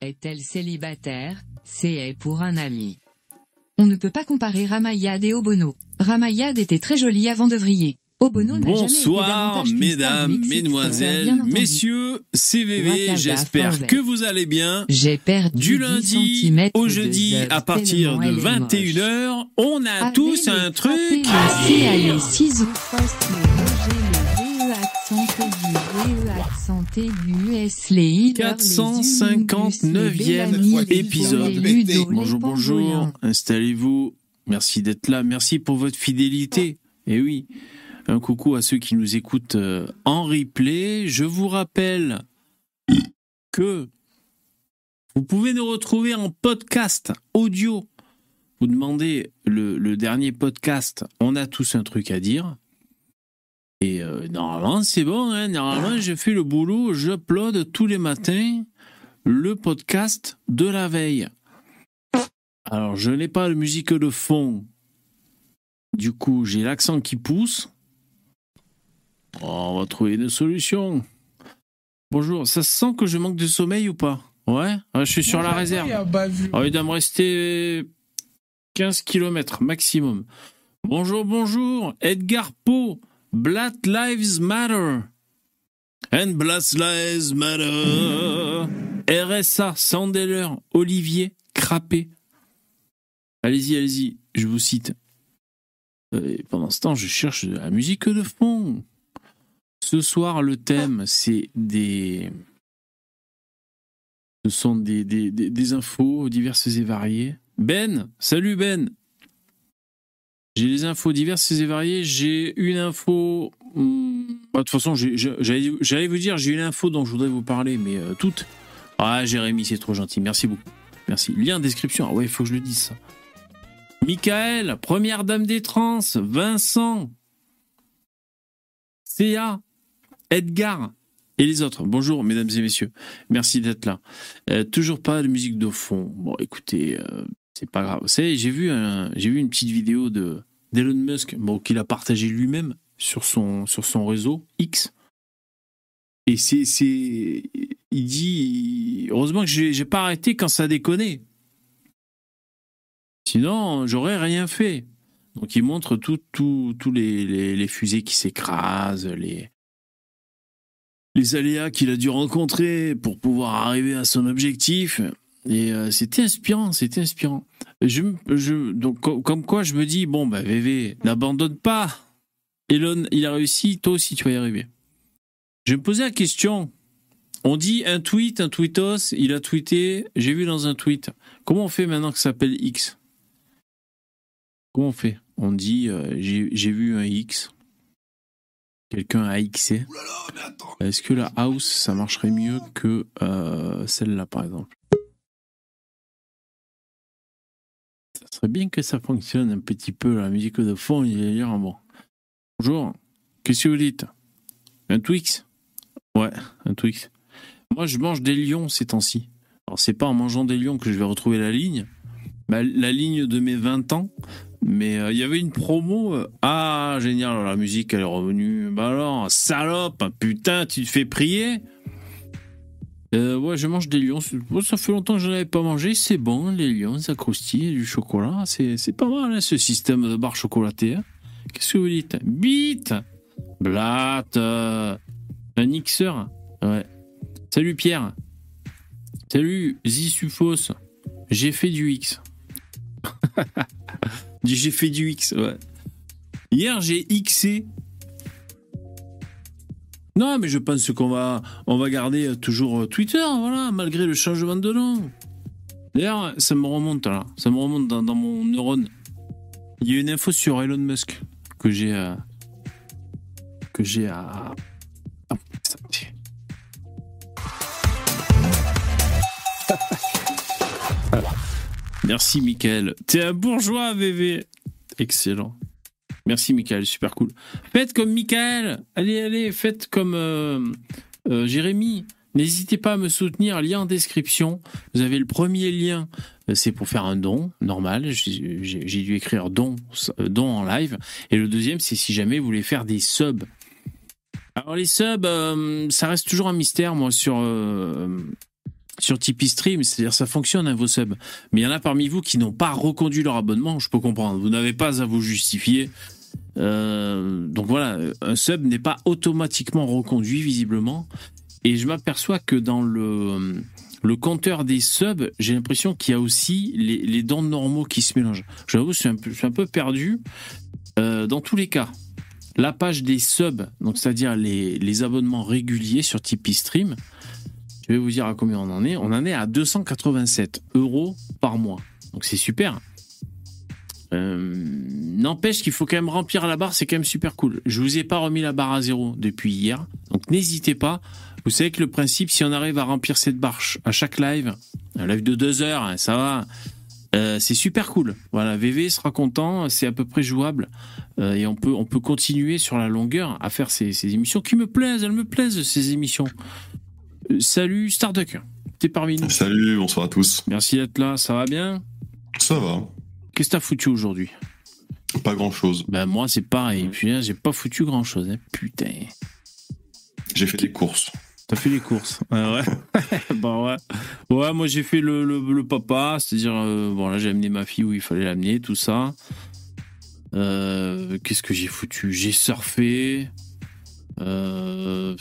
Est-elle célibataire? C'est pour un ami. On ne peut pas comparer Ramayad et Obono. Ramayad était très jolie avant de vriller. Obono Bonsoir, mesdames, mesdemoiselles, messieurs, CVV, j'espère que vous allez bien. J'ai perdu Du 10 lundi au jeudi à partir de elle est moche. 21h, on a tous un truc. Accenté du US, les healers, les 459e Unimus, les épisode. Bonjour, bonjour, installez-vous. Merci d'être là, merci pour votre fidélité. Et oui, un coucou à ceux qui nous écoutent euh, en replay. Je vous rappelle que vous pouvez nous retrouver en podcast audio. Vous demandez le, le dernier podcast, on a tous un truc à dire. Et euh, normalement, c'est bon, hein. normalement, j'ai fait le boulot, j'upload tous les matins le podcast de la veille. Alors, je n'ai pas de musique de fond. Du coup, j'ai l'accent qui pousse. Oh, on va trouver une solution. Bonjour, ça se sent que je manque de sommeil ou pas? Ouais, Ouais, je suis sur la réserve. Ah, il doit me rester 15 km maximum. Bonjour, bonjour, Edgar Poe, Black Lives Matter. And Black Lives Matter. RSA, Sandeller, Olivier, Crappé. Allez-y, allez-y, je vous cite. Euh, Et pendant ce temps, je cherche de la musique de fond. Ce soir, le thème, c'est des. Ce sont des, des, des- des infos diverses et variées. Ben, salut Ben. J'ai les infos diverses et variées. J'ai une info. hmm, bah, De toute façon, j'allais vous dire, j'ai une info dont je voudrais vous parler, mais euh, toutes. Ah, Jérémy, c'est trop gentil. Merci beaucoup. Merci. Lien en description. Ah ouais, il faut que je le dise ça. Michael, première dame des trans. Vincent. Céa. Edgar. Et les autres. Bonjour, mesdames et messieurs. Merci d'être là. Euh, toujours pas de musique de fond. Bon, écoutez, euh, c'est pas grave. Vous savez, j'ai vu, un- j'ai vu une petite vidéo de d'Elon Musk, bon, qu'il a partagé lui-même sur son, sur son réseau X. Et c'est, il dit, heureusement que j'ai, j'ai pas arrêté quand ça déconnait. Sinon, j'aurais rien fait. Donc, il montre tout- tout- tous les, les, les fusées qui s'écrasent, les, les aléas qu'il a dû rencontrer pour pouvoir arriver à son objectif. Et euh, c'était inspirant, c'était inspirant. Je, me- je, donc, co- comme quoi, je me dis, bon, bah, VV, n'abandonne pas. Elon, il a réussi, toi aussi, tu vas y arriver. Je me posais la question. On dit un tweet, un tweetos, il a tweeté, j'ai vu dans un tweet. Comment on fait maintenant que ça s'appelle X? Comment on fait? On dit, euh, j'ai j'ai vu un X. Quelqu'un a Xé. Est-ce que la house, ça marcherait mieux que euh, celle-là, par exemple? Serait bien que ça fonctionne un petit peu, la musique de fond, il est dire bon. Bonjour, qu'est-ce que vous dites? Un Twix? Ouais, un Twix. Moi, je mange des lions ces temps-ci. Alors, c'est pas en mangeant des lions que je vais retrouver la ligne, bah, la ligne de mes 20 ans, mais euh, il y avait une promo. euh, ah, génial, la musique, elle est revenue. Bah alors, salope, putain, tu te fais prier? Euh, ouais, je mange des lions. Ça fait longtemps que je n'en avais pas mangé. C'est bon, les lions, ça croustille, du chocolat. C'est pas mal, hein, ce système de barre chocolatée. hein. Qu'est-ce que vous dites? Bite Blatte euh, Un mixeur Ouais. Salut Pierre. Salut Zisufos. J'ai fait du X. J'ai fait du X, ouais. Hier, j'ai Xé. Non, mais je pense qu'on va, on va garder euh, toujours euh, Twitter, voilà, malgré le changement de nom. D'ailleurs, ça me remonte là, ça me remonte dans, mon neurone. Il y a une info sur Elon Musk que j'ai, euh, que j'ai à. à- Merci, Michael. T'es un bourgeois, VV. Excellent. Merci, Michael. Super cool. Faites comme Michael. Allez, allez, faites comme euh, euh, Jérémy. N'hésitez pas à me soutenir. Lien en description. Vous avez le premier lien. euh, C'est pour faire un don normal. J'ai dû écrire don, en live. Et le deuxième, c'est si jamais vous voulez faire des subs. Alors les subs, ça reste toujours un mystère, moi, sur, sur Tipeee Stream, c'est-à-dire ça fonctionne hein, vos subs. Mais il y en a parmi vous qui n'ont pas reconduit leur abonnement, je peux comprendre. Vous n'avez pas à vous justifier. Euh, donc voilà, un sub n'est pas automatiquement reconduit visiblement. Et je m'aperçois que dans le, compteur des subs, j'ai l'impression qu'il y a aussi les, les, dons normaux qui se mélangent. J'avoue, je, je, suis un peu perdu. Euh, dans tous les cas, la page des subs, c'est-à-dire les, les abonnements réguliers sur Tipeee Stream, je vais vous dire à combien on en est. On en est à 287 euros par mois. Donc c'est super. Euh, N'empêche qu'il faut quand même remplir la barre, c'est quand même super cool. Je vous ai pas remis la barre à zéro depuis hier, donc n'hésitez pas. Vous savez que le principe, si on arrive à remplir cette barre à chaque live, un live de deux heures, hein, ça va, euh, c'est super cool. Voilà, VV sera content, c'est à peu près jouable euh, et on peut on peut continuer sur la longueur à faire ces, ces émissions qui me plaisent, elles me plaisent ces émissions. Euh, salut Starduck, t'es parmi nous. Salut, bonsoir à tous. Merci d'être là, ça va bien? Ça va. Qu'est-ce que t'as foutu aujourd'hui Pas grand-chose. Ben moi c'est pareil, putain, j'ai pas foutu grand-chose, hein. putain. J'ai fait des courses. T'as fait les courses ah ouais. bah ouais. Ouais, moi j'ai fait le, le, le papa, c'est-à-dire, euh, bon là j'ai amené ma fille où il fallait l'amener, tout ça. Euh, Qu'est-ce que j'ai foutu? J'ai surfé. Euh...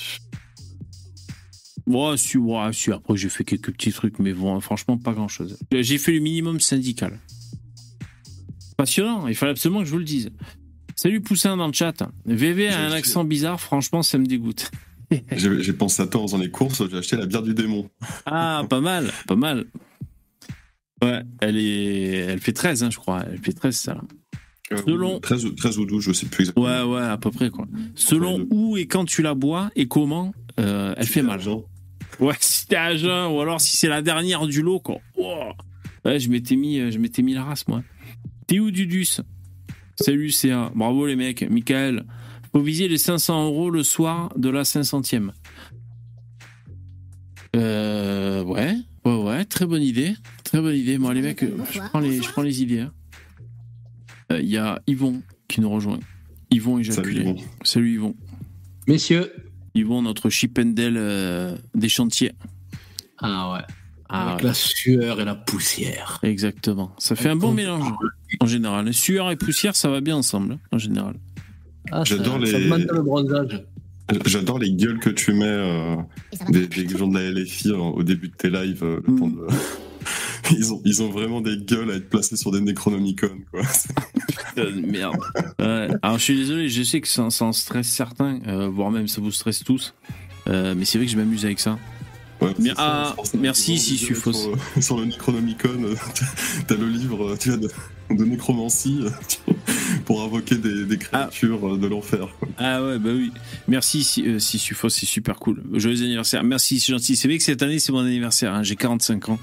Ouais, si, ouais, si, après j'ai fait quelques petits trucs, mais bon, franchement pas grand-chose. J'ai fait le minimum syndical. Passionnant, il fallait absolument que je vous le dise. Salut Poussin dans le chat. VV a un accent bizarre, franchement ça me dégoûte. j'ai pensé à toi en faisant les courses, j'ai acheté la bière du démon. Ah, pas mal, pas mal. Ouais, elle est, elle fait 13, hein, je crois. Elle fait 13, ça. Euh, Selon... 13, 13, ou 12, je sais plus exactement. Ouais, ouais, à peu près, quoi. Selon où et quand tu la bois et comment, euh, elle fait mal. Ouais, si t'es à jeun, ou alors si c'est la dernière du lot, quoi. Wow. Ouais, je m'étais mis, je m'étais mis la race, moi. T'es où, Dudus? Salut, CA. Bravo, les mecs. Michael. Faut viser les 500 euros le soir de la 500e. Euh, ouais, ouais, ouais, très bonne idée. Très bonne idée. Moi, les mecs, je prends les, je prends les idées. Il hein. euh, y a Yvon qui nous rejoint. Yvon éjaculé. Salut, Yvon. Salut Yvon. Messieurs. Yvon, notre chipendel euh, des chantiers. Ah ouais. Ah, Avec la sueur et la poussière. Exactement. Ça fait un bon mélange en général. Sueur et poussière, ça va bien ensemble hein, en général. Ah, J'adore les- ça demande le bronzage. J'adore les gueules que tu mets euh, des, des gens de la LFI euh, au début de tes lives. euh, le Mm. temps de- ils, ont, ils ont vraiment des gueules à être placés sur des Necronomicon. Quoi. Euh, merde. Ouais. Alors je suis désolé, je sais que ça, ça en stresse certains, euh, voire même ça vous stresse tous. Euh, mais c'est vrai que je m'amuse avec ça. Ouais, Mais- c'est ah, ça, merci, si je suis gueules fausse. Sur, euh, sur le Necronomicon, euh, t'as le livre euh, tu de, de nécromancie pour invoquer des, des créatures de l'enfer. Ah ouais, bah oui. Merci si, euh, si c'est super cool. Joyeux anniversaire. Merci, c'est gentil. C'est vrai que cette année, c'est mon anniversaire. hein. J'ai 45 ans.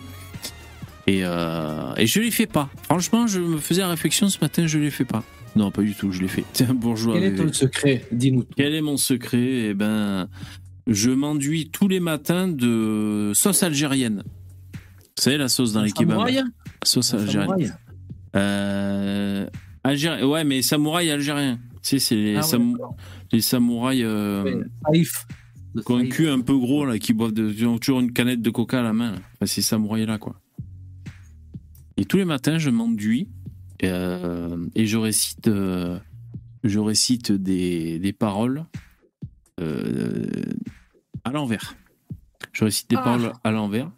Et, euh, et je les fais pas. Franchement, je me faisais la réflexion ce matin, je les fais pas. Non, pas du tout, je l'ai fait. Tiens, bourgeois. Quel est ton secret? Dis-nous. Quel est mon secret? Eh ben, je m'enduis tous les matins de sauce algérienne. Vous savez, la sauce dans les kebabs Sauce algérienne. Euh, Algéri- Ouais, mais samouraï algérien. Tu sais, c'est les, Ah samou- les samouraïs euh, Saïf. Qui ont un cul un peu gros, là, qui boivent de- qui ont toujours une canette de coca à la main. là. Enfin, ces samouraïs-là, quoi. Et tous les matins, je m'enduis euh, et je récite, euh, je récite des, des paroles à l'envers. Je récite des Ah. paroles à l'envers.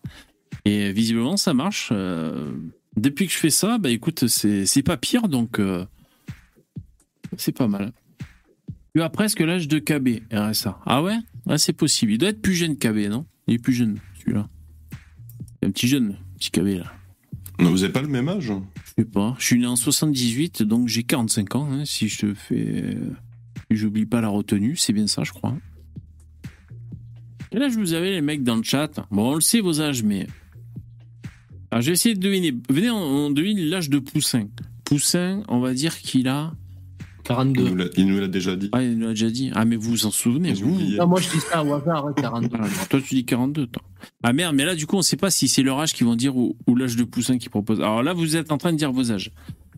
Et visiblement, ça marche. euh, depuis que je fais ça, bah écoute, c'est c'est pas pire, donc euh, c'est pas mal. Tu as presque l'âge de KB, RSA. Ah ouais? Ah, c'est possible. Il doit être plus jeune KB, non? Il est plus jeune, celui-là. Un petit jeune, petit KB, là. Non, vous avez pas le même âge? Je sais pas. Je suis né en 78, donc j'ai 45 ans. hein, si je te fais. J'oublie pas la retenue, c'est bien ça, je crois. Quel âge vous avez, les mecs, dans le chat Bon, on le sait, vos âges, mais. Alors, je vais essayer de deviner. Venez, on, on devine l'âge de Poussin. Poussin, on va dire qu'il a. il 42. nous, l'a, il nous l'a déjà dit. Ah, il nous l'a déjà dit. Ah, mais vous vous en souvenez, vous. Non, moi je dis ça au hasard, hein, 42. Ah, toi, tu dis 42, toi. Ah merde, mais là, du coup, on sait pas si c'est leur âge qu'ils vont dire ou, ou l'âge de Poussin qu'ils proposent. Alors là, vous êtes en train de dire vos âges.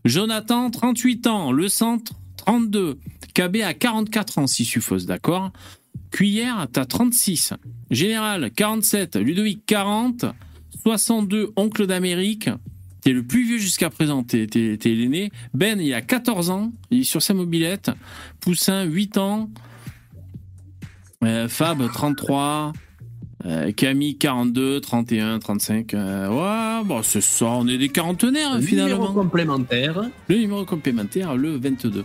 Jonathan, 38 ans. Le centre, 32. KB à 44 ans, si Suffos, d'accord Cuillère, t'as 36. Général, 47. Ludovic, 40. 62 oncle d'Amérique. T'es le plus vieux jusqu'à présent, t'es l'aîné. Ben, il a 14 ans, il est sur sa mobilette. Poussin, 8 ans. Euh, Fab, 33. Euh, Camille, 42, 31, 35. euh, ouais, bon, c'est ça, on est des quarantenaires Numéro finalement. complémentaire. Le numéro complémentaire, le 22.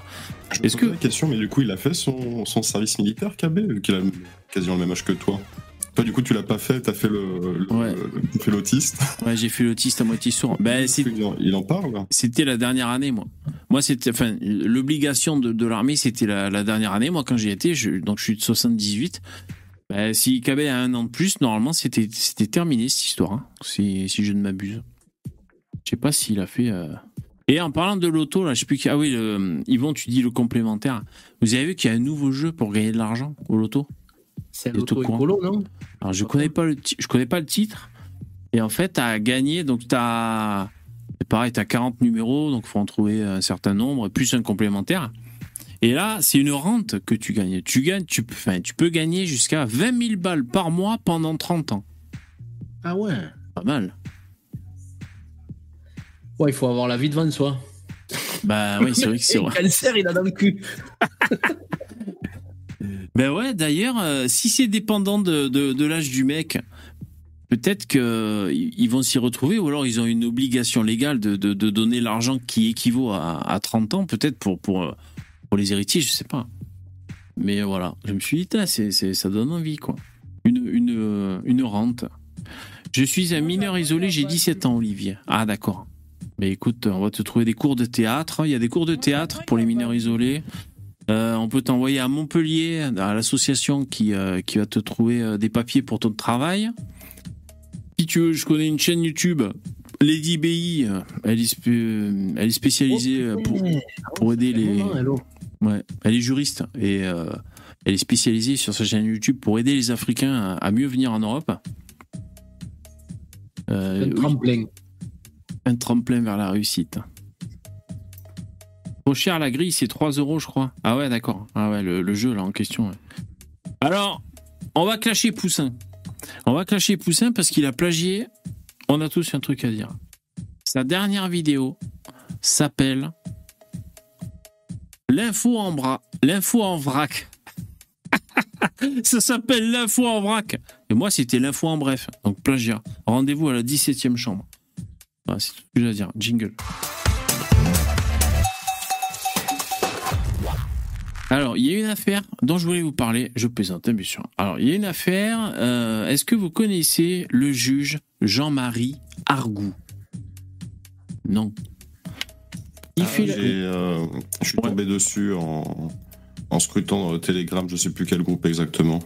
Je Est-ce que- la question, mais du coup, il a fait son, son service militaire, KB, vu qu'il a quasiment le même âge que toi. Toi, du coup, tu l'as pas fait, t'as fait le, le- Ouais. fais l'autiste. Ouais, j'ai fait l'autiste à moitié sourd. Ben, c'est il, en, il en parle. C'était la dernière année, moi. Moi, c'était, enfin, l'obligation de, de l'armée, c'était la, la dernière année. Moi, quand j'y étais, je, donc je suis de 78. Ben, si KB a un an de plus, normalement, c'était, terminé cette histoire, hein, si, si je ne m'abuse. Je sais pas s'il a fait. euh, Et en parlant de l'auto, là, je sais plus. Ah oui, le- Yvon, tu dis le complémentaire. Vous avez vu qu'il y a un nouveau jeu pour gagner de l'argent au loto? C'est Il est au l'auto-écolo, non? Alors je connais pas le je connais pas le titre. Et en fait, à gagner, donc t'as pareil, t'as 40 numéros, donc faut en trouver un certain nombre plus un complémentaire. Et là, c'est une rente que tu gagnes. Tu gagnes, tu, peux- enfin, tu peux gagner jusqu'à 20 000 balles par mois pendant 30 ans. Ah ouais. Pas mal. Ouais, il faut avoir la vie devant soi. Bah oui, c'est vrai que c'est vrai. cancer, il a dans le cul. Ben ouais, d'ailleurs, euh, si c'est dépendant de, de, de l'âge du mec, peut-être qu'ils vont s'y retrouver, ou alors ils ont une obligation légale de, de, de donner l'argent qui équivaut à, à 30 ans, peut-être pour, pour, euh, pour les héritiers, je sais pas. Mais voilà, je me suis dit, c'est, ça donne envie, quoi. Une, une, euh, une rente. Je suis un mineur isolé, j'ai 17 ans, Olivier. Ah, d'accord. Mais écoute, on va te trouver des cours de théâtre. Il y a des cours de théâtre pour les mineurs isolés. Euh, on peut t'envoyer à Montpellier, à l'association qui, euh, qui va te trouver des papiers pour ton travail. Si tu veux, je connais une chaîne YouTube, Lady BI, elle est, elle est spécialisée pour, pour aider les... Ouais, elle est juriste et euh, elle est spécialisée sur sa chaîne YouTube pour aider les Africains à, à mieux venir en Europe. Euh, Un oui, tremplin. un tremplin vers la réussite. Trop cher la grille, c'est 3 euros, je crois. Ah ouais, d'accord. Ah ouais, le, le jeu là en question. ouais. Alors, on va clasher Poussin. On va clasher Poussin parce qu'il a plagié. On a tous un truc à dire. Sa dernière vidéo s'appelle L'info en bras. L'info en vrac. Ça s'appelle l'info en vrac. Et moi, c'était l'info en bref. Donc plagiat. Rendez-vous à la 17e chambre. C'est tout ce que j'ai à dire. Jingle. Alors, il y a une affaire dont je voulais vous parler. Je plaisante, hein, bien sûr. Alors, il y a une affaire. euh, Est-ce que vous connaissez le juge Jean-Marie Argout? Non. Il Ah, euh, je suis Ouais. tombé dessus en, en scrutant dans le Telegram, je sais plus quel groupe exactement.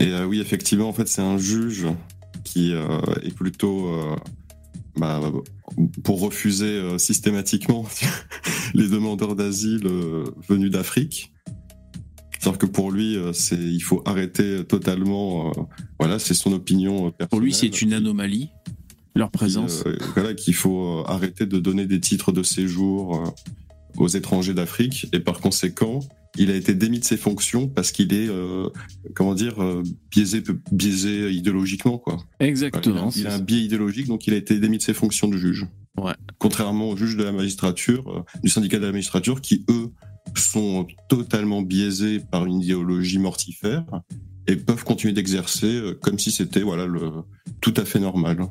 Et euh, oui, effectivement, en fait, c'est un juge qui euh, est plutôt euh, bah, pour refuser euh, systématiquement les demandeurs d'asile euh, venus d'Afrique. C'est-à-dire que pour lui, euh, c'est, il faut arrêter totalement. euh, voilà, c'est son opinion personnelle. Pour lui, c'est une anomalie, leur présence. Euh, voilà, qu'il faut euh, arrêter de donner des titres de séjour euh, aux étrangers d'Afrique. Et par conséquent, il a été démis de ses fonctions parce qu'il est, euh, comment dire, biaisé, biaisé idéologiquement, quoi. Exactement. Il a, il a un biais idéologique, donc il a été démis de ses fonctions de juge. Ouais. Contrairement aux juges de la magistrature, du syndicat de la magistrature, qui eux sont totalement biaisés par une idéologie mortifère et peuvent continuer d'exercer comme si c'était voilà le tout à fait normal.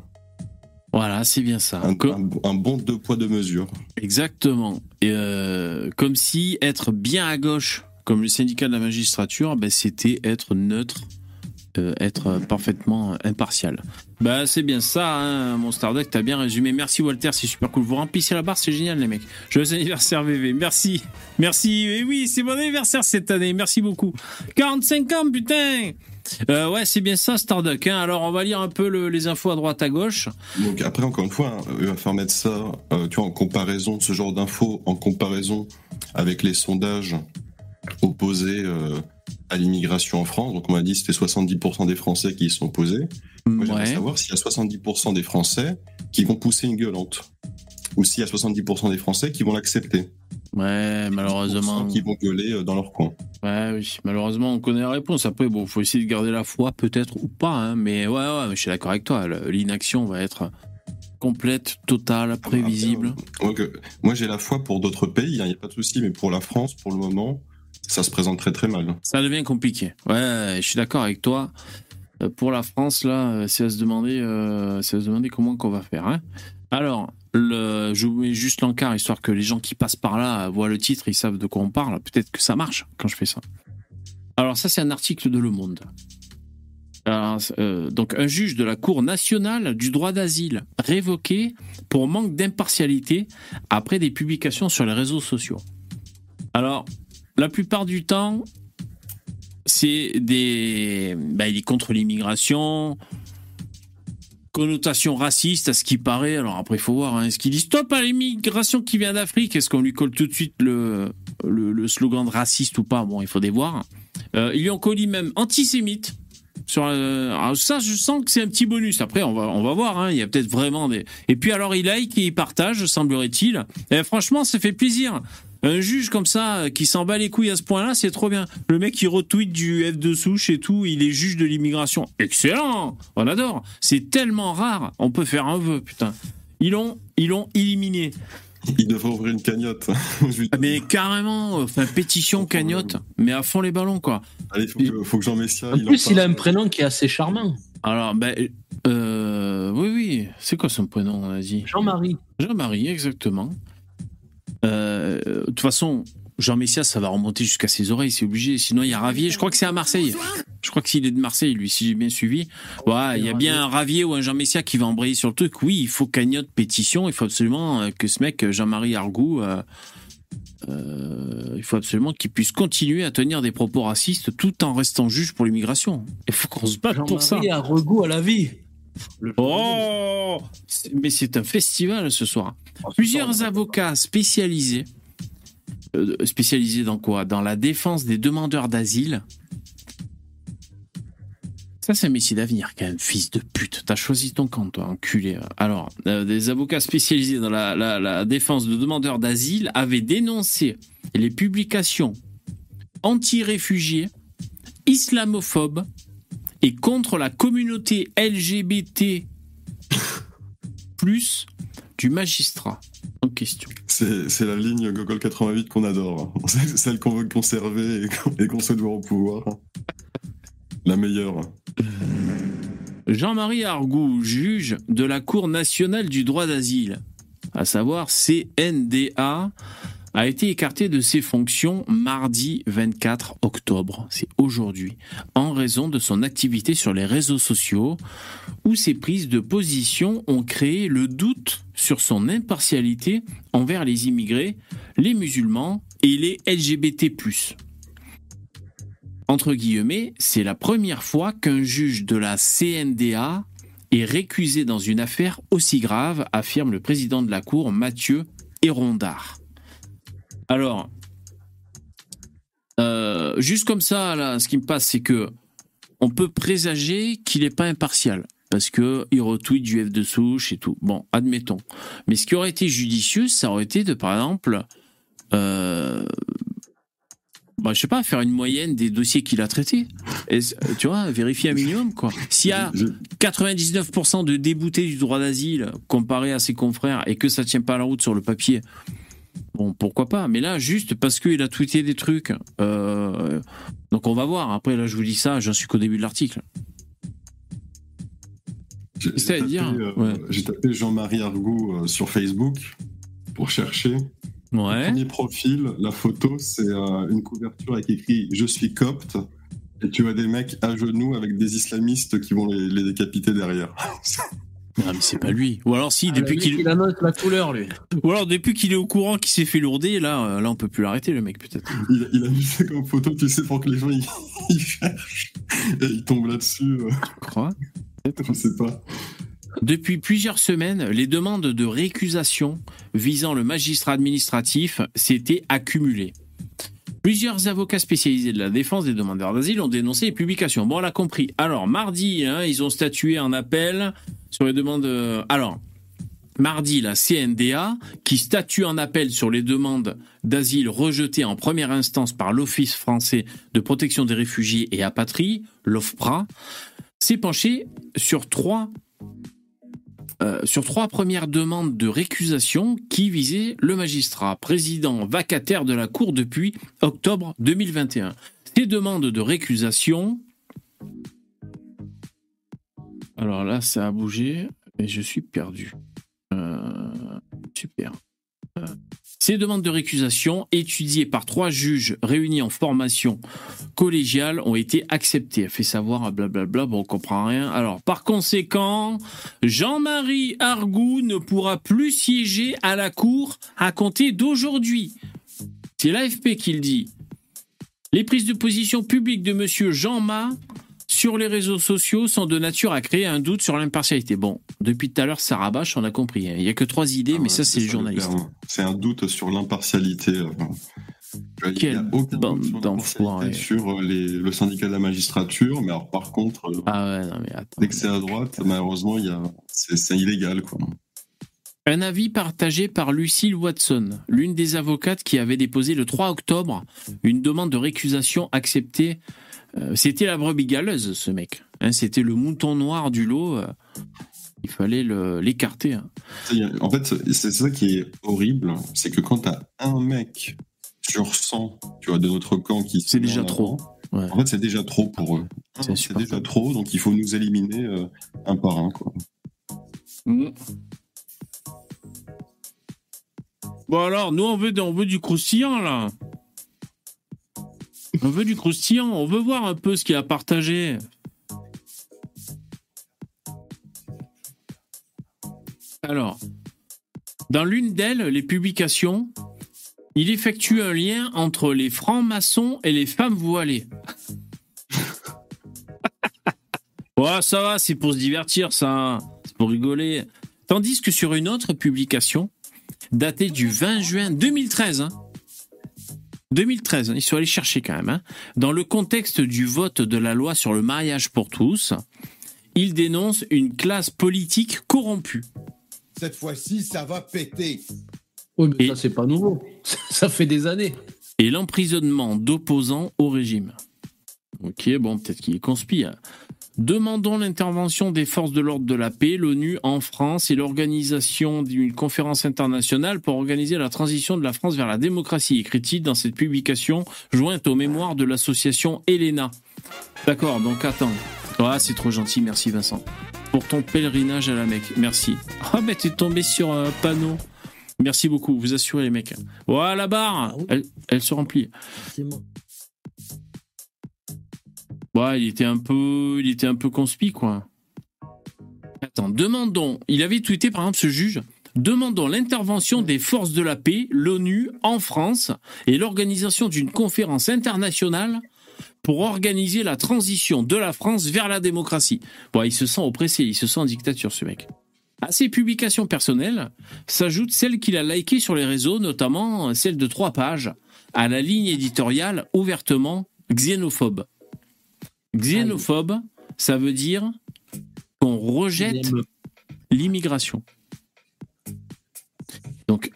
Voilà, c'est bien ça. Un, un- un bon deux poids deux mesures. Exactement. Et euh, comme si être bien à gauche, comme le syndicat de la magistrature, ben, c'était être neutre, euh, être parfaitement impartial. Bah c'est bien ça, hein, mon Starduck, t'as bien résumé. Merci Walter, c'est super cool. Vous remplissez la barre, c'est génial les mecs. Joyeux anniversaire VV, merci. Merci, et oui, c'est mon anniversaire cette année, merci beaucoup. 45 ans, putain Euh, Ouais, c'est bien ça Starduck. Hein. Alors on va lire un peu le- les infos à droite à gauche. Donc après, encore une fois, hein, il va falloir mettre ça, euh, tu vois, en comparaison, ce genre d'infos, en comparaison avec les sondages opposés euh, à l'immigration en France. Donc on m'a dit que c'était 70% des Français qui y sont opposés. Moi, j'aimerais Ouais. savoir s'il y a 70% des Français qui vont pousser une gueulante. Ou s'il y a 70% des Français qui vont l'accepter. Ouais, malheureusement. Qui vont gueuler euh, dans leur coin. Ouais, oui, malheureusement, on connaît la réponse. Après, bon, faut essayer de garder la foi, peut-être ou pas, hein, mais ouais, ouais, je suis d'accord avec toi. L'inaction va être complète, totale, prévisible. Moi, que- moi, j'ai la foi pour d'autres pays, il n'y a pas de souci, mais pour la France, pour le moment, ça se présente très très mal. Ça devient compliqué. Ouais, je suis d'accord avec toi. Euh, Pour la France, là, euh, c'est à se demander, euh, à se demander comment qu'on va faire. hein. Alors, le, je vous mets juste l'encart, histoire que les gens qui passent par là voient le titre, ils savent de quoi on parle. Peut-être que ça marche quand je fais ça. Alors ça, c'est un article de Le Monde. Euh, donc, un juge de la Cour nationale du droit d'asile révoqué pour manque d'impartialité après des publications sur les réseaux sociaux. Alors, la plupart du temps, c'est des. bah, il est contre l'immigration, connotation raciste à ce qui paraît. Alors après, il faut voir. hein. Est-ce qu'il dit stop à l'immigration qui vient d'Afrique? Est-ce qu'on lui colle tout de suite le, le, slogan de raciste ou pas? Bon, il faut des voir. Euh, ils lui ont collé même antisémite. Sur, euh, alors ça, je sens que c'est un petit bonus. Après, on va, on va voir. hein. Il y a peut-être vraiment des. Et puis alors, il like et il partage, semblerait-il. Et franchement, ça fait plaisir. Un juge comme ça, euh, qui s'en bat les couilles à ce point-là, c'est trop bien. Le mec, il retweet du F de souche et tout, il est juge de l'immigration. Excellent On adore C'est tellement rare On peut faire un vœu, putain. Ils l'ont, ils l'ont éliminé. Il devrait ouvrir une cagnotte. Ah, Mais carrément, enfin, pétition, cagnotte, mais à fond les ballons, quoi. Allez, faut que, faut que Jean Messia. En il plus, il a un prénom qui est assez charmant. Alors, ben, euh, oui, oui, c'est quoi son prénom, on a dit Jean-Marie. Jean-Marie, exactement. Euh, De toute façon, Jean Messias, ça va remonter jusqu'à ses oreilles, c'est obligé. Sinon, il y a Ravier. Je crois que c'est à Marseille. Je crois que s'il est de Marseille, lui, si j'ai bien suivi. Ouais, il y a bien un Ravier ou un Jean Messias qui va embrayer sur le truc. Oui, il faut cagnotte, pétition. Il faut absolument euh, que ce mec, Jean-Marie Argout, euh, euh, il faut absolument qu'il puisse continuer à tenir des propos racistes tout en restant juge pour l'immigration. Il faut qu'on se batte pour ça. Jean-Marie a regout à la vie. Le- Oh Mais c'est un festival ce soir. Plusieurs avocats spécialisés, euh, spécialisés dans quoi? Dans la défense des demandeurs d'asile. Ça, c'est un métier d'avenir, quand même, fils de pute. T'as choisi ton camp, toi, enculé. Alors, euh, des avocats spécialisés dans la, la- la défense de demandeurs d'asile avaient dénoncé les publications anti-réfugiés, islamophobes et contre la communauté LGBT plus du magistrat en question. C'est la ligne Gogol 88 qu'on adore. Celle qu'on veut conserver et qu'on- souhaite voir au pouvoir. La meilleure. Jean-Marie Argout, juge de la Cour nationale du droit d'asile, à savoir CNDA, a été écarté de ses fonctions mardi 24 octobre, c'est aujourd'hui, en raison de son activité sur les réseaux sociaux, où ses prises de position ont créé le doute sur son impartialité envers les immigrés, les musulmans et les LGBT+. Entre guillemets, c'est la première fois qu'un juge de la CNDA est récusé dans une affaire aussi grave, affirme le président de la Cour, Mathieu Hérondard. Alors, euh, juste comme ça, là, ce qui me passe, c'est que on peut présager qu'il n'est pas impartial. Parce que il retweet du F de souche et tout. Bon, admettons. Mais ce qui aurait été judicieux, ça aurait été de, par exemple, euh, bah, je sais pas, faire une moyenne des dossiers qu'il a traités. Et, tu vois, vérifier un minimum, quoi. S'il y a Je- 99% de déboutés du droit d'asile comparé à ses confrères et que ça tient pas la route sur le papier, bon, pourquoi pas. Mais là, juste parce qu'il a tweeté des trucs. euh, donc on va voir. Après, là, je vous dis ça, j'en suis qu'au début de l'article. J'ai tapé, euh, Ouais. Tapé Jean-Marie Argout euh, sur Facebook pour chercher. Ouais. Premier profil, la photo, c'est euh, une couverture avec écrit Je suis copte. Et tu as des mecs à genoux avec des islamistes qui vont les, les décapiter derrière. Non, mais c'est pas lui. Ou alors si, Ah, depuis qu'il, il annonce la couleur, lui. ou alors depuis qu'il est au courant qu'il s'est fait lourder, là, euh, là, on peut plus l'arrêter, le mec, peut-être. il, il a mis ça comme photo, tu sais, pour que les gens ils, ils cherchent. Et ils tombent là-dessus. euh, Tu crois? Je sais pas. Depuis plusieurs semaines, les demandes de récusation visant le magistrat administratif s'étaient accumulées. Plusieurs avocats spécialisés de la défense des demandeurs d'asile ont dénoncé les publications. Bon, on l'a compris. Alors, mardi, hein, ils ont statué en appel sur les demandes. euh, Alors, mardi la CNDA, qui statue en appel sur les demandes d'asile rejetées en première instance par l'Office français de protection des réfugiés et apatrides, l'OFPRA, s'est penchée sur trois euh, sur trois premières demandes de récusation qui visaient le magistrat, président vacataire de la Cour depuis octobre 2021. Ces demandes de récusation. Alors là, ça a bougé et je suis perdu. Euh, super. Euh, ces demandes de récusation, étudiées par trois juges réunis en formation collégiale, ont été acceptées. Fait savoir, blablabla, bon, on comprend rien. Alors, par conséquent, Jean-Marie Argout ne pourra plus siéger à la Cour à compter d'aujourd'hui. C'est l'AFP qui le dit. Les prises de position publiques de Monsieur Jean Ma sur les réseaux sociaux sont de nature à créer un doute sur l'impartialité. Bon, depuis tout à l'heure, ça rabâche, on a compris. hein. Il n'y a que trois idées, Ah mais ouais, ça, c'est les journalistes. C'est un doute sur l'impartialité. euh, Il n'y a aucun doute sur euh, les- le syndicat de la magistrature, mais alors par contre, euh, Ah ouais, non mais attends. dès que c'est à droite, malheureusement, il y a... c'est c'est illégal. Quoi. Un avis partagé par Lucille Watson, l'une des avocates qui avait déposé le 3 octobre une demande de récusation acceptée. Euh, C'était la brebis galeuse, ce mec. Hein, C'était le mouton noir du lot. euh, Il fallait l'écarter. hein. En fait, c'est ça qui est horrible, c'est que quand tu as un mec sur 100 tu vois, de notre camp qui se C'est déjà trop. avant, Ouais. En fait, c'est déjà trop pour eux. C'est déjà trop, donc il faut nous éliminer euh, un par un. Quoi. Bon alors, nous on veut, on veut du croustillant là. On veut du croustillant, on veut voir un peu ce qu'il a partagé. Alors, dans l'une d'elles, les publications, il effectue un lien entre les francs-maçons et les femmes voilées. ouais, ça va, c'est pour se divertir, ça. C'est pour rigoler. Tandis que sur une autre publication, datée du 20 juin 2013, hein, 2013, hein, ils sont allés chercher quand même, hein, dans le contexte du vote de la loi sur le mariage pour tous, il dénonce une classe politique corrompue. Cette fois-ci, ça va péter. Oui, mais Et- ça, c'est pas nouveau. Ça fait des années. et l'emprisonnement d'opposants au régime. Ok, bon, peut-être qu'il est conspi. hein. Demandons l'intervention des forces de l'ordre de la paix, l'ONU en France et l'organisation d'une conférence internationale pour organiser la transition de la France vers la démocratie, écrit-il dans cette publication jointe aux mémoires de l'association Elena. D'accord, donc attends. Ah, c'est trop gentil, merci Vincent. Pour ton pèlerinage à la Mecque, merci. Ah, mais t'es tombé sur un panneau. Merci beaucoup, vous assurez les mecs. Voilà la barre, Ah elle, elle se remplit. Ouais, il était un peu, il était un peu conspi, quoi. Attends, demandons. Il avait tweeté, par exemple, ce juge. Demandons l'intervention des forces de la paix, l'ONU, en France, et l'organisation d'une conférence internationale pour organiser la transition de la France vers la démocratie. Bon, il se sent oppressé, il se sent en dictature, ce mec. À ses publications personnelles s'ajoute celle qu'il a likée sur les réseaux, notamment celle de trois pages, à la ligne éditoriale ouvertement xénophobe. Xénophobe, ça veut dire qu'on rejette l'immigration. Donc,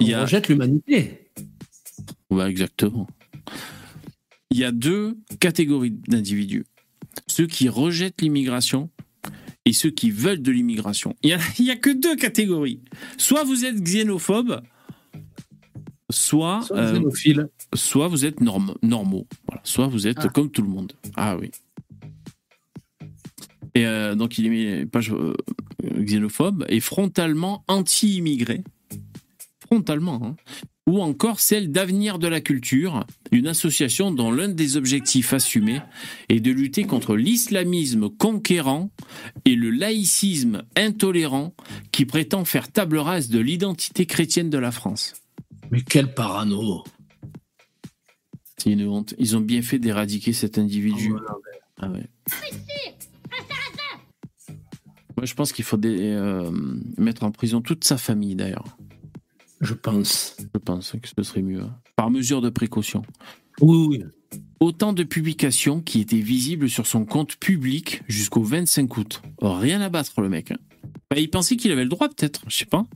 il y On a, rejette l'humanité. Ouais, exactement. Il y a deux catégories d'individus. Ceux qui rejettent l'immigration et ceux qui veulent de l'immigration. Il n'y a, il y a que deux catégories. Soit vous êtes xénophobe, soit, Soit euh, soit vous êtes norm- normaux. Voilà. Soit vous êtes Ah. comme tout le monde. Ah oui. Et euh, donc il est page euh, xénophobe et frontalement anti-immigré. Frontalement. hein. Ou encore celle d'Avenir de la Culture, une association dont l'un des objectifs assumés est de lutter contre l'islamisme conquérant et le laïcisme intolérant qui prétend faire table rase de l'identité chrétienne de la France. Mais quel parano. C'est une honte. Ils ont bien fait d'éradiquer cet individu. Ah, voilà. Ah ouais. Moi, je pense qu'il faut dé- euh, mettre en prison toute sa famille, d'ailleurs. Je pense. Je pense que ce serait mieux. hein. Par mesure de précaution. Oui, oui. Autant de publications qui étaient visibles sur son compte public jusqu'au 25 août. Rien à battre, le mec. hein. Bah, il pensait qu'il avait le droit, peut-être. Je sais pas.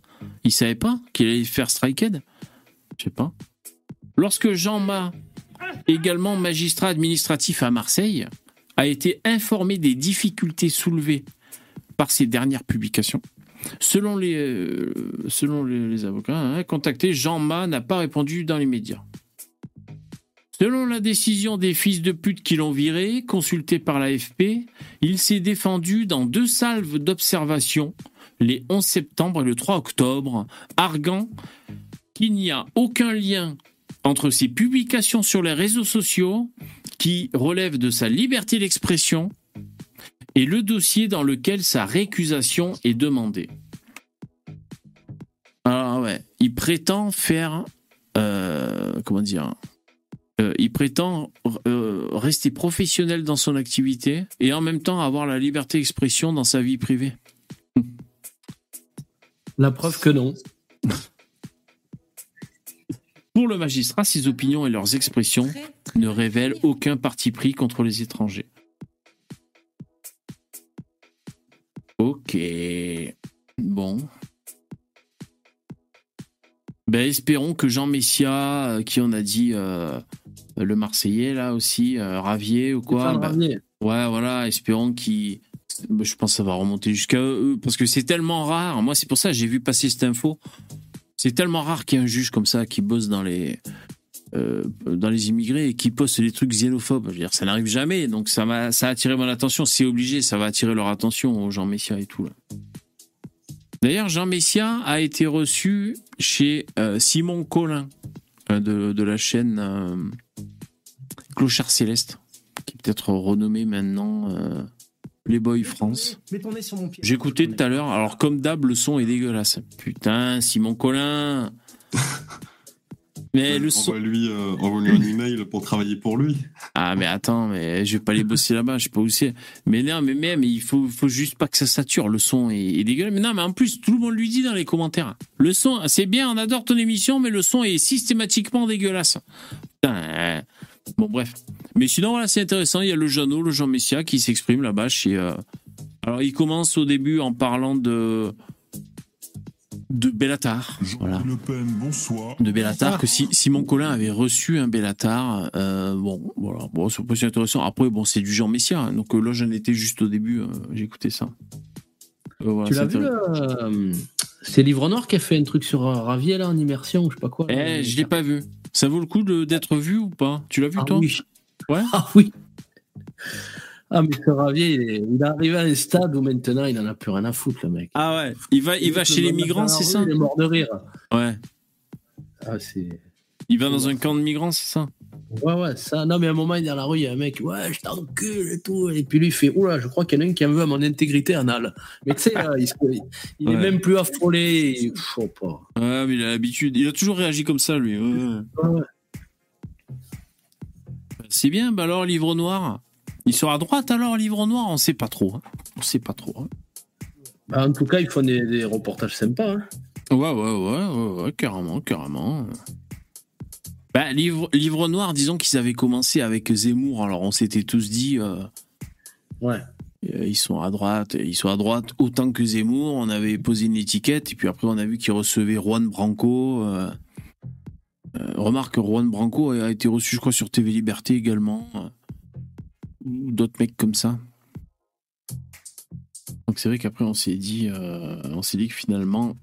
Il savait pas qu'il allait faire striked. Je sais pas. Lorsque Jean Ma, également magistrat administratif à Marseille, a été informé des difficultés soulevées par ses dernières publications, selon les, euh, avocats hein, contactés, Jean Ma n'a pas répondu dans les médias. Selon la décision des fils de pute qui l'ont viré, consulté par l'AFP, il s'est défendu dans deux salves d'observation les 11 septembre et le 3 octobre, arguant qu'il n'y a aucun lien entre ses publications sur les réseaux sociaux qui relèvent de sa liberté d'expression et le dossier dans lequel sa récusation est demandée. Ah ouais, il prétend faire, euh, comment dire, euh, il prétend euh, rester professionnel dans son activité et en même temps avoir la liberté d'expression dans sa vie privée. La preuve que non. Pour le magistrat, ses opinions et leurs expressions ne révèlent aucun parti pris contre les étrangers. Ok. Bon. Ben, espérons que Jean Messia, euh, qui on a dit euh, le Marseillais là aussi, euh, Ravier ou quoi. Ben, Ravier. Ouais, voilà, espérons qu'il. ben, Je pense que ça va remonter jusqu'à eux, parce que c'est tellement rare. Moi, c'est pour ça que j'ai vu passer cette info. C'est tellement rare qu'il y ait un juge comme ça qui bosse dans les, euh, dans les immigrés et qui poste des trucs xénophobes. Je veux dire, ça n'arrive jamais, donc ça, m'a, ça a attiré mon attention. C'est obligé, ça va attirer leur attention aux Jean Messia et tout. D'ailleurs, Jean Messia a été reçu chez euh, Simon Collin de, de la chaîne euh, Clochard Céleste, qui est peut-être renommé maintenant Playboy France. Écouté tout à l'heure, alors comme d'hab, le son est dégueulasse. Putain, Simon Collin Mais le son... Envoie-lui euh, envoie-lui un email pour travailler pour lui. Ah mais attends, mais je vais pas aller bosser là-bas, je sais pas où c'est. Mais non, mais même, il faut, faut juste pas que ça sature, le son est, est dégueulasse. Mais non, mais en plus, tout le monde lui dit dans les commentaires. Le son, c'est bien, on adore ton émission, mais le son est systématiquement dégueulasse. Putain, euh, Bon, bref. Mais sinon, voilà, c'est intéressant. Il y a le Jeannot, le Jean Messia qui s'exprime là-bas chez. euh, Alors, il commence au début en parlant de. de Bellatar. Voilà. Le Pen, bonsoir. De Bellatar, que si, Simon Collin avait reçu un Bellatar. euh, bon, voilà. Bon, c'est pas si intéressant. Après, bon, c'est du Jean Messia. hein. donc euh, là, j'en étais juste au début. euh, J'ai écouté ça. Euh, voilà, tu l'as vu euh, C'est Livre Noir qui a fait un truc sur Ravier là en immersion ou je sais pas quoi. Eh, je l'ai pas vu. Ça vaut le coup d'être vu ou pas? Tu l'as vu, Ah toi? oui. Ouais? Ah oui. Ah mais ce Ravier, il est, il est arrivé à un stade où maintenant il en a plus rien à foutre le mec. Ah ouais. Il va, il va chez les migrants, c'est ça? Il est mort de rire. Ouais. Ah c'est. Il va dans un camp de migrants, c'est ça? Ouais, ouais, ça. Non, mais à un moment, il est dans la rue, il y a un mec, ouais, je t'encule et tout. Et puis lui, il fait, oula, je crois qu'il y en a un qui en veut à mon intégrité anale. Mais tu sais, là, il, se- il est même plus affolé. il- pff, pas. Ouais, mais il a l'habitude. Il a toujours réagi comme ça, lui. Ouais, ouais. Ouais. C'est bien, bah alors, livre noir. Il sera à droite alors, livre noir? On sait pas trop. hein. On sait pas trop. hein. Bah, en tout cas, ils font des, des reportages sympas. hein. Ouais, ouais, ouais, ouais, ouais, carrément, carrément. Bah, livre, livre noir, disons qu'ils avaient commencé avec Zemmour. Alors, on s'était tous dit, euh, Ouais. euh, ils sont à droite, ils sont à droite autant que Zemmour. On avait posé une étiquette, et puis après, on a vu qu'ils recevaient Juan Branco. euh, euh, remarque, Juan Branco a été reçu, je crois, sur TV Liberté également. euh, ou d'autres mecs comme ça. Donc c'est vrai qu'après on s'est dit, euh, on s'est dit que finalement,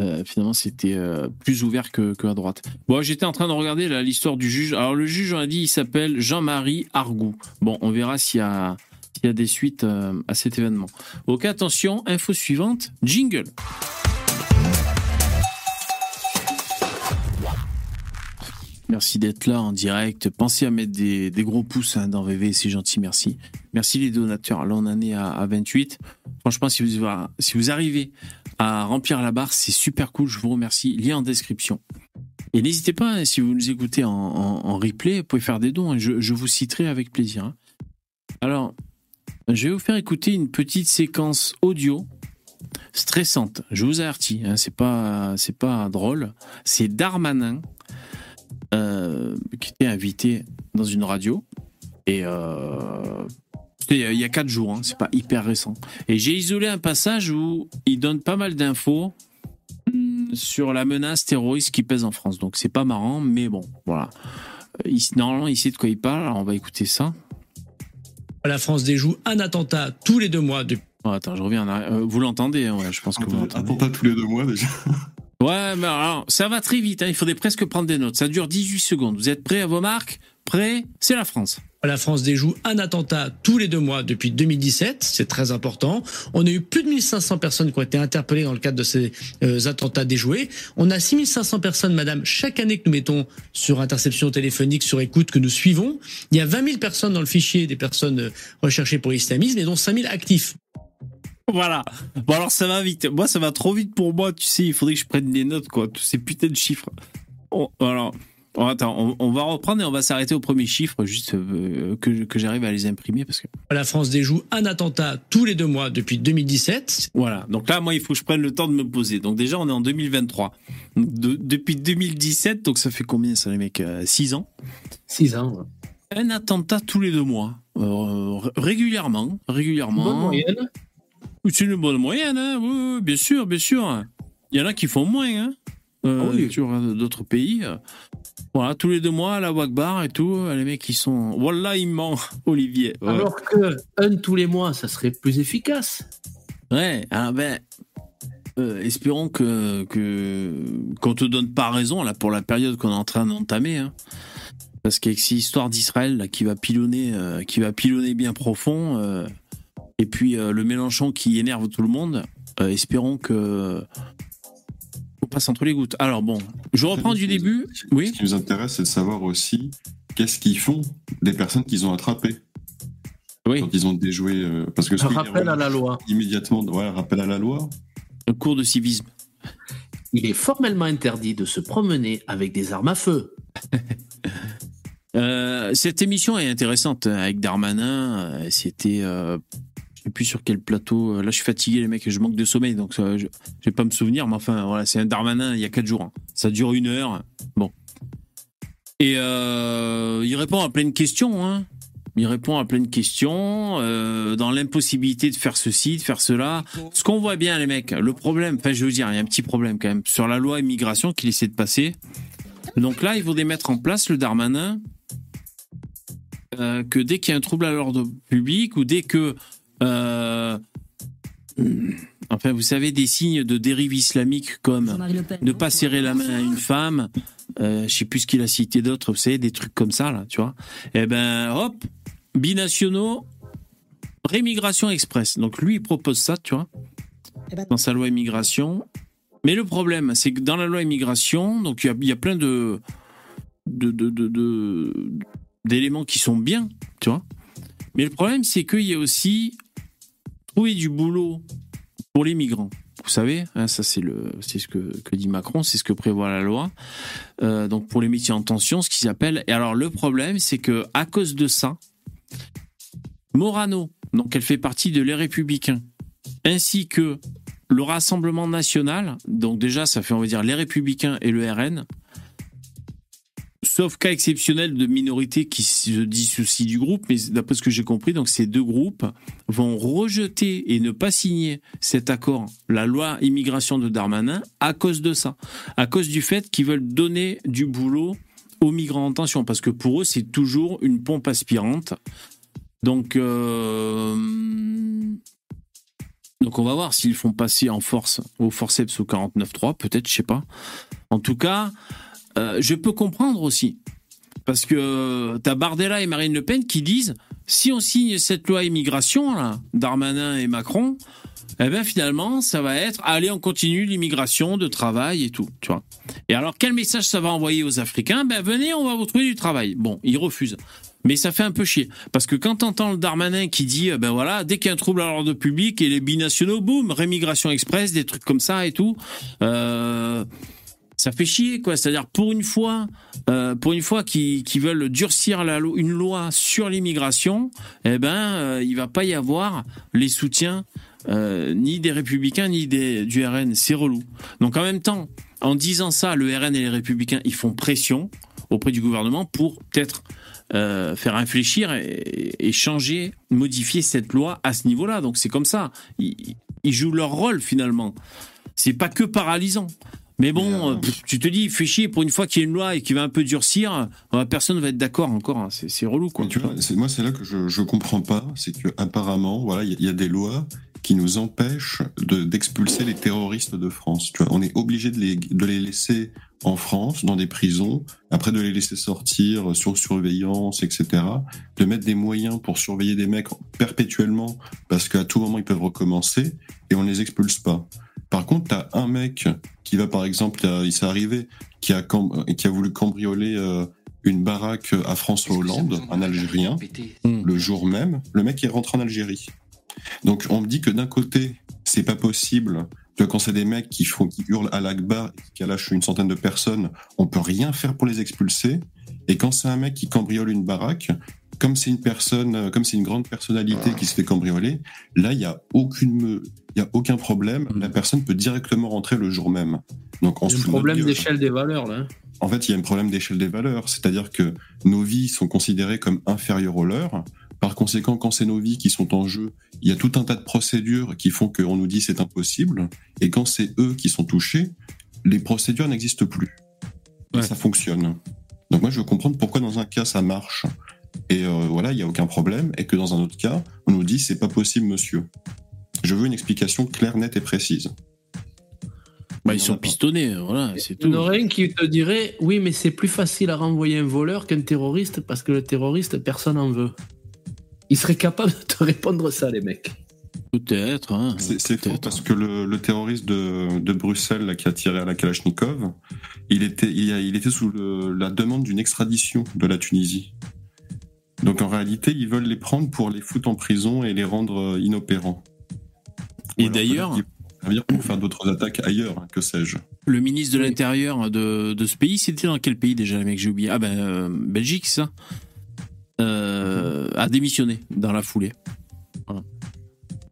euh, finalement c'était euh, plus ouvert que, à droite. Bon, j'étais en train de regarder l'histoire du juge. Alors le juge, on a dit, il s'appelle Jean-Marie Argout. Bon, on verra s'il y a, des suites euh, à cet événement. Ok, attention, info suivante, jingle. Merci d'être là en direct. Pensez à mettre des, gros pouces hein, dans VV, c'est gentil, merci. Merci les donateurs. Là, on en est à, à 28. Franchement, si vous arrivez remplir la barre, c'est super cool. Je vous remercie. Lien en description. Et n'hésitez pas, hein, si vous nous écoutez en, replay, vous pouvez faire des dons. hein. Je, je vous citerai avec plaisir. hein. Alors, je vais vous faire écouter une petite séquence audio stressante. Je vous avertis, c'est pas, c'est pas drôle. C'est Darmanin euh, qui était invité dans une radio et euh, il y a quatre jours, hein, c'est pas hyper récent. Et j'ai isolé un passage où il donne pas mal d'infos sur la menace terroriste qui pèse en France. Donc c'est pas marrant, mais bon, voilà. Euh, Il, normalement, il sait de quoi il parle, alors on va écouter ça. La France déjoue un attentat tous les deux mois depuis. Oh, attends, je reviens. Euh, vous l'entendez, hein, ouais, je pense que vous l'entendez. attentat tous les deux mois déjà. Ouais, mais alors, ça va très vite, hein, il faudrait presque prendre des notes. Ça dure 18 secondes. Vous êtes prêts à vos marques? Prêts C'est la France. La France déjoue un attentat tous les deux mois depuis 2017, c'est très important. On a eu plus de 1500 personnes qui ont été interpellées dans le cadre de ces euh, attentats déjoués. On a 6500 personnes, madame, chaque année que nous mettons sur interception téléphonique, sur écoute, que nous suivons. Il y a 20 000 personnes dans le fichier des personnes euh, recherchées pour l'islamisme et dont 5000 actifs. Voilà. Bon, alors ça va vite. Moi, ça va trop vite pour moi, tu sais, il faudrait que je prenne des notes, quoi. Tous ces putains de chiffres. Oh, alors, attends, on, on va reprendre et on va s'arrêter au premier chiffre, juste euh, que, que j'arrive à les imprimer, parce que. La France déjoue un attentat tous les deux mois depuis 2017. Voilà. Donc là, moi, il faut que je prenne le temps de me poser. Donc déjà, on est en 2023. Donc, de- depuis 2017, donc ça fait combien, ça, les mecs 6 ans? 6 ans. ouais. Un attentat tous les deux mois. Euh, ré- régulièrement. Régulièrement. Bonne moyenne. C'est une bonne moyenne, hein oui, oui, bien sûr, bien sûr. Il y en a qui font moins, hein euh, Ah oui. Tu regardes d'autres pays. euh, Voilà, tous les deux mois, à la Wagbar et tout, euh, les mecs, ils sont. Voilà, ils ment, Olivier. Ouais, Alors que un tous les mois, ça serait plus efficace. Ouais, ah ben. euh, espérons que que qu'on te donne pas raison là pour la période qu'on est en train d'entamer, hein. parce qu'avec ces histoires d'Israël là, qui va pilonner, euh, qui va pilonner bien profond, euh, et puis euh, le Mélenchon qui énerve tout le monde, euh, espérons que passe entre les gouttes. Alors bon, je reprends du début. Oui. Ce qui nous intéresse, c'est de savoir aussi qu'est-ce qu'ils font des personnes qu'ils ont attrapées Oui, quand ils ont déjoué. euh, parce que ce Un qu'ils rappel à la loi. immédiatement, ouais, rappel à la loi. un cours de civisme. Il est formellement interdit de se promener avec des armes à feu. Euh, cette émission est intéressante avec Darmanin. euh, C'était, euh, sais plus sur quel plateau. euh, Là, je suis fatigué, les mecs, je manque de sommeil, donc je, je vais pas me souvenir. Mais enfin, voilà, c'est un Darmanin il y a quatre jours. hein. Ça dure une heure. Bon. Et euh, il répond à plein de questions. Hein. Il répond à plein de questions euh, dans l'impossibilité de faire ceci, de faire cela. Ce qu'on voit bien, les mecs, le problème, enfin, je veux dire, il y a un petit problème quand même sur la loi immigration qu'il essaie de passer. Donc là, il faudrait mettre en place le Darmanin que dès qu'il y a un trouble à l'ordre public ou dès que, euh, enfin, vous savez, des signes de dérive islamique comme ne pas serrer la main à une femme, euh, je sais plus ce qu'il a cité d'autre, vous savez, des trucs comme ça, là, tu vois. Eh ben, hop, binationaux, rémigration express. Donc lui, il propose ça, tu vois, dans sa loi immigration. Mais le problème, c'est que dans la loi immigration, donc il y y a plein de- d'éléments qui sont bien, tu vois. Mais le problème, c'est qu'il y a aussi trouver du boulot pour les migrants. Vous savez, hein, ça c'est le, c'est ce que, que dit Macron, c'est ce que prévoit la loi. Euh, donc pour les métiers en tension, ce qu'ils appellent. Et alors le problème, c'est que à cause de ça, Morano, donc elle fait partie de les Républicains, ainsi que le Rassemblement national, donc déjà ça fait on va dire les Républicains et le RN, sauf cas exceptionnel de minorités qui se dissocient du groupe, mais d'après ce que j'ai compris, donc ces deux groupes vont rejeter et ne pas signer cet accord, la loi immigration de Darmanin, à cause de ça, à cause du fait qu'ils veulent donner du boulot aux migrants en tension, parce que pour eux c'est toujours une pompe aspirante. Donc, euh, donc on va voir s'ils font passer en force au forceps au 49.3, peut-être, je sais pas. En tout cas, euh, je peux comprendre aussi. Parce que euh, t'as Bardella et Marine Le Pen qui disent si on signe cette loi immigration, là, Darmanin et Macron, eh ben finalement, ça va être allez, on continue l'immigration de travail et tout, tu vois. Et alors, quel message ça va envoyer aux Africains? Ben venez, on va vous trouver du travail. Bon, ils refusent. Mais ça fait un peu chier. Parce que quand t'entends le Darmanin qui dit, euh, ben voilà, dès qu'il y a un trouble à l'ordre public et les binationaux, boum, rémigration express, des trucs comme ça et tout, euh, ça fait chier, quoi. C'est-à-dire, pour une fois, euh, pour une fois qu'ils veulent durcir une loi sur l'immigration, eh ben, euh, il va pas y avoir les soutiens euh, ni des républicains ni des, du RN. C'est relou. Donc, en même temps, en disant ça, le RN et les républicains, ils font pression auprès du gouvernement pour peut-être faire réfléchir et, et changer, modifier cette loi à ce niveau-là. Donc c'est comme ça. Ils, ils jouent leur rôle finalement. C'est pas que paralysant. Mais bon, euh, euh, pff, tu te dis, fais chier pour une fois qu'il y a une loi et qui va un peu durcir, euh, personne va être d'accord encore. hein. C'est relou quoi. Tu vois, c'est- moi, c'est là que je, je comprends pas. C'est que apparemment, voilà, il y, a- il y a des lois qui nous empêchent de- d'expulser les terroristes de France. Tu vois, on est obligé de les, de les laisser en France, dans des prisons, après de les laisser sortir sur surveillance, etc. De mettre des moyens pour surveiller des mecs perpétuellement, parce qu'à tout moment ils peuvent recommencer, et on les expulse pas. Par contre, t'as un mec qui va, par exemple, il s'est arrivé, qui a, cam- qui a voulu cambrioler euh, une baraque à François Hollande, un Algérien, Hmm. le jour même, le mec est rentré en Algérie. Donc on me dit que d'un côté, c'est pas possible. Tu vois, quand c'est des mecs qui font, qui hurlent à l'Akbar, et qui lâchent une centaine de personnes, on peut rien faire pour les expulser. Et quand c'est un mec qui cambriole une baraque, comme c'est une personne, euh, comme c'est une grande personnalité qui se fait cambrioler, là il y a aucune, il y a aucun problème. Mm. La personne peut directement rentrer le jour même. Donc on C'est se un fout de problème gueule. d'échelle des valeurs, là. hein. En fait, il y a un problème d'échelle des valeurs, c'est-à-dire que nos vies sont considérées comme inférieures aux leurs. Par conséquent, quand c'est nos vies qui sont en jeu, il y a tout un tas de procédures qui font qu'on nous dit c'est impossible. Et quand c'est eux qui sont touchés, les procédures n'existent plus. Et ça fonctionne. Donc moi, je veux comprendre pourquoi dans un cas ça marche et euh, voilà, il y a aucun problème, et que dans un autre cas, on nous dit c'est pas possible, monsieur. Je veux une explication claire, nette et précise. Bah, ils en sont pistonnés, voilà, c'est Il y tout. en aurait un qui te dirait Oui, mais c'est plus facile à renvoyer un voleur qu'un terroriste parce que le terroriste, personne n'en veut. Il serait capable de te répondre ça, les mecs. Peut-être. Hein, C'est faux parce que le, le terroriste de, de Bruxelles là, qui a tiré à la Kalachnikov, il était, il, a- il était sous le- la demande d'une extradition de la Tunisie. Donc en réalité, ils veulent les prendre pour les foutre en prison et les rendre euh, inopérants. Et d'ailleurs- pour faire d'autres attaques ailleurs, hein, que sais-je. Le ministre de l'Intérieur de, de ce pays, c'était dans quel pays déjà, les mecs J'ai oublié. Ah ben, euh, Belgique, ça euh, A démissionné dans la foulée. Voilà.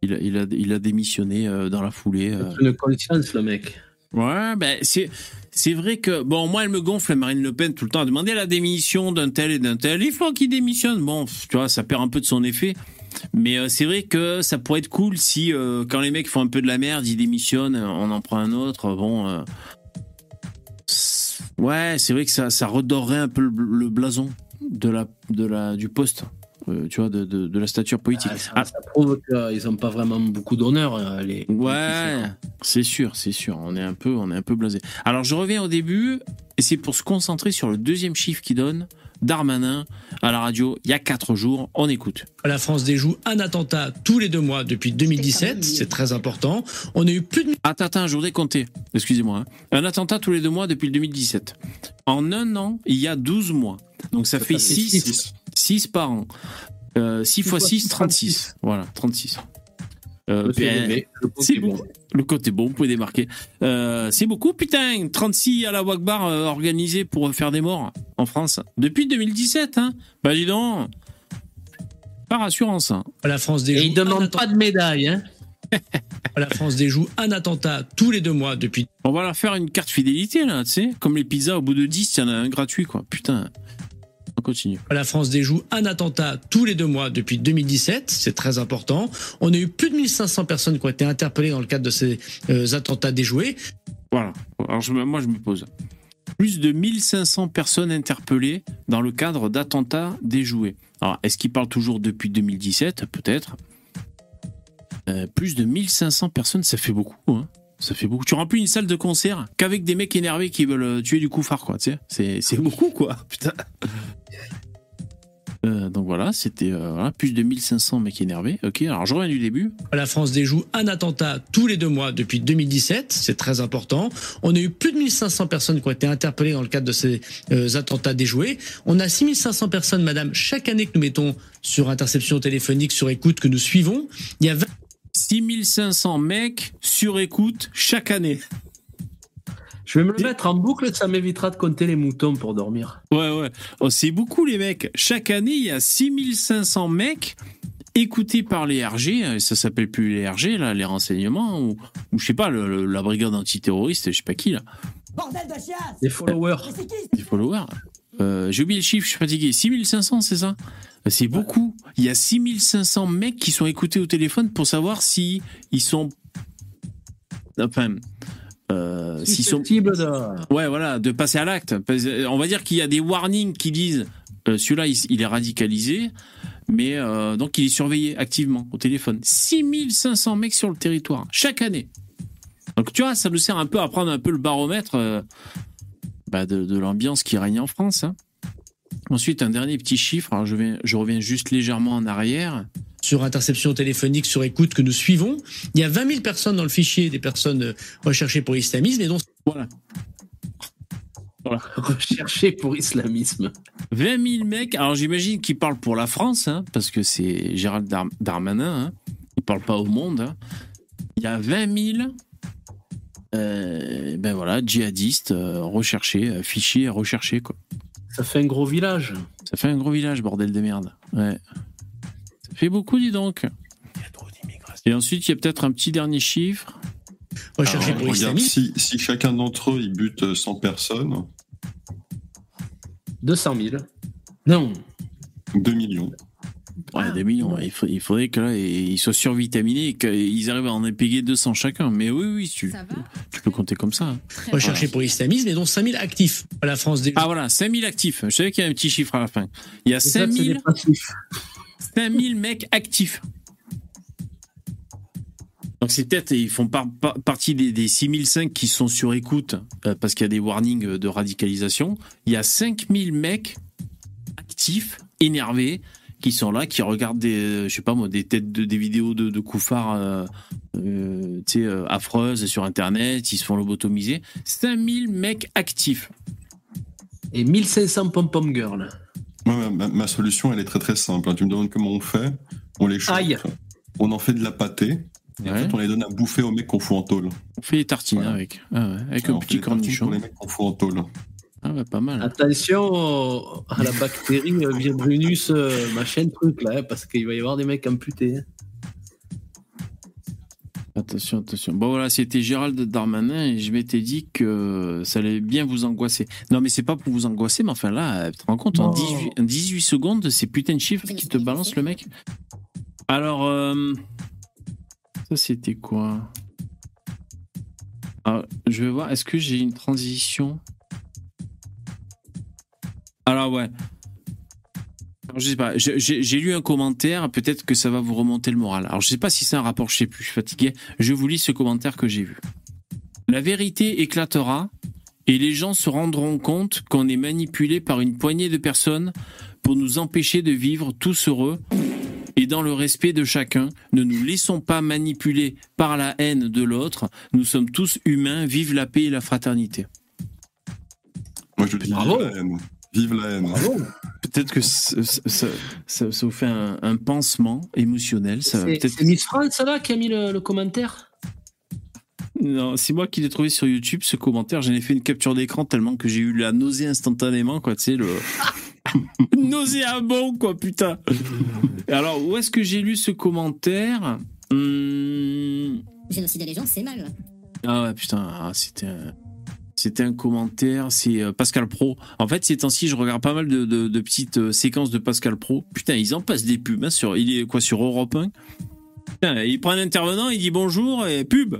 Il, a, il, a, il a démissionné dans la foulée. euh. Une conscience, le mec. Ouais, ben c'est c'est vrai que bon, moi elle me gonfle Marine Le Pen tout le temps à demander la démission d'un tel et d'un tel. Il faut qu'il démissionne. Bon, tu vois, ça perd un peu de son effet. Mais euh, c'est vrai que ça pourrait être cool si euh, quand les mecs font un peu de la merde, ils démissionnent, on en prend un autre. Bon, euh, ouais, c'est vrai que ça ça redorerait un peu le, le blason de la de la du poste. Euh, tu vois, de, de, de la stature politique. Ah, ça, Ah, ça prouve qu'ils n'ont pas vraiment beaucoup d'honneur. euh, Les... Ouais, c'est sûr, c'est sûr. On est un peu, on est un peu blasé. Alors je reviens au début, et c'est pour se concentrer sur le deuxième chiffre qui donne Darmanin à la radio il y a quatre jours. On écoute. La France déjoue un attentat tous les deux mois depuis 2017, c'est très important. On a eu plus de Attends, attends, je voudrais compter. Excusez-moi. hein. Un attentat tous les deux mois depuis le 2017. En un an, il y a 12 mois. Donc ça, fait fait 6 six. 6 par an. Euh, 6 fois fois 6, six, 36. Voilà, 36. Euh, C'est élevé, le c'est est bon. Le côté bon, vous pouvez démarquer. Euh, c'est beaucoup, putain. 36 à la Wagbar euh, organisé pour faire des morts en France depuis 2017. Hein. Bah dis donc. Pas rassurant ça. la France Et déjoue ils ne un demandent pas de médaille. Hein. la France déjoue un attentat tous les deux mois depuis On va leur faire une carte fidélité là, tu sais. Comme les pizzas, au bout de 10, il y en a un gratuit quoi. Putain. On continue. La France déjoue un attentat tous les deux mois depuis 2017, c'est très important. On a eu plus de 1500 personnes qui ont été interpellées dans le cadre de ces euh, attentats déjoués. Voilà. Alors je, moi je me pose. Plus de 1500 personnes interpellées dans le cadre d'attentats déjoués. Alors est-ce qu'ils parlent toujours depuis 2017 Peut-être. Euh, plus de 1500 personnes, ça fait beaucoup. Hein. Ça fait beaucoup. Tu remplis une salle de concert qu'avec des mecs énervés qui veulent euh, tuer du coup phare, quoi. Tu sais, c'est c'est beaucoup, quoi. Putain. Euh, donc voilà, c'était euh, voilà, plus de 1500 mecs énervés. Ok, alors je reviens du début. La France déjoue un attentat tous les deux mois depuis 2017, c'est très important. On a eu plus de 1500 personnes qui ont été interpellées dans le cadre de ces euh, attentats déjoués. On a 6500 personnes, madame, chaque année que nous mettons sur interception téléphonique, sur écoute, que nous suivons. Il y a 20 6500 mecs sur écoute chaque année. Je vais me le mettre en boucle, ça m'évitera de compter les moutons pour dormir. Ouais, ouais. Oh, c'est beaucoup, les mecs. Chaque année, il y a 6500 mecs écoutés par les RG. euh, Ça s'appelle plus les RG, là, les renseignements, ou, ou je sais pas, le- le- la brigade antiterroriste, je sais pas qui, là. Bordel de chiasse Les followers. Mais c'est qui Les followers. Euh, j'ai oublié le chiffre, je suis fatigué. 6500, c'est ça? C'est beaucoup. Il y a 6500 mecs qui sont écoutés au téléphone pour savoir si ils sont. Enfin. Euh, s'ils sont. De. Ouais, voilà, de passer à l'acte. Euh, On va dire qu'il y a des warnings qui disent euh, celui-là, il, il est radicalisé, mais euh, donc il est surveillé activement au téléphone. 6500 mecs sur le territoire, chaque année. Donc tu vois, ça nous sert un peu à prendre un peu le baromètre euh, bah, de, de l'ambiance qui règne en France. hein. Ensuite, un dernier petit chiffre, alors je, vais, je reviens juste légèrement en arrière. sur interception téléphonique, sur écoute que nous suivons. Il y a 20 000 personnes dans le fichier des personnes euh, recherchées pour islamisme et donc Voilà. Recherché pour islamisme. 20 000 mecs, alors j'imagine qu'ils parlent pour la France, hein, parce que c'est Gérald Dar- Darmanin, hein. il parle pas au monde. hein. Il y a 20 000 euh, ben voilà, djihadistes euh, recherchés, euh, fichiers recherchés. Quoi. Ça fait un gros village. Ça fait un gros village, bordel de merde. Ouais. Ça fait beaucoup, dis donc. Et ensuite, il y a peut-être un petit dernier chiffre. recherchées Alors, pour regarde, si, si chacun d'entre eux il bute 100 personnes, 200 000. Non. 2 millions. Ouais, des millions. Il, faut- il faudrait que là, ils soient survitaminés et qu'ils arrivent à en épiguer 200 chacun. Mais oui, oui, tu, peux compter comme ça. hein. Très Recherchées pour islamisme et dont 5 000 actifs. La France des Ah voilà, 5000 actifs. Je savais qu'il y avait un petit chiffre à la fin. Il y a Et ça, c'est 5000, des passifs. 5000 mecs actifs. Donc c'est peut-être, ils font par- par- partie des, des 6005 qui sont sur écoute euh, parce qu'il y a des warnings de radicalisation. Il y a 5000 mecs actifs, énervés, qui sont là, qui regardent des, euh, je sais pas moi, des têtes de, des vidéos de, de couffards, euh, euh, tu sais, euh, affreuses sur Internet, ils se font lobotomiser. 5000 mecs actifs. Et 1500 pom-pom girls. Ma, solution, elle est très très simple. hein. Tu me demandes comment on fait On les choque. Aïe. On en fait de la pâtée. Et en Ouais. fait, on les donne à bouffer aux mecs qu'on fout en tôle. On fait des tartines avec. Ah ouais, avec On un petit cornichon. Pour les mecs qu'on fout en tôle. Ah ouais, pas mal. Attention à la bactérie euh, Virbrunus, euh, machin truc là, hein, parce qu'il va y avoir des mecs amputés. hein. Attention, attention. Bon voilà, c'était Gérald Darmanin et je m'étais dit que ça allait bien vous angoisser. Non mais c'est pas pour vous angoisser, mais enfin là, tu te rends compte, en Non. 18, en 18 secondes, ces putains de chiffres qui te balancent le mec. Alors, euh, ça c'était quoi? Alors, Je vais voir, est-ce que j'ai une transition? Alors ouais. Alors, je sais pas, j'ai- lu un commentaire, peut-être que ça va vous remonter le moral. Alors je sais pas si c'est un rapport, je sais plus, je suis fatigué. Je vous lis ce commentaire que j'ai vu. La vérité éclatera et les gens se rendront compte qu'on est manipulé par une poignée de personnes pour nous empêcher de vivre tous heureux et dans le respect de chacun. Ne nous laissons pas manipuler par la haine de l'autre. Nous sommes tous humains. Vive la paix et la fraternité. Moi, je dis Bravo. la haine. Vive la haine. Peut-être que ça, ça- ça- ça- ça vous fait un, un pansement émotionnel. C'est Miss France là qui a mis le, le commentaire Non, c'est moi qui l'ai trouvé sur YouTube, ce commentaire. J'en ai fait une capture d'écran tellement que j'ai eu la nausée instantanément, quoi. Tu sais, le. Nauséabond, quoi, putain. Alors, où est-ce que j'ai lu ce commentaire? Hum, Génocider les gens, c'est mal. Ah ouais, putain, ah, c'était. C'était un commentaire, c'est euh, Pascal Pro. En fait, ces temps-ci, je regarde pas mal de, de- de petites euh, séquences de Pascal Pro. Putain, ils en passent des pubs. Hein, sur, il est quoi sur Europe 1 Putain, Il prend un intervenant, il dit bonjour et pub.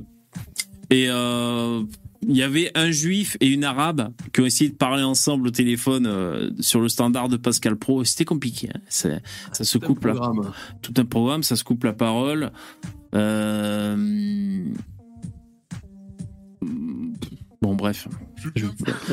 Et euh, il y avait un juif et une arabe qui ont essayé de parler ensemble au téléphone euh, sur le standard de Pascal Pro. C'était compliqué. hein. Ça, ça se coupe là tout un programme, ça se coupe la parole. Euh... Bon, bref.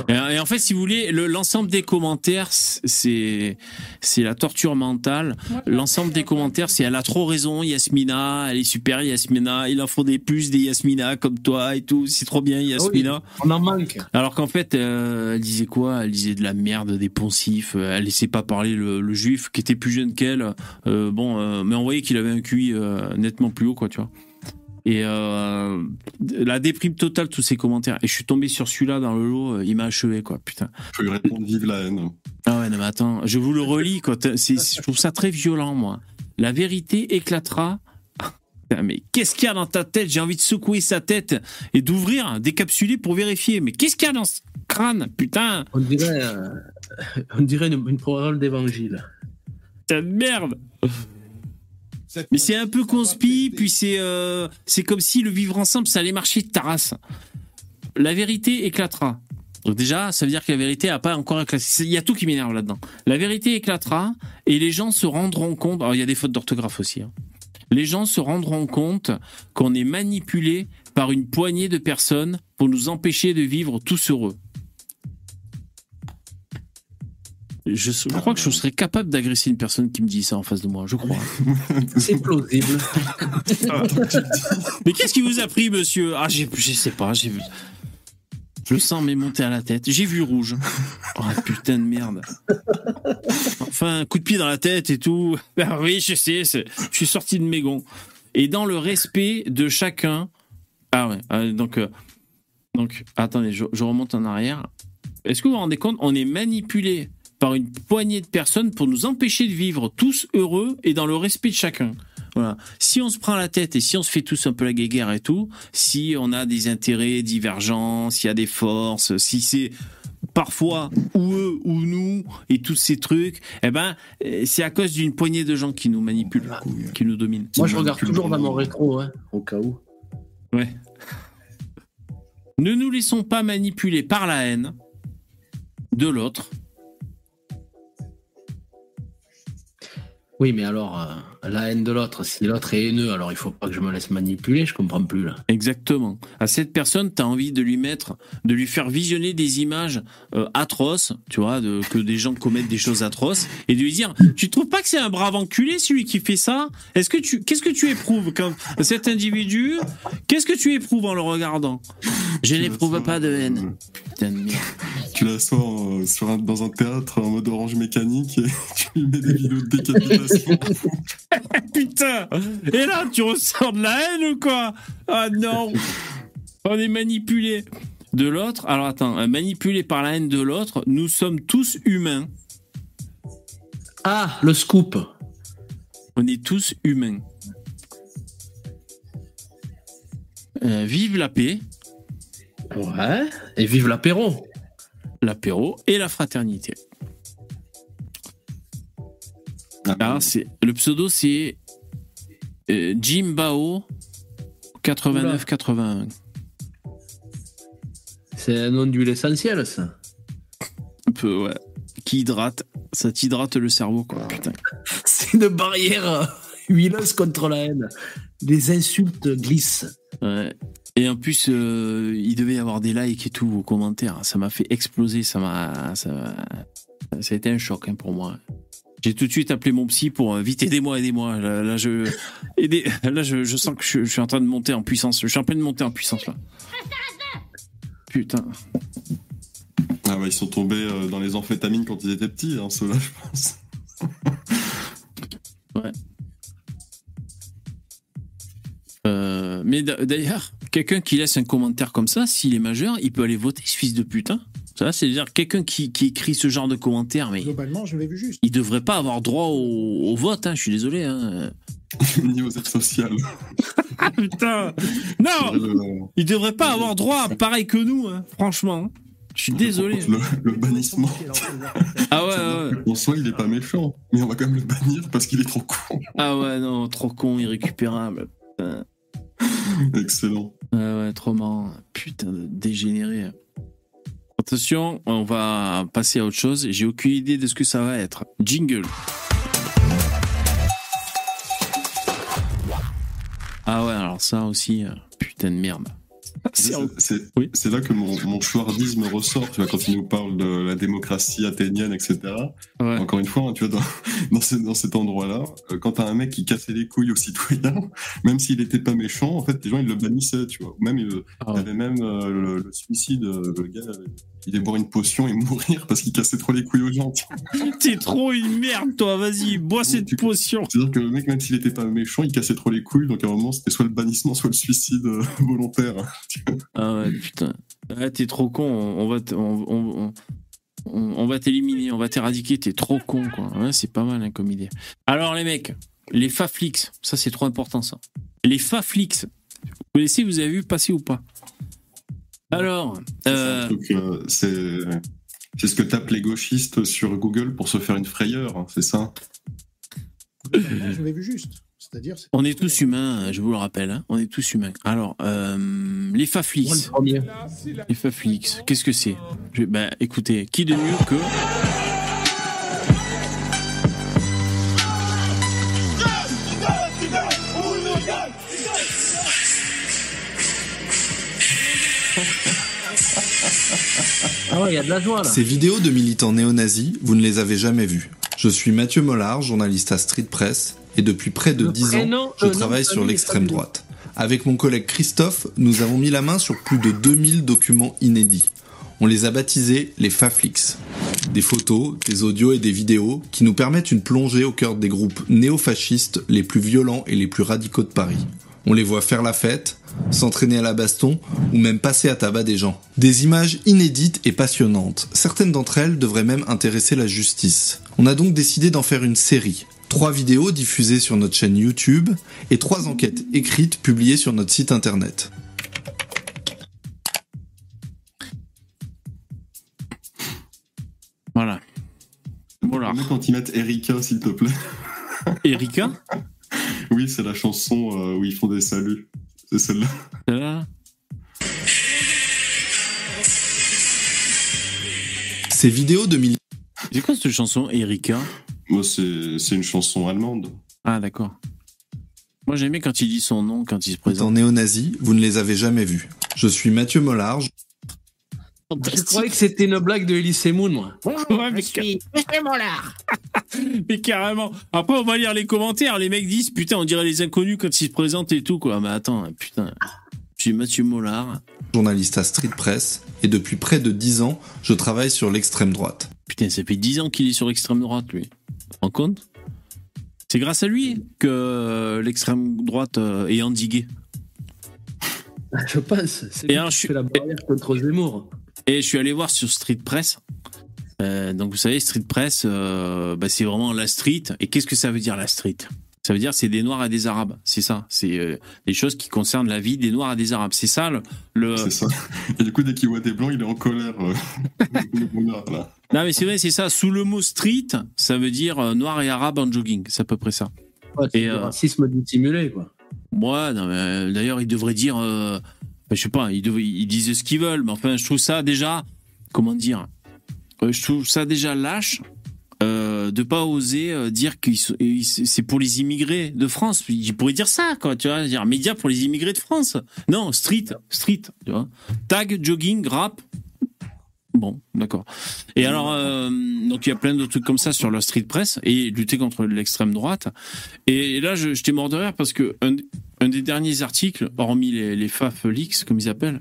Et, en fait, si vous voulez, le- l'ensemble des commentaires, c'est c'est la torture mentale. L'ensemble des commentaires, c'est elle a trop raison, Yasmina, elle est super, Yasmina. Il en faut des plus des Yasmina comme toi et tout. C'est trop bien, Yasmina. On en manque. Alors qu'en fait, euh, elle disait quoi? Elle disait de la merde, des poncifs. Elle laissait pas parler le, le juif qui était plus jeune qu'elle. Euh, bon, euh, mais on voyait qu'il avait un QI euh, nettement plus haut, quoi, tu vois. Et euh, la déprime totale, tous ces commentaires. Et je suis tombé sur celui-là dans le lot, euh, il m'a achevé, quoi, putain. Je lui répondre vive la haine. Ah ouais, non, mais attends, je vous le relis, quoi. C'est- Je trouve ça très violent, moi. La vérité éclatera Putain, mais qu'est-ce qu'il y a dans ta tête? J'ai envie de secouer sa tête et d'ouvrir, décapsuler pour vérifier. Mais qu'est-ce qu'il y a dans ce crâne Putain, On dirait, euh, on dirait une, une parole d'évangile. putain de merde Mais c'est un peu conspi, puis c'est euh, c'est comme si le vivre ensemble, ça allait marcher de ta race. La vérité éclatera. Donc déjà, ça veut dire que la vérité a pas encore éclaté. Il y a tout qui m'énerve là-dedans. La vérité éclatera et les gens se rendront compte. Alors il y a des fautes d'orthographe aussi. hein. Les gens se rendront compte qu'on est manipulé par une poignée de personnes pour nous empêcher de vivre tous heureux. Je, je crois que je serais capable d'agresser une personne qui me dit ça en face de moi. Je crois. C'est plausible. Mais qu'est-ce qui vous a pris, monsieur? Ah, j'ai- je sais pas, j'ai vu. Je le sens m'est monté à la tête. J'ai vu rouge. Oh putain de merde. Enfin, un coup de pied dans la tête et tout. Ah oui, je sais, je suis sorti de mes gonds. Et dans le respect de chacun. Ah ouais, euh, donc, euh, donc attendez, je, je remonte en arrière. Est-ce que vous vous rendez compte On est manipulé par une poignée de personnes pour nous empêcher de vivre tous heureux et dans le respect de chacun. Voilà. Si on se prend la tête et si on se fait tous un peu la guéguerre et tout, si on a des intérêts divergents, s'il y a des forces, si c'est parfois ou eux ou nous et tous ces trucs, eh ben euh, c'est à cause d'une poignée de gens qui nous manipulent, qui nous dominent. Moi, je regarde toujours dans mon rétro, hein, au cas où. Ouais. Ne nous laissons pas manipuler par la haine de l'autre. Oui, mais alors, euh, la haine de l'autre, si l'autre est haineux, alors il faut pas que je me laisse manipuler, je comprends plus là. Exactement. À cette personne, tu as envie de lui mettre, de lui faire visionner des images euh, atroces, tu vois, de, que des gens commettent des choses atroces, et de lui dire, tu trouves pas que c'est un brave enculé celui qui fait ça? Est-ce que tu, qu'est-ce que tu éprouves quand cet individu, qu'est-ce que tu éprouves en le regardant? Je n'éprouve pas de haine. Putain de merde. Tu la sors euh, sur un- dans un théâtre en mode orange mécanique et tu lui mets des vidéos de décapitation. Putain Et là, tu ressors de la haine ou quoi? Ah non On est manipulé de l'autre. Alors attends, euh, manipulé par la haine de l'autre, nous sommes tous humains. Ah, le scoop. On est tous humains. Euh, vive la paix, Ouais. Et vive l'apéro. l'apéro et la fraternité. Ah, c'est le pseudo c'est euh, Jim Bao 89 81. C'est un nom d'huile essentielle, ça. Un peu ouais. Qui hydrate, ça t'hydrate le cerveau quoi. Putain. C'est une barrière huileuse contre la haine. Les insultes glissent. Ouais. Et en plus, euh, il devait y avoir des likes et tout aux commentaires. Ça m'a fait exploser. Ça m'a, ça, m'a- ça a été un choc hein, pour moi. J'ai tout de suite appelé mon psy pour euh, vite aidez-moi, aidez-moi. Là, là, je, aidez- là, je, je sens que je, je suis en train de monter en puissance. Je suis en train de monter en puissance là. Putain. Ah bah, ils sont tombés euh, dans les amphétamines quand ils étaient petits, hein, ceux-là, je pense. Euh, mais d'a- d'ailleurs, quelqu'un qui laisse un commentaire comme ça, s'il est majeur, il peut aller voter ce fils de putain. Ça, c'est-à-dire quelqu'un qui, qui écrit ce genre de commentaire, mais Globalement, je l'ai vu juste. il devrait pas avoir droit au, au vote. Hein, je suis désolé. Hein. Ni aux aides sociales. Ah putain Non Il devrait pas avoir droit, pareil que nous, hein, franchement. Je suis désolé. Le, le bannissement. Ah ouais, ouais, ouais. En soi, il est pas méchant, mais on va quand même le bannir parce qu'il est trop con. Ah ouais, non, trop con, irrécupérable. Putain. Excellent. Ouais, ouais, trop marrant. Putain de dégénéré. Attention, on va passer à autre chose. J'ai aucune idée de ce que ça va être. Jingle. Ah ouais, alors ça aussi, euh, putain de merde. C'est c'est- Oui. c'est là que mon, mon chouardisme ressort, tu vois, quand il nous parle de la démocratie athénienne, etc. Ouais. Encore une fois, hein, tu vois, dans, dans, ce- dans cet endroit-là, euh, quand t'as un mec qui cassait les couilles aux citoyens, même s'il était pas méchant, en fait, les gens, ils le bannissaient, tu vois. Même, euh, Ah il ouais. avait même euh, le, le suicide, le gars, il devait boire une potion et mourir parce qu'il cassait trop les couilles aux gens. T'es trop une merde, toi. Vas-y, bois cette Tu- potion. C'est-à-dire que le mec, même s'il était pas méchant, il cassait trop les couilles, donc à un moment, c'était soit le bannissement, soit le suicide euh, volontaire. Ah ouais, putain. Ah, t'es trop con. On, va, t- on, on- on- on- on va t'éliminer, on va t'éradiquer. T'es trop con, quoi. Ouais, c'est pas mal hein, comme idée. Alors les mecs, les faflix, ça c'est trop important ça. Les Faflix. Vous connaissez, vous avez vu passer ou pas? Alors, euh, euh, c'est c'est ce que tapent les gauchistes sur Google pour se faire une frayeur, hein, c'est ça? Vu juste. On est tous humains, je vous le rappelle. hein, on est tous humains. Alors, euh, les Faflix. Les Faflix, qu'est-ce que c'est? Je- Bah, écoutez, qui de mieux que. Ah ouais, il y a de la joie là. Ces vidéos de militants néo-nazis, vous ne les avez jamais vues. Je suis Mathieu Mollard, journaliste à Street Press, et depuis près de Le 10 prénom, ans, je nom travaille sur l'extrême droite. Avec mon collègue Christophe, nous avons mis la main sur plus de 2000 documents inédits. On les a baptisés les Faflix. Des photos, des audios et des vidéos qui nous permettent une plongée au cœur des groupes néofascistes les plus violents et les plus radicaux de Paris. On les voit faire la fête, s'entraîner à la baston ou même passer à tabac des gens. Des images inédites et passionnantes. Certaines d'entre elles devraient même intéresser la justice. On a donc décidé d'en faire une série. Trois vidéos diffusées sur notre chaîne YouTube et trois enquêtes écrites publiées sur notre site internet. Voilà. Voilà. Quand ils mettent Erika, s'il te plaît. Erika? Oui, c'est la chanson euh, où ils font des saluts. C'est celle-là. Là. Ces vidéos de militants C'est quoi cette chanson, Erika? Moi, c'est c'est une chanson allemande. Ah, d'accord. Moi, j'aimais quand il dit son nom, quand il se présente. néo-nazis, vous ne les avez jamais vus. Je suis Mathieu Mollard, Je croyais que c'était une blague de Elise Moon, moi. Ouais, mais, mais carrément. Après, on va lire les commentaires. Les mecs disent Putain, on dirait les inconnus quand ils se présentent et tout, quoi. Mais attends, putain. Je suis Mathieu Mollard. journaliste à Street Press, et depuis près de 10 ans, je travaille sur l'extrême droite. Putain, ça fait 10 ans qu'il est sur l'extrême droite, lui. Tu te rends compte? C'est grâce à lui que euh, l'extrême droite euh, est endiguée. Je pense. C'est Et lui alors, qui je suis- fait la barrière contre Zemmour. Et je suis allé voir sur Street Press. Euh, donc, vous savez, Street Press, euh, bah, c'est vraiment la street. Et qu'est-ce que ça veut dire, la street? Ça veut dire c'est des Noirs et des Arabes. C'est ça. C'est euh, des choses qui concernent la vie des Noirs et des Arabes. C'est ça le. le- C'est ça. Et du coup, dès qu'il voit des blancs, il est en colère. euh. Là. Non, mais c'est vrai, c'est ça. Sous le mot street, ça veut dire euh, Noir et Arabe en jogging. C'est à peu près ça. Ouais, c'est Et, du euh, racisme dissimulé, quoi. Moi, euh, d'ailleurs, ils devraient dire. Bah, je sais pas, ils, ils disent ce qu'ils veulent. Mais enfin, je trouve ça déjà. Comment dire Euh, Je trouve ça déjà lâche. Euh, de pas oser euh, dire que c'est pour les immigrés de France. Ils pourraient dire ça, quoi, tu vois, dire média pour les immigrés de France. Non, street, street, tu vois. Tag, jogging, rap. Bon, d'accord. Et alors, euh, donc il y a plein de trucs comme ça sur la street press et lutter contre l'extrême droite. Et là, je- j'étais mort de rire parce que un des derniers articles, hormis les, les FAF leaks, comme ils appellent,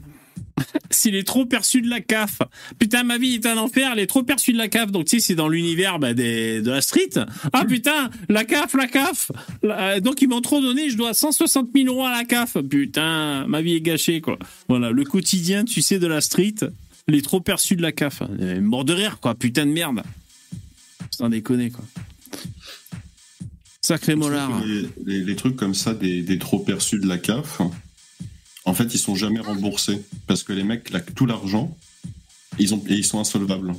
c'est les trop perçus de la CAF. Putain, ma vie est un enfer, les trop perçus de la CAF. Donc, tu sais, c'est dans l'univers bah, des, de la street. Ah putain, la CAF, la CAF. La- donc, ils m'ont trop donné, je dois 160 000 euros à la CAF. Putain, ma vie est gâchée, quoi. Voilà, le quotidien, tu sais, de la street, les trop perçus de la CAF. Euh, Mort de rire, quoi. Putain de merde. Sans déconner, quoi. Sacré mollard. Les, les- les trucs comme ça, des, des trop perçus de la CAF, en fait, ils sont jamais remboursés. Parce que les mecs claquent tout l'argent ils ont, et ils sont insolvables.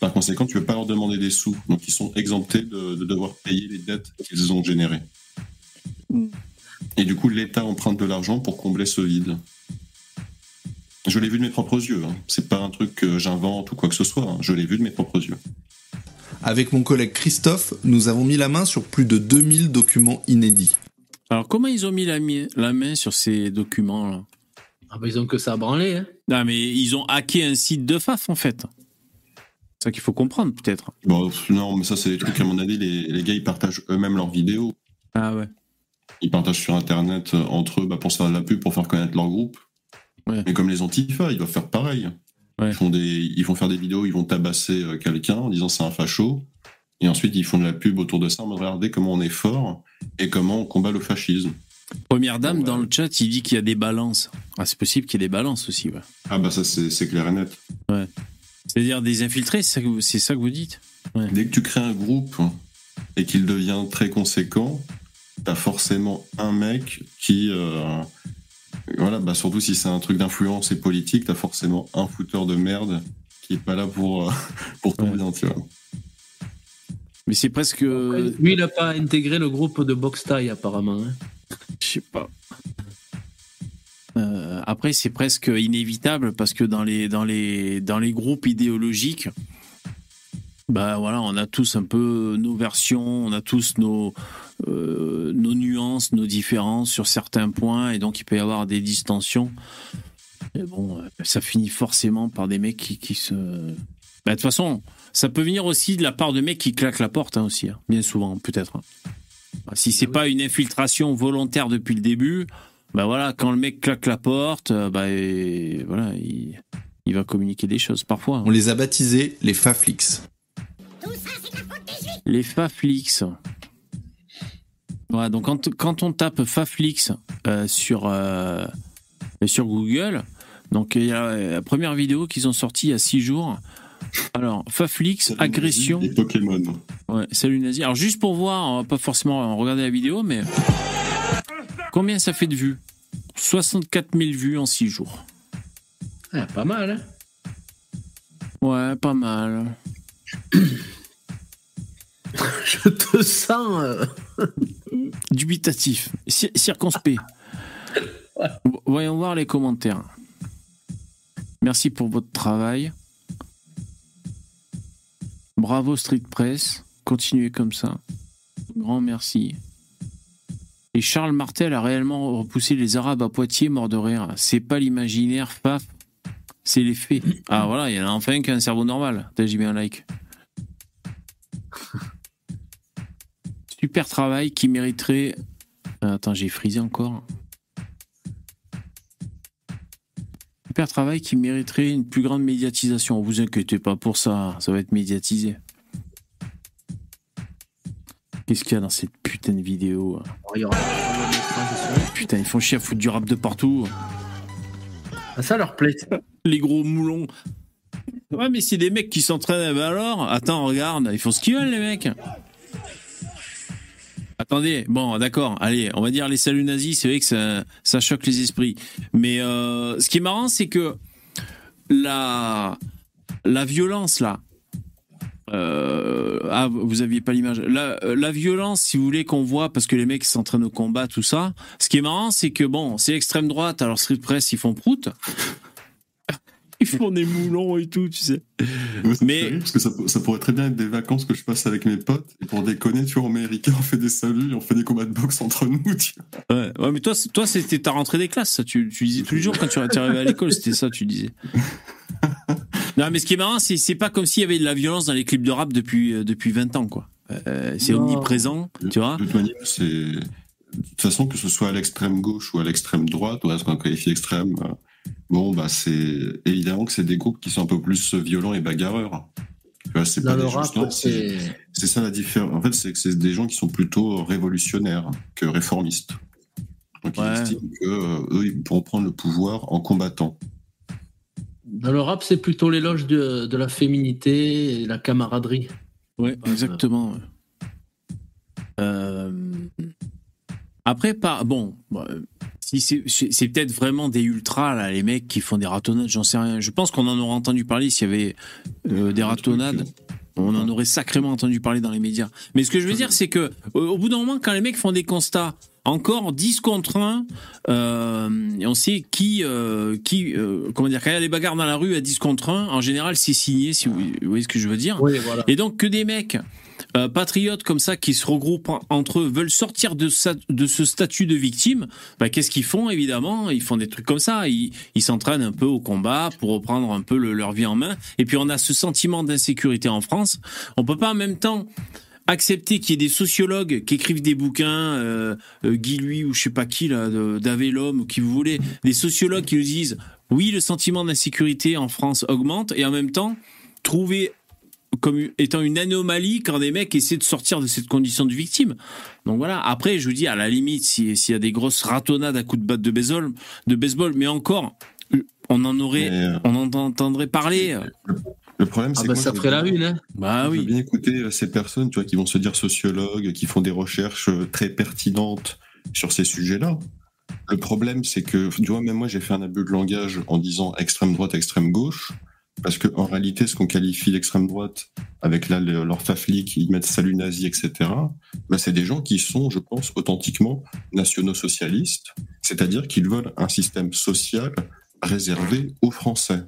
Par conséquent, tu ne peux pas leur demander des sous. Donc, ils sont exemptés de, de devoir payer les dettes qu'ils ont générées. Et du coup, l'État emprunte de l'argent pour combler ce vide. Je l'ai vu de mes propres yeux. Hein. C'est pas un truc que j'invente ou quoi que ce soit. hein. Je l'ai vu de mes propres yeux. Avec mon collègue Christophe, nous avons mis la main sur plus de 2000 documents inédits. Alors, comment ils ont mis la, main sur ces documents-là Ah bah, ils ont que ça à branler, hein. Non, mais ils ont hacké un site de FAF, en fait. C'est ça qu'il faut comprendre, peut-être. Bon, non, mais ça, c'est des trucs, à mon avis, les, les gars, ils partagent eux-mêmes leurs vidéos. Ah ouais. Ils partagent sur Internet euh, entre eux bah, pour se faire de la pub, pour faire connaître leur groupe. Ouais. Mais comme les Antifa, ils doivent faire pareil. Ouais. Ils, font des, ils vont faire des vidéos, ils vont tabasser euh, quelqu'un en disant c'est un facho. Et ensuite, ils font de la pub autour de ça en mode regardez comment on est fort et comment on combat le fascisme. Première dame, Ouais. dans le chat, il dit qu'il y a des balances. Ah, c'est possible qu'il y ait des balances aussi, ouais. Ah bah ça, c'est clair et net. C'est-à-dire des infiltrés, c'est ça, que vous- c'est ça que vous dites? Dès que tu crées un groupe et qu'il devient très conséquent, t'as forcément un mec qui. euh, voilà, bah surtout si c'est un truc d'influence et politique, t'as forcément un fouteur de merde qui est pas là pour, euh, pour ton Ouais. bien, tu vois. Mais c'est presque. Lui, il n'a pas intégré le groupe de taille, apparemment. hein. Je sais pas. Euh, après, c'est presque inévitable parce que dans les, dans les, dans les groupes idéologiques, bah voilà, on a tous un peu nos versions, on a tous nos, euh, nos nuances, nos différences sur certains points, et donc il peut y avoir des distensions. Et bon, euh, ça finit forcément par des mecs qui, qui se. Bah, de toute façon, ça peut venir aussi de la part de mecs qui claquent la porte hein, aussi, hein, bien souvent, peut-être. hein. Si c'est pas une infiltration volontaire depuis le début, bah voilà, quand le mec claque la porte, euh, bah et voilà, il, il va communiquer des choses parfois. hein. On les a baptisés les Faflix. Les Faflix. Donc quand, quand on tape Faflix euh, sur, euh, sur Google, donc il y a la première vidéo qu'ils ont sortie il y a six jours. Alors, Faflix, agression. Et Pokémon. Ouais, salut nazi. Alors juste pour voir, on va pas forcément regarder la vidéo, mais combien ça fait de vues? 64 000 vues en 6 jours. Ah, pas mal, hein? Ouais, pas mal. Je te sens. euh, Dubitatif, cir- circonspect. Vo- Voyons voir les commentaires. Merci pour votre travail. Bravo Street Press. Continuez comme ça. Grand merci. Et Charles Martel a réellement repoussé les Arabes à Poitiers morts de rire. C'est pas l'imaginaire, paf. C'est les faits. Ah voilà, il y en a enfin un qui a un cerveau normal. T'as j'ai mis un like. Super travail qui mériterait. Euh, Attends, j'ai frisé encore. Super travail qui mériterait une plus grande médiatisation. Vous inquiétez pas pour ça, ça va être médiatisé. Qu'est-ce qu'il y a dans cette putain de vidéo hein Putain, ils font chier à foutre du rap de partout. Ah, ça leur plaît. Les gros moulons. Ouais, mais c'est des mecs qui s'entraînent. ben alors, attends, regarde, ils font ce qu'ils veulent, les mecs. Attendez, bon, d'accord, allez, on va dire les saluts nazis, c'est vrai que ça, choque les esprits. Mais euh, ce qui est marrant, c'est que la, la violence, là, euh, ah, vous aviez pas l'image. La, violence, si vous voulez, qu'on voit, parce que les mecs s'entraînent au combat, tout ça. Ce qui est marrant, c'est que bon, c'est l'extrême droite, alors Street Press, ils font prout. Ils font des moulons et tout, tu sais. Ouais, ça me Mais- rire Parce que ça, ça pourrait très bien être des vacances que je passe avec mes potes. Et pour déconner, tu vois, Erika, on fait des saluts et on fait des combats de boxe entre nous. Tu vois. Ouais, ouais mais toi, c'est- toi c'était ta rentrée des classes, ça. Tu, tu disais tous les jours quand tu es arrivé à l'école, c'était ça, tu disais. Non, mais ce qui est marrant, c'est, c'est pas comme s'il y avait de la violence dans les clips de rap depuis, euh, depuis 20 ans, quoi. Euh, c'est omniprésent, tu vois. De toute manière, c'est. De toute façon, que ce soit à l'extrême gauche ou à l'extrême droite, ou à ce qu'on qualifie d'extrême, euh, bon, bah, c'est évidemment que c'est des groupes qui sont un peu plus violents et bagarreurs. C'est Dans pas le des rap, juste- non, c'est c'est. c'est ça la différence. En fait, c'est que c'est des gens qui sont plutôt révolutionnaires que réformistes. Donc, Ouais. ils estiment que euh, eux, ils pourront prendre le pouvoir en combattant. Dans le rap, c'est plutôt l'éloge de, de la féminité et la camaraderie. Ouais, exactement. Euh, Après, pas bon. euh, Si c'est, peut-être vraiment des ultras là, les mecs qui font des ratonnades, j'en sais rien. Je pense qu'on en aurait entendu parler s'il y avait euh, des ratonnades. On en aurait sacrément entendu parler dans les médias. Mais ce que je veux dire, c'est que au au bout d'un moment, quand les mecs font des constats, encore 10 contre 1, euh, et on sait qui, euh, qui euh, comment dire, quand il y a des bagarres dans la rue à 10 contre 1, en général, c'est signé, si vous, vous voyez ce que je veux dire. Oui, voilà. Et donc que des mecs euh, patriotes comme ça qui se regroupent en- entre eux veulent sortir de, ce statut de victime, bah, qu'est-ce qu'ils font évidemment? Ils font des trucs comme ça. Ils s'entraînent un peu au combat pour reprendre un peu le- leur vie en main. Et puis on a ce sentiment d'insécurité en France. On peut pas en même temps accepter qu'il y ait des sociologues qui écrivent des bouquins, euh, euh, Guy Lui ou je sais pas qui là, de- d'Avelum ou qui vous voulez, des sociologues qui nous disent oui le sentiment d'insécurité en France augmente et en même temps trouver comme étant une anomalie quand des mecs essaient de sortir de cette condition de victime. Donc voilà. Après, je vous dis, à la limite, si- s'il y a des grosses ratonnades à coups de batte de baseball, de baseball, mais encore, on en aurait, euh, on en entendrait parler. Le problème, Ah c'est bah que moi, ça ferait la une, hein. Bah oui. bien écouter euh, ces personnes, tu vois, qui vont se dire sociologues, qui font des recherches euh, très pertinentes sur ces sujets-là. Le problème, c'est que, tu vois, même moi, j'ai fait un abus de langage en disant extrême droite, extrême gauche, parce que en réalité, ce qu'on qualifie d'extrême droite, avec là le- leur faflic, ils mettent salut nazi, etc. Bah, c'est des gens qui sont, je pense, authentiquement nationaux-socialistes, c'est-à-dire qu'ils veulent un système social réservé aux Français.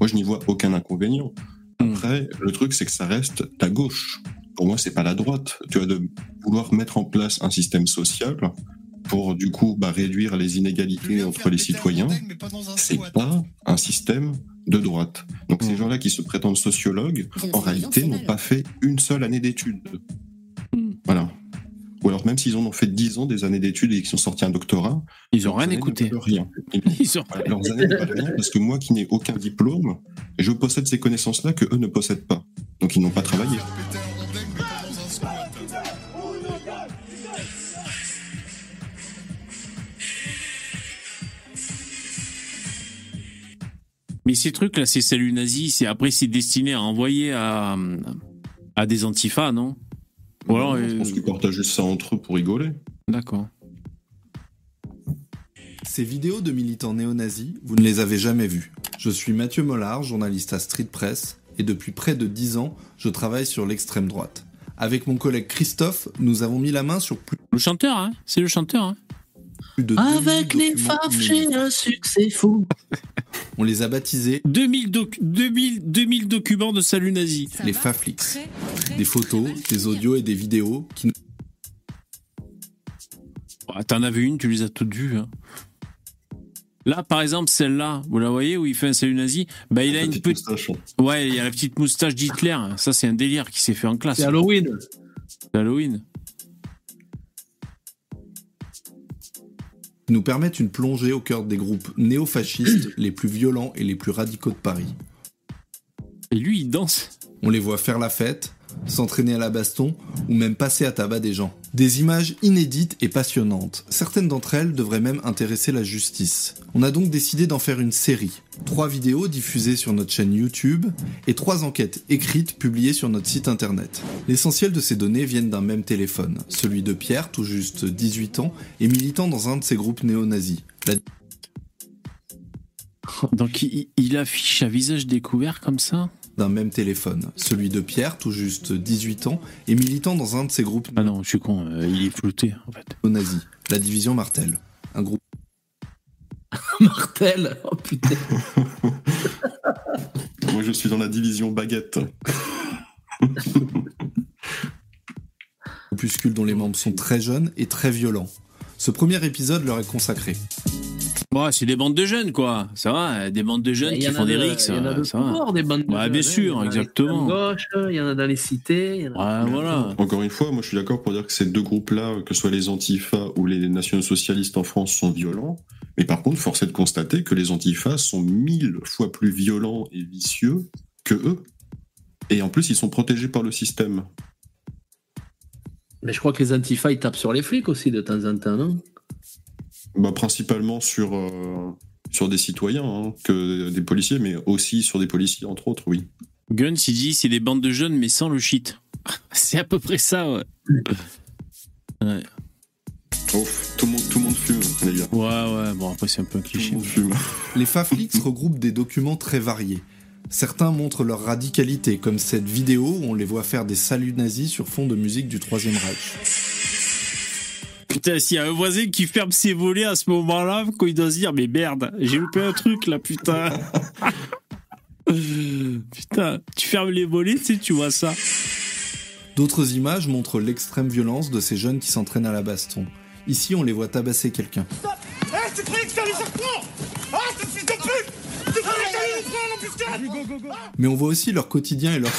Moi, je n'y vois aucun inconvénient. Après, le truc, c'est que ça reste la gauche. Pour moi, c'est pas la droite. Tu vois, de vouloir mettre en place un système social pour, du coup, bah, réduire les inégalités entre les citoyens, c'est pas un système de droite. Donc, ces gens-là qui se prétendent sociologues, en réalité, n'ont pas fait une seule année d'études. Voilà. Ou alors, même s'ils en ont fait 10 ans des années d'études et qu'ils sont sortis un doctorat, Ils ont leurs rien écouté. Rien. Ils ont... Leurs années ne valent rien parce que moi qui n'ai aucun diplôme, je possède ces connaissances-là que eux ne possèdent pas. Donc ils n'ont pas travaillé. Mais ces trucs-là, ces saluts nazis, c'est après c'est destiné à envoyer à, à des antifas, non? Ou alors, je euh, pense qu'ils partagent juste ça entre eux pour rigoler. D'accord. Ces vidéos de militants néo-nazis, vous ne les avez jamais vues. Je suis Mathieu Mollard, journaliste à Street Press, et depuis près de 10 ans, je travaille sur l'extrême droite. Avec mon collègue Christophe, nous avons mis la main sur plus Le chanteur, hein C'est le chanteur, hein de 2000 Avec les inédits. j'ai un succès fou. On les a baptisés 2000, doc- 2000, 2000 documents de salut nazi. Ça les Faflix. Des photos, des audios et des vidéos qui nous Ah, T'en as vu une, tu les as toutes vues. hein. Là, par exemple, celle-là, vous la voyez où il fait un salut nazi? Bah, il a une Petite petite. moustache. Ouais, il y a la petite moustache d'Hitler. Ça, c'est un délire qui s'est fait en classe. C'est Halloween. C'est Halloween. Nous permettent une plongée au cœur des groupes néofascistes les plus violents et les plus radicaux de Paris. Et lui, il danse. On les voit faire la fête, s'entraîner à la baston ou même passer à tabac des gens. Des images inédites et passionnantes. Certaines d'entre elles devraient même intéresser la justice. On a donc décidé d'en faire une série. Trois vidéos diffusées sur notre chaîne YouTube et trois enquêtes écrites publiées sur notre site internet. L'essentiel de ces données viennent d'un même téléphone, celui de Pierre, tout juste 18 ans, et militant dans un de ces groupes néo-nazis. Donc, il, affiche à visage découvert comme ça? D'un même téléphone, celui de Pierre, tout juste 18 ans, et militant dans un de ces groupes Ah non, je suis con, euh, il est flouté, en fait. néo-nazis, la division Martel. Un groupe Martel. Oh putain. Moi, je suis dans la division baguette. groupuscule dont les membres sont très jeunes et très violents. Ce premier épisode leur est consacré. Bon, c'est des bandes de jeunes, quoi. Ça va, des bandes de jeunes qui font des de- rixes. Il y en a de bords, des bandes de Ouais, jeunes, bien hein. sûr, Il y en a à exactement. gauche, il y en a dans les cités. voilà. Encore une fois, moi, je suis d'accord pour dire que ces deux groupes-là, que ce soit les Antifa ou les nationaux socialistes en France, sont violents. Mais par contre, force est de constater que les Antifa sont mille fois plus violents et vicieux que eux. Et en plus, ils sont protégés par le système. Mais je crois que les antifas, ils tapent sur les flics aussi de temps en temps, non? Bah, principalement sur, euh, sur des citoyens hein, que des policiers, mais aussi sur des policiers, entre autres, oui. Guns, il dit c'est des bandes de jeunes, mais sans le shit. c'est à peu près ça, ouais. Ouais, Ouf, tout, le monde, tout le monde fume, les gars. ouais, ouais. Bon, après, c'est un peu un Tout le cliché. monde fume. Les Faflix regroupent des documents très variés. Certains montrent leur radicalité, comme cette vidéo où on les voit faire des saluts nazis sur fond de musique du Troisième Reich. Putain, s'il y a un voisin qui ferme ses volets à ce moment-là, quand il doit se dire, mais merde, j'ai loupé un truc là, putain. putain, tu fermes les volets, tu sais, tu vois ça. D'autres images montrent l'extrême violence de ces jeunes qui s'entraînent à la baston. Ici, on les voit tabasser quelqu'un. Ah, Mais on voit aussi leur quotidien et leur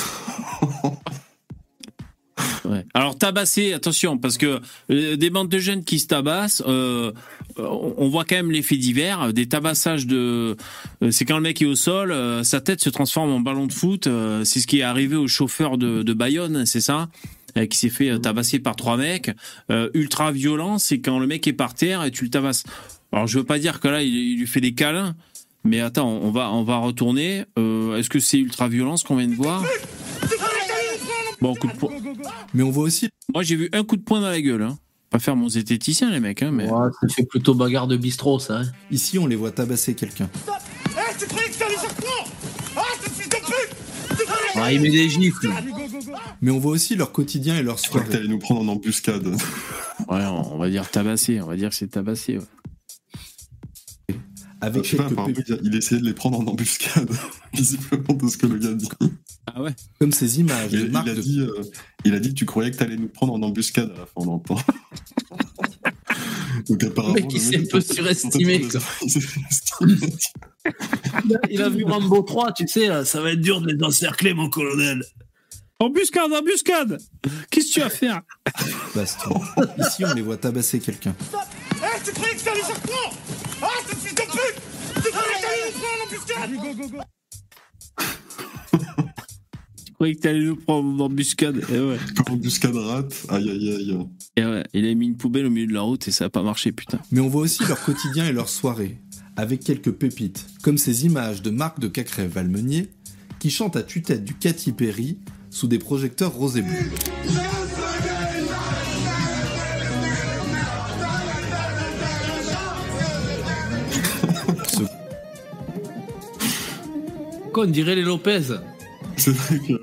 Ouais. Alors tabasser, attention, parce que euh, des bandes de jeunes qui se tabassent, euh, on voit quand même l'effet divers, des tabassages de... euh, c'est quand le mec est au sol, euh, sa tête se transforme en ballon de foot, euh, c'est ce qui est arrivé au chauffeur de, de Bayonne, c'est ça euh, qui s'est fait euh, tabasser par trois mecs. Euh, ultra violent, c'est quand le mec est par terre et tu le tabasses. Alors je veux pas dire que là, il, il lui fait des câlins, Mais attends, on va, on va retourner. Euh, Est-ce que c'est ultra violence qu'on vient de voir? Bon, coup de poing. Mais on voit aussi Moi, j'ai vu un coup de poing dans la gueule. Hein. Pas faire mon zététicien, les mecs. Hein, mais... Ouais, ça fait plutôt bagarre de bistrot, ça. hein. ici on les voit tabasser quelqu'un. Tu croyais que Ah, ce fils de pute Ah, il met des gifles. Mais on voit aussi leur quotidien et leur Je crois que soirée. t'allais nous prendre en embuscade. Ouais, on va dire tabassé. On va dire que c'est tabassé. ouais. Avec sais pas, quelques il essayait de les prendre en embuscade, visiblement de ce que le gars dit. Ah ouais. Comme ces images Il, a de... dit, euh, il a dit, tu croyais que t'allais nous prendre en embuscade à la fin, on l'entend. Donc apparemment, Le mec, il le s'est un peu surestimé, il a- vu Rambo 3, tu sais, là, ça va être dur de les encercler, mon colonel. Embuscade, embuscade. Qu'est-ce que tu vas faire? Baston. Ici on les voit tabasser quelqu'un. Eh, tu croyais que ça allait sortir Ah, ce fils de pute! Tu croyais que t'allais nous prendre en embuscade Tu croyais que t'allais nous prendre en embuscade Eh ouais. Quand embuscade rate, aïe aïe aïe. Et ouais, il a mis une poubelle au milieu de la route et ça a pas marché, putain. Mais on voit aussi leur quotidien et leur soirée. Avec quelques pépites. Comme ces images de Marc de Cacrèves-Valmenier qui chante à tue-tête du Katy Perry sous des projecteurs rose et bleu. Ce Quoi, on dirait les Lopez? C'est vrai que.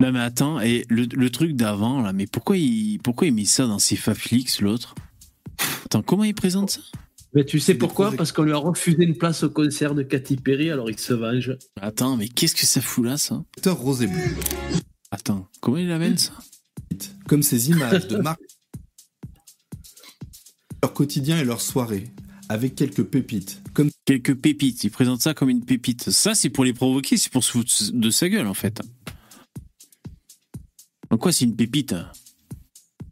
Non mais attends, et le, le truc d'avant là, mais pourquoi il pourquoi il met ça dans ses Faflix l'autre? Attends, comment il présente ça? Mais tu sais pourquoi? Parce qu'on lui a refusé une place au concert de Katy Perry, alors il se venge. Attends, mais qu'est-ce que ça fout là ça? Projecteur rose et bleu. Attends, comment il amène ça? Comme ces images de Marc. Leur quotidien et leur soirée. Avec quelques pépites. Comme Quelques pépites, il présente ça comme une pépite. Ça c'est pour les provoquer, c'est pour se foutre de sa gueule en fait. En quoi c'est une pépite?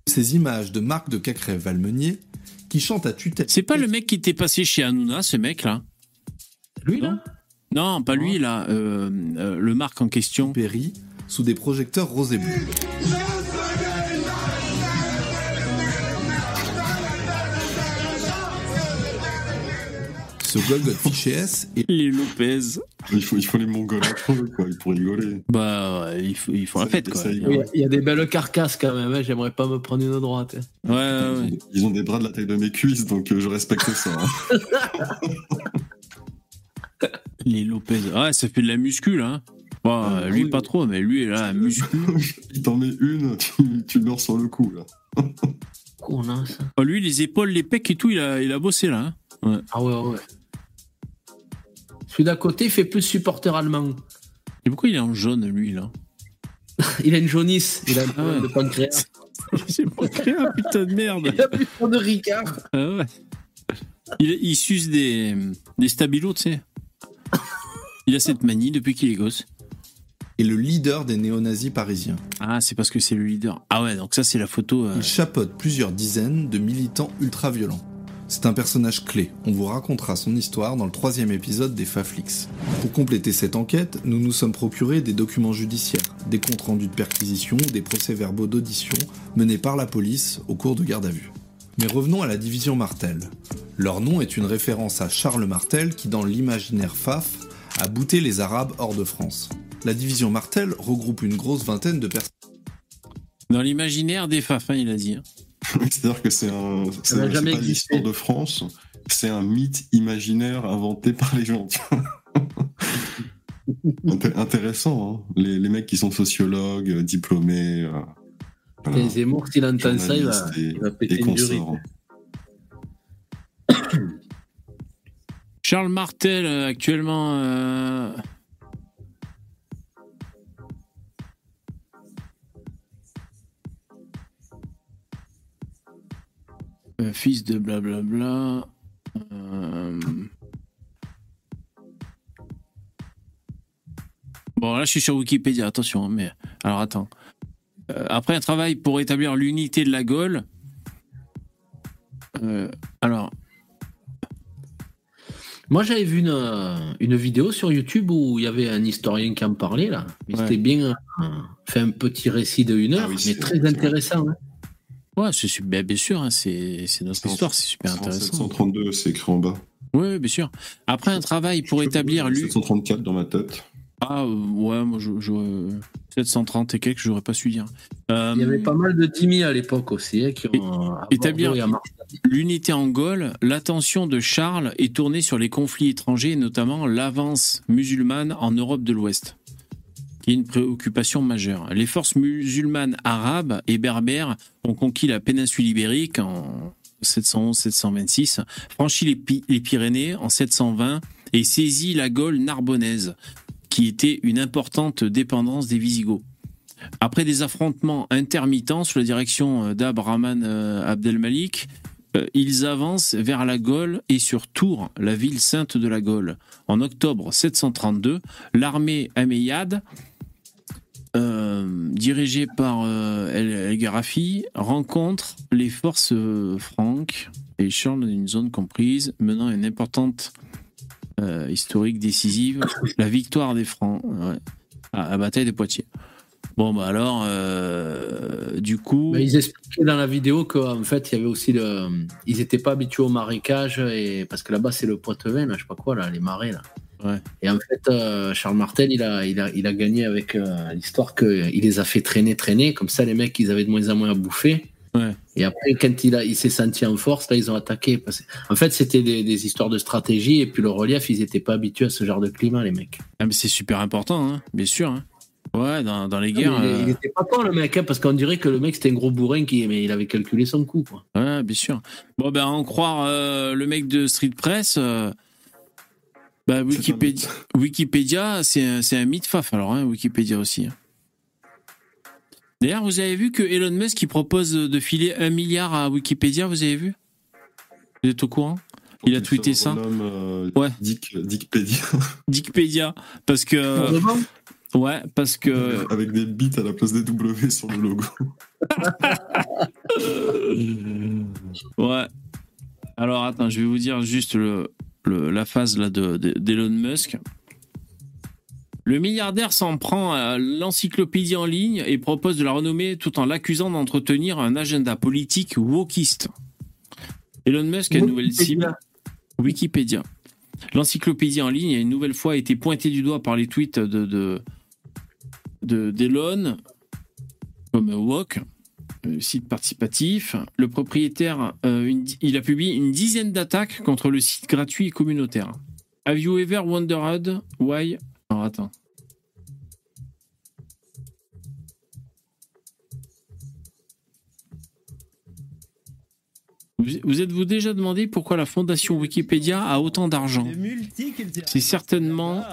Ces images de Marc de Cacrèves-Valmenier qui chante à tue-tête. C'est pas le mec qui était passé chez Hanouna, ce mec là? Lui, Non. là? Non, pas lui là, euh, euh, le Marc en question. Perry sous des projecteurs rose et Ce Golgot S est Les Lopez. Il faut, il faut les mongols entre eux, quoi, ils pourraient rigoler. Bah, ils font, ils font la Ça, fête quoi. ça, Ouais, Il y, a, il y a des belles carcasses quand même, hein, j'aimerais pas me prendre une droite. hein. ouais, ouais. Ils ont des bras de la taille de mes cuisses, donc euh, je respecte ça. hein. Les Lopez. Ouais, ça fait de la muscu, là. hein. Bon, Ah, euh, lui, oui. pas trop, mais lui, là, muscu. Il t'en met une, tu, tu meurs sur le coup, là. Connasse. Oh, lui, les épaules, les pecs et tout, il a, il a bossé, là. hein. Ah ouais, ouais. Celui d'à côté, fait plus supporter allemand. Et pourquoi il est en jaune, lui, là Il a une jaunisse, il a un Ah ouais. de pancréas. C'est un putain de merde. Il a plus de Ricard. Ah ouais. il, il suce des, des stabilos, tu sais. Il a cette manie depuis qu'il est gosse. est le leader des néo-nazis parisiens. Ah, c'est parce que c'est le leader. Ah ouais, donc ça, c'est la photo. euh, Il chapeaute plusieurs dizaines de militants ultra-violents. C'est un personnage clé. On vous racontera son histoire dans le troisième épisode des Faflix. Pour compléter cette enquête, nous nous sommes procurés des documents judiciaires, des comptes rendus de perquisition des procès-verbaux d'audition menés par la police au cours de garde à vue. Mais revenons à la division Martel. Leur nom est une référence à Charles Martel qui, dans l'imaginaire Faf, a bouté les Arabes hors de France. La division Martel regroupe une grosse vingtaine de personnes. Dans l'imaginaire des fafins, il a dit. C'est-à-dire que c'est un. C'est n'a c'est jamais pas existé. l'histoire de France, c'est un mythe imaginaire inventé par les gens. Inté- Intéressant, hein. les, les mecs qui sont sociologues, euh, diplômés. euh, voilà, Et Zemmour, s'il entend ça, il va, journalistes et- il va péter et une durite. consorts. Charles Martel, euh, actuellement. euh, euh, fils de blablabla. euh, Bon, là, je suis sur Wikipédia, attention, hein, mais. Alors, attends. Euh, après un travail pour établir l'unité de la Gaule. euh, alors, Moi, j'avais vu une, une vidéo sur YouTube où il y avait un historien qui en parlait, là. Mais Ouais. C'était bien euh, fait un petit récit de une heure, Ah oui, mais c'est- très intéressant. hein. Ouais, c'est ben, bien sûr, hein, c'est notre histoire, c'est super intéressant. 732, c'est écrit en bas. Oui, bien sûr. Après un travail pour établir lui. 734 dans ma tête. Ah euh, ouais, moi je, je euh, 730 et quelques, j'aurais pas su dire. Euh, Il y avait pas mal de Dimi à l'époque aussi, hein, qui ont. à établir-. L'unité en Gaule, l'attention de Charles est tournée sur les conflits étrangers, notamment l'avance musulmane en Europe de l'Ouest, une préoccupation majeure. Les forces musulmanes arabes et berbères ont conquis la péninsule ibérique en 711-726, franchi les Pyrénées en 720 et saisi la Gaule narbonnaise, qui était une importante dépendance des Visigoths. Après des affrontements intermittents sous la direction euh, d'Abrahman euh, Abdelmalik, euh, ils avancent vers la Gaule et sur Tours, la ville sainte de la Gaule. En octobre 732, l'armée améyade, euh, dirigée par euh, El, Gharafi, rencontre les forces euh, franques et Charles dans une zone comprise, menant une importante historique décisive, la victoire des Francs à la bataille de Poitiers. Bon, bah alors, du coup. Ils expliquaient dans la vidéo qu'en fait, il y avait aussi le. Ils n'étaient pas habitués au marécage, et... parce que là-bas, c'est le Poitevin, je sais pas quoi, là, les marais. Là. Ouais. Et en fait, euh, Charles Martel, il a, il a, il a gagné avec euh, l'histoire qu'il les a fait traîner, traîner. Comme ça, les mecs, ils avaient de moins en moins à bouffer. Ouais. Et après, quand il, a, il s'est senti en force, là, ils ont attaqué. En fait, c'était des, des histoires de stratégie, et puis le relief, ils n'étaient pas habitués à ce genre de climat, les mecs. Ah, mais c'est super important, hein, bien sûr. hein. Ouais, dans, dans les guerres. Ah, il, euh, il était pas con, le mec, hein, parce qu'on dirait que le mec, c'était un gros bourrin, qui, mais il avait calculé son coup. Quoi. Ouais, bien sûr. Bon, ben, en croire euh, le mec de Street Press, euh, bah, Wikipédia, Wikipédia c'est un, c'est un mythe faf, alors, hein, Wikipédia aussi. hein. D'ailleurs, vous avez vu que Elon Musk il propose de filer un milliard à Wikipédia, vous avez vu? Vous êtes au courant? Il a tweeté ça euh, Ouais. Dick, Dickpedia. Wikipédia, parce que. Ouais, parce que. Avec des bits à la place des W sur le logo. Ouais. Alors attends, je vais vous dire juste le, le- la phase là de, de- d'Elon Musk. Le milliardaire s'en prend à l'encyclopédie en ligne et propose de la renommer tout en l'accusant d'entretenir un agenda politique wokiste. Elon Musk a une nouvelle cible. Wikipédia. L'encyclopédie en ligne a une nouvelle fois été pointée du doigt par les tweets de, de, de- d'Elon comme Wok, site participatif. Le propriétaire, euh, une il a publié une dizaine d'attaques contre le site gratuit et communautaire. Have you ever wondered why? Alors attends. Vous, vous êtes-vous déjà demandé pourquoi la fondation Wikipédia a autant d'argent? C'est certainement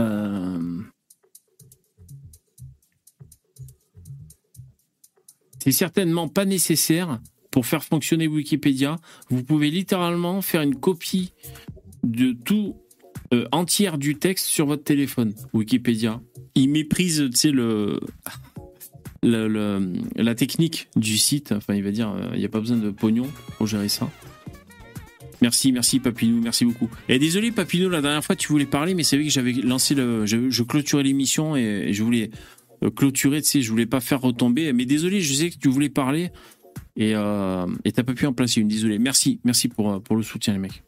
euh, c'est certainement pas nécessaire pour faire fonctionner Wikipédia. Vous pouvez littéralement faire une copie de tout euh, entière du texte sur votre téléphone. Wikipédia. Il méprise, tu sais, le, la technique du site. Enfin, il va dire, euh, il n'y a pas besoin de pognon pour gérer ça. Merci, merci Papinou, merci beaucoup. Et désolé Papinou, la dernière fois tu voulais parler, mais c'est vrai que j'avais lancé le, je, clôturais l'émission et, je voulais clôturer, tu sais, je voulais pas faire retomber. Mais désolé, je sais que tu voulais parler et euh, t'as pas pu en placer une. Désolé. Merci, merci pour euh, le soutien les mecs.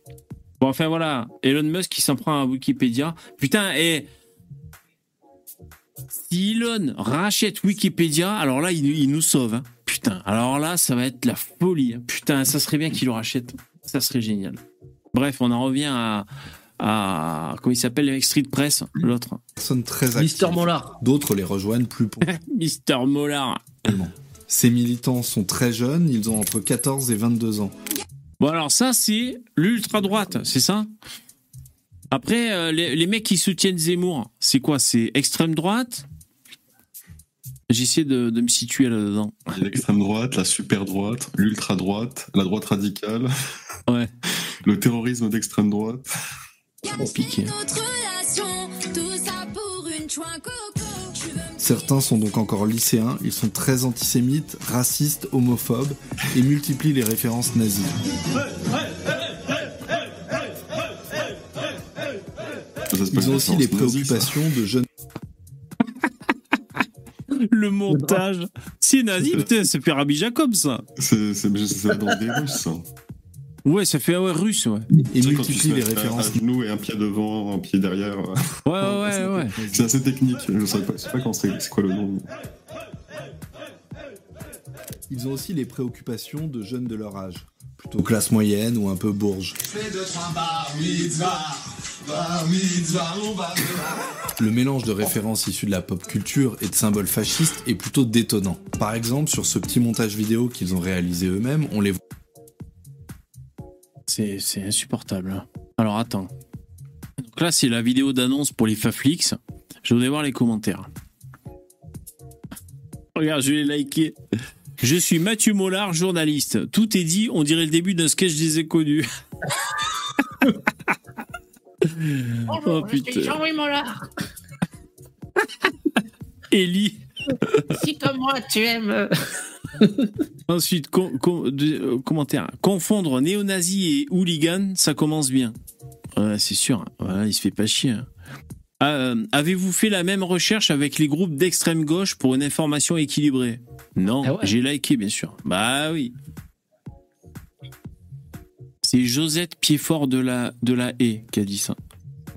Bon enfin voilà, Elon Musk qui s'en prend à Wikipédia. Putain et si Elon rachète Wikipédia, alors là il, il nous sauve. hein. Putain, alors là ça va être la folie. hein. Putain, ça serait bien qu'il le rachète. Ça serait génial. Bref, on en revient à à comment il s'appelle le mec Street Press, l'autre? Personnes très actives. Mister Mollard. D'autres les rejoignent plus ponctuellement. Mister Mollard. Ces militants sont très jeunes, ils ont entre 14 et 22 ans. Bon alors ça c'est l'ultra droite, c'est ça? Après euh, les, les mecs qui soutiennent Zemmour, c'est quoi? C'est extrême droite? J'essaie de, de me situer là-dedans. L'extrême droite, la super droite, l'ultra droite, la droite radicale. Ouais. Le terrorisme d'extrême droite. Certains sont donc encore lycéens, ils sont très antisémites, racistes, homophobes et multiplient les références nazies. C'est Ils ont aussi les préoccupations de jeunes Le montage, C'est nazi, C'est- putain, ça fait Rabbi Jacob, ça. C'est c'est- c'est danse des Russes. ça. Ouais, ça fait ouais, russe, ouais. Tu multiplie les références. Un genou et un pied devant, un pied derrière. euh, Ouais, ouais, ouais. C'est assez technique. Je sais pas, je sais pas quand c'est c'est quoi le nom. Ils ont aussi les préoccupations de jeunes de leur âge. Plutôt classe moyenne ou un peu bourge. Le mélange de références issues de la pop culture et de symboles fascistes est plutôt détonnant. Par exemple, sur ce petit montage vidéo qu'ils ont réalisé eux-mêmes, on les voit C'est insupportable. Alors attends. Donc là, c'est la vidéo d'annonce pour les Faflix. Je voudrais voir les commentaires. Regarde, je l'ai liké. Je suis Mathieu Mollard, journaliste. Tout est dit, on dirait le début d'un sketch des inconnus. oh putain. Jean-Louis Mollard. Ellie. Si comme moi tu aimes. Ensuite, com- com- de- euh, commentaire. Confondre néo-nazi et hooligan, ça commence bien. Ouais, c'est sûr. Voilà, il se fait pas chier. hein. Euh, Avez-vous fait la même recherche avec les groupes d'extrême gauche pour une information équilibrée? Non, Ah ouais. j'ai liké, bien sûr. Bah oui. C'est Josette Piedfort de la, de la Haie qui a dit ça.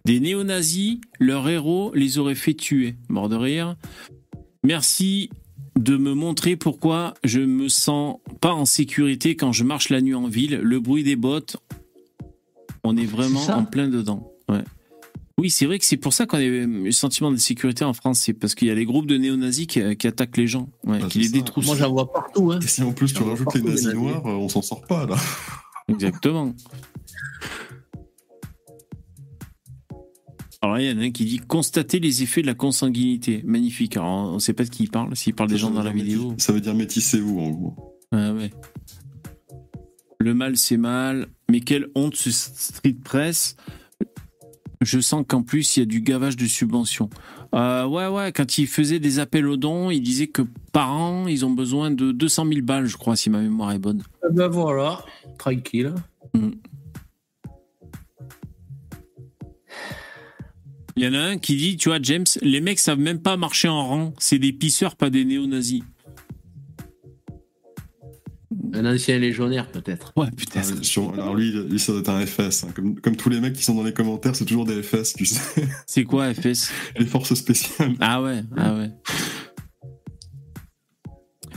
Des néo-nazis, leurs héros les auraient fait tuer. Mort de rire. Merci de me montrer pourquoi je me sens pas en sécurité quand je marche la nuit en ville. Le bruit des bottes, on est vraiment en plein dedans. Ouais. Oui, c'est vrai que c'est pour ça qu'on a le sentiment de sécurité en France. C'est parce qu'il y a les groupes de néo-nazis qui, qui attaquent les gens, ouais, Ah, qui les détroussent. Moi, j'en vois partout. Hein. Et si en plus tu rajoutes les nazis nazis. noirs, euh, on s'en sort pas là. Exactement. Alors là, il y en a un qui dit constater les effets de la consanguinité. Magnifique. Alors, on ne sait pas de qui il parle, s'il parle des gens dans la vidéo. Ça veut dire métissez-vous en gros. Ah ouais. Le mal, c'est mal. Mais quelle honte ce street press. Je sens qu'en plus, il y a du gavage de subventions. Euh, ouais, ouais, quand il faisait des appels aux dons, il disait que par an, ils ont besoin de 200 000 balles, je crois, si ma mémoire est bonne. Eh Ben voilà, tranquille. Il y en a un qui dit, tu vois, James, les mecs savent même pas marcher en rang. C'est des pisseurs, pas des néo-nazis. Un ancien légionnaire, peut-être. Ouais, putain. Ah, sur- alors lui, lui, ça doit être un FS. hein. Comme, comme tous les mecs qui sont dans les commentaires, c'est toujours des FS, tu sais. C'est quoi, FS Les forces spéciales. Ah ouais, ah ouais.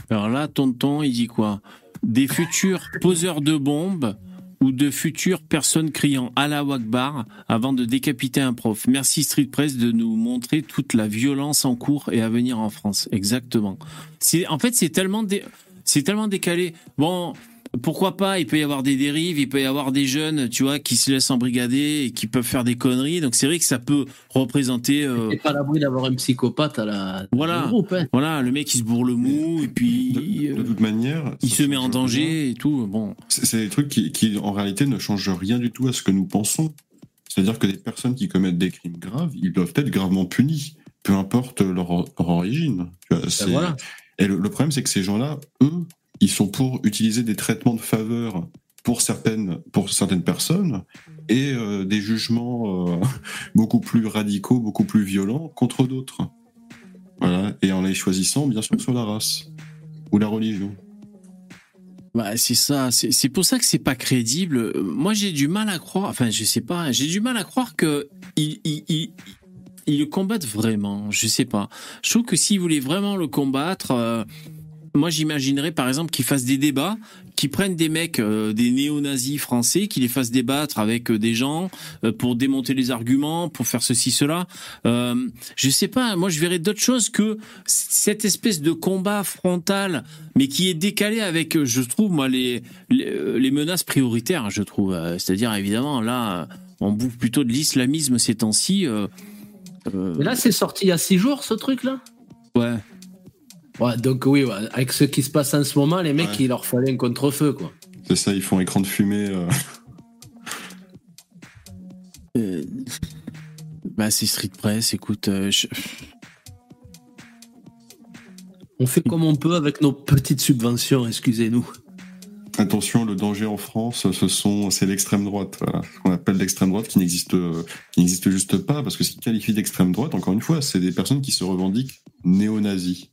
Alors là, tonton, il dit quoi? Des futurs poseurs de bombes ou de futures personnes criant Allah Akbar avant de décapiter un prof. Merci Street Press de nous montrer toute la violence en cours et à venir en France. Exactement. En fait c'est tellement tellement décalé. Bon, pourquoi pas Il peut y avoir des dérives, il peut y avoir des jeunes, tu vois, qui se laissent embrigader et qui peuvent faire des conneries. Donc c'est vrai que ça peut représenter. euh, T'es pas à l'abri d'avoir un psychopathe à la. Voilà. groupe, hein. Voilà, le mec il se bourre le mou et puis De, de toute manière, il se met en rien. danger et tout. Bon, C'est des trucs qui, qui, en réalité, ne changent rien du tout à ce que nous pensons. C'est-à-dire que des personnes qui commettent des crimes graves, ils doivent être gravement punis, peu importe leur, leur origine. Tu vois, c'est- Ben voilà. Et le, le problème, c'est que ces gens-là, eux, ils sont pour utiliser des traitements de faveur pour certaines, pour certaines personnes et euh, des jugements euh, beaucoup plus radicaux, beaucoup plus violents contre d'autres. Voilà. Et en les choisissant, bien sûr, sur la race ou la religion. bah c'est ça. C'est pour ça que c'est pas crédible. Moi j'ai du mal à croire. Enfin, je sais pas. J'ai du mal à croire que ils ils- ils le combattent vraiment. Je sais pas. Je trouve que s'ils voulaient vraiment le combattre. euh, moi, j'imaginerais par exemple qu'ils fassent des débats, qu'ils prennent des mecs, euh, des néo-nazis français, qu'ils les fassent débattre avec euh, des gens euh, pour démonter les arguments, pour faire ceci, cela. Je sais pas, moi je verrais d'autres choses que cette espèce de combat frontal, mais qui est décalé avec, je trouve, moi, les, les, les menaces prioritaires, je trouve. C'est-à-dire, évidemment, là, on bouffe plutôt de l'islamisme ces temps-ci. là, c'est sorti il y a six jours, ce truc-là? Ouais. Ouais, donc oui, ouais, avec ce qui se passe en ce moment, les mecs, Ouais. il leur fallait un contre-feu, quoi. C'est ça, ils font écran de fumée. euh. Euh, bah, c'est Street Press, écoute. euh, je- On fait comme on peut avec nos petites subventions, excusez-nous. Attention, le danger en France, ce sont, c'est l'extrême droite, voilà. ce qu'on appelle l'extrême droite, qui n'existe, qui n'existe juste pas, parce que ce qui qualifie d'extrême droite, encore une fois, c'est des personnes qui se revendiquent néo-nazis.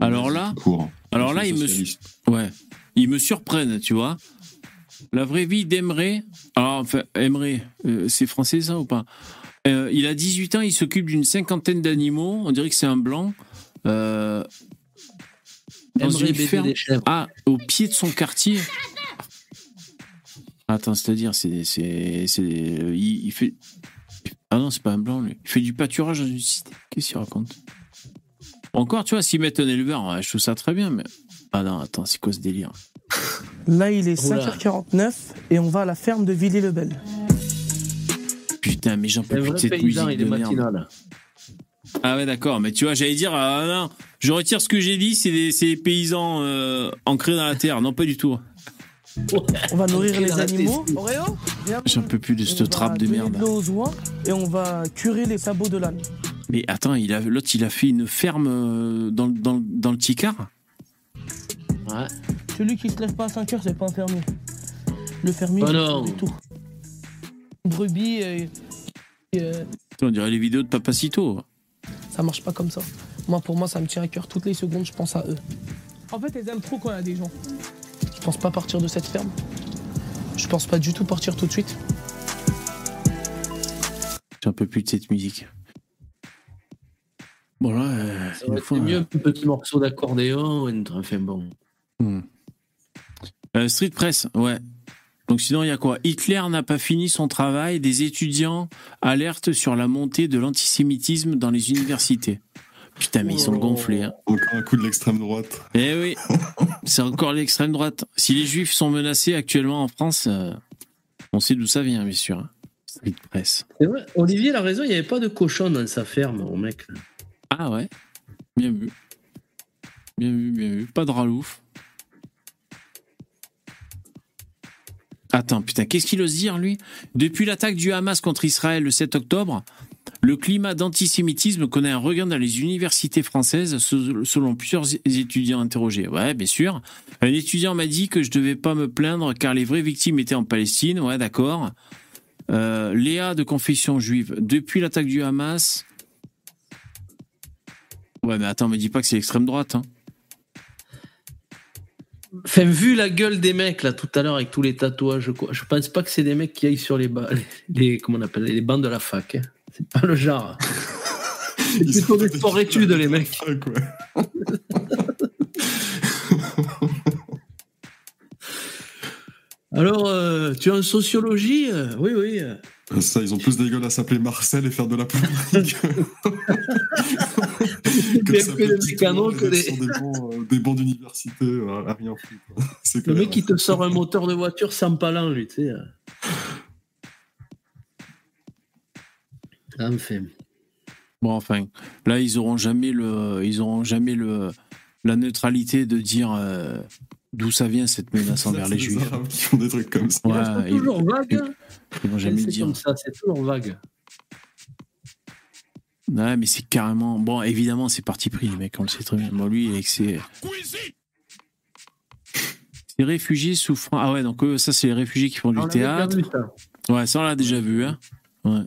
Alors là, alors là, Ils il me, socialistes. ouais, ils me surprennent, tu vois. La vraie vie d'Emery, alors enfin, Emery, euh, c'est français ça ou pas? Euh, Il a 18 ans, il s'occupe d'une cinquantaine d'animaux, on dirait que c'est un blanc. Euh, dans Emery une ferme, des chèvres. ah, au pied de son quartier. Attends, c'est-à-dire, c'est, c'est, c'est, il, il fait. Ah non, c'est pas un blanc, lui. Il fait du pâturage dans une cité. Qu'est-ce qu'il raconte? Encore, tu vois, s'ils mettent un éleveur, je trouve ça très bien, mais. Ah non, attends, c'est quoi ce délire? Là, il est Oula. 5h49 et on va à la ferme de Villiers-le-Bel. Putain, mais j'en peux plus de cette musique il est de merde. matinal. Ah ouais, d'accord, mais tu vois, j'allais dire, ah non, je retire ce que j'ai dit, c'est les paysans euh, ancrés dans la terre. Non, pas du tout. On va nourrir les animaux. tessie. Oreo, viens. J'en peux plus de On cette va trappe de donner merde. de l'eau aux oies et on va curer les sabots de l'âne. Mais attends, il a, l'autre, il a fait une ferme euh, dans, dans, dans le Ticard Ouais. Celui qui se lève pas à 5 heures, c'est pas un fermier. Le fermier, Oh il non. des tours. Brebis, euh, euh, On dirait les vidéos de Papacito. ça marche pas comme ça. Moi, pour moi, ça me tient à cœur. Toutes les secondes, je pense à eux. En fait, elles aiment trop quand il y a des gens. Je pense pas partir de cette ferme? Je pense pas du tout partir tout de suite. J'en peux plus de cette musique. Bon là, euh, Ça aurait été mieux un petit morceau d'accordéon. et Enfin bon. Hmm. Euh, Street Press, ouais. Donc sinon, il y a quoi? Hitler n'a pas fini son travail. Des étudiants alertent sur la montée de l'antisémitisme dans les universités. Putain, mais ils sont gonflés. Hein. Encore un coup de l'extrême droite. Eh oui, c'est encore l'extrême droite. Si les juifs sont menacés actuellement en France, euh, on sait d'où ça vient, bien sûr. hein. Street Press. Vrai, Olivier a raison, il n'y avait pas de cochon dans sa ferme, au mec. Ah ouais Bien vu. Bien vu, bien vu. Pas de ralouf. Attends, putain, qu'est-ce qu'il ose dire, lui? Depuis l'attaque du Hamas contre Israël le 7 octobre, le climat d'antisémitisme connaît un regain dans les universités françaises, se- selon plusieurs étudiants interrogés. Ouais, bien sûr. Un étudiant m'a dit que je devais pas me plaindre car les vraies victimes étaient en Palestine. Ouais, d'accord. Euh, Léa de confession juive. Depuis l'attaque du Hamas, Ouais, mais attends, me dis pas que c'est l'extrême droite. Hein. Enfin, vu la gueule des mecs, là, tout à l'heure, avec tous les tatouages, quoi, je pense pas que c'est des mecs qui aillent sur les, ba- les, comment on appelle, les bancs de la fac. hein. C'est pas le genre. C'est Ils sont des sport-études, les mecs. Alors, euh, tu es en sociologie euh, Oui, oui. Ça, ils ont plus des gueules à s'appeler Marcel et faire de la politique. Ça peut- que des- sur des bancs, euh, des bancs d'université euh, à rien foutre. C'est Le mec qui te sort un moteur de voiture sans palan, lui, tu sais. euh. Enfin. Bon, enfin, là, ils auront jamais le, ils auront jamais le, la neutralité de dire euh, d'où ça vient cette menace Ça, envers les juifs. Arabes qui font des trucs comme ça. Ouais, c'est ils, toujours vague. hein. ils vont jamais le C'est dire. comme ça, c'est toujours vague. Ouais, mais c'est carrément. Bon, évidemment, c'est parti pris, les mecs, on le sait très bien. Bon, lui, avec ses. Les réfugiés souffrant. Ah ouais, donc eux, ça, c'est les réfugiés qui font du On théâtre. vu ça. Ouais, ça, on l'a déjà vu, hein. Ouais.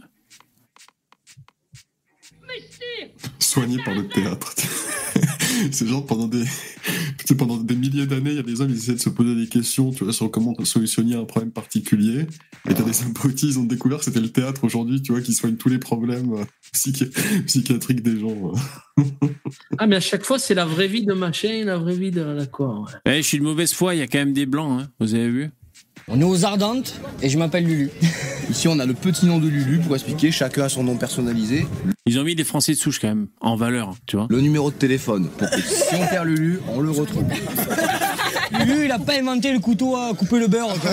soignés par le théâtre. c'est genre pendant des, pendant des milliers d'années, il y a des hommes, ils essaient de se poser des questions, tu vois, sur comment solutionner un problème particulier. Et t'as des abrutis, ils ont découvert que c'était le théâtre aujourd'hui, tu vois, qui soigne tous les problèmes euh, psychi- psychiatriques des gens. euh. Ah, mais à chaque fois, c'est la vraie vie de machin, la vraie vie de. D'accord. ouais. Eh, je suis de mauvaise foi, il y a quand même des blancs, hein. Vous avez vu? On est aux Ardentes et je m'appelle Lulu. Ici, on a le petit nom de Lulu pour expliquer. Chacun a son nom personnalisé. Ils ont mis des Français de souche quand même, en valeur, tu vois. Le numéro de téléphone. Pour que si on perd Lulu, on le retrouve. Lulu, il a pas inventé le couteau à couper le beurre. quoi.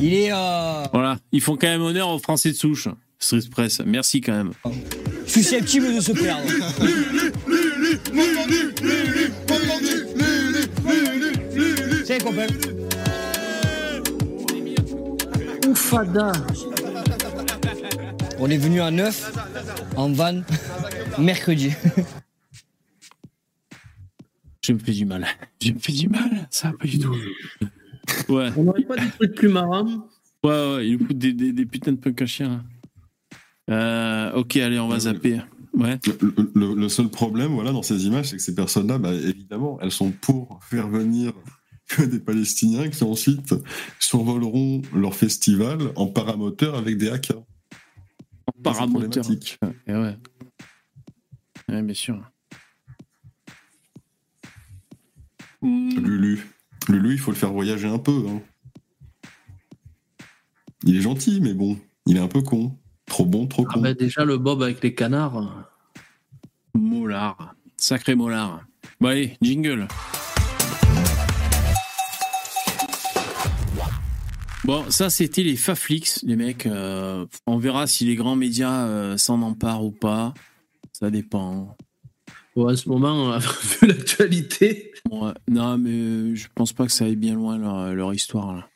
Il est. Euh... Voilà, ils font quand même honneur aux Français de souche. Street Press, merci quand même. susceptible de se perdre. C'est copain. Oufada. On est venu à 9 en van mercredi. Je me fais du mal. Je me fais du mal, ça pas du tout. Ouais, On n'aurait pas des trucs plus marrants ouais, ouais, il nous fout des, des, des putains de punk à chien. là. Euh, ok, allez, on va zapper. Ouais. Le, le- le seul problème, voilà, dans ces images, c'est que ces personnes-là, bah, évidemment, elles sont pour faire venir que des Palestiniens qui ensuite survoleront leur festival en paramoteur avec des AK. Paramoteur. Et ouais. Ouais, bien sûr. Lulu. Lulu, il faut le faire voyager un peu. hein. Il est gentil, mais bon, il est un peu con. Trop bon, trop Ah con. bah déjà, le Bob avec les canards. Mollard. Sacré mollard. Bon, allez, jingle. Bon, ça c'était les Faflix, les mecs. euh, on verra si les grands médias euh, s'en emparent ou pas. Ça dépend. Bon, en ce moment, vu l'actualité. Ouais. Non, mais euh, je pense pas que ça aille bien loin leur, leur histoire là.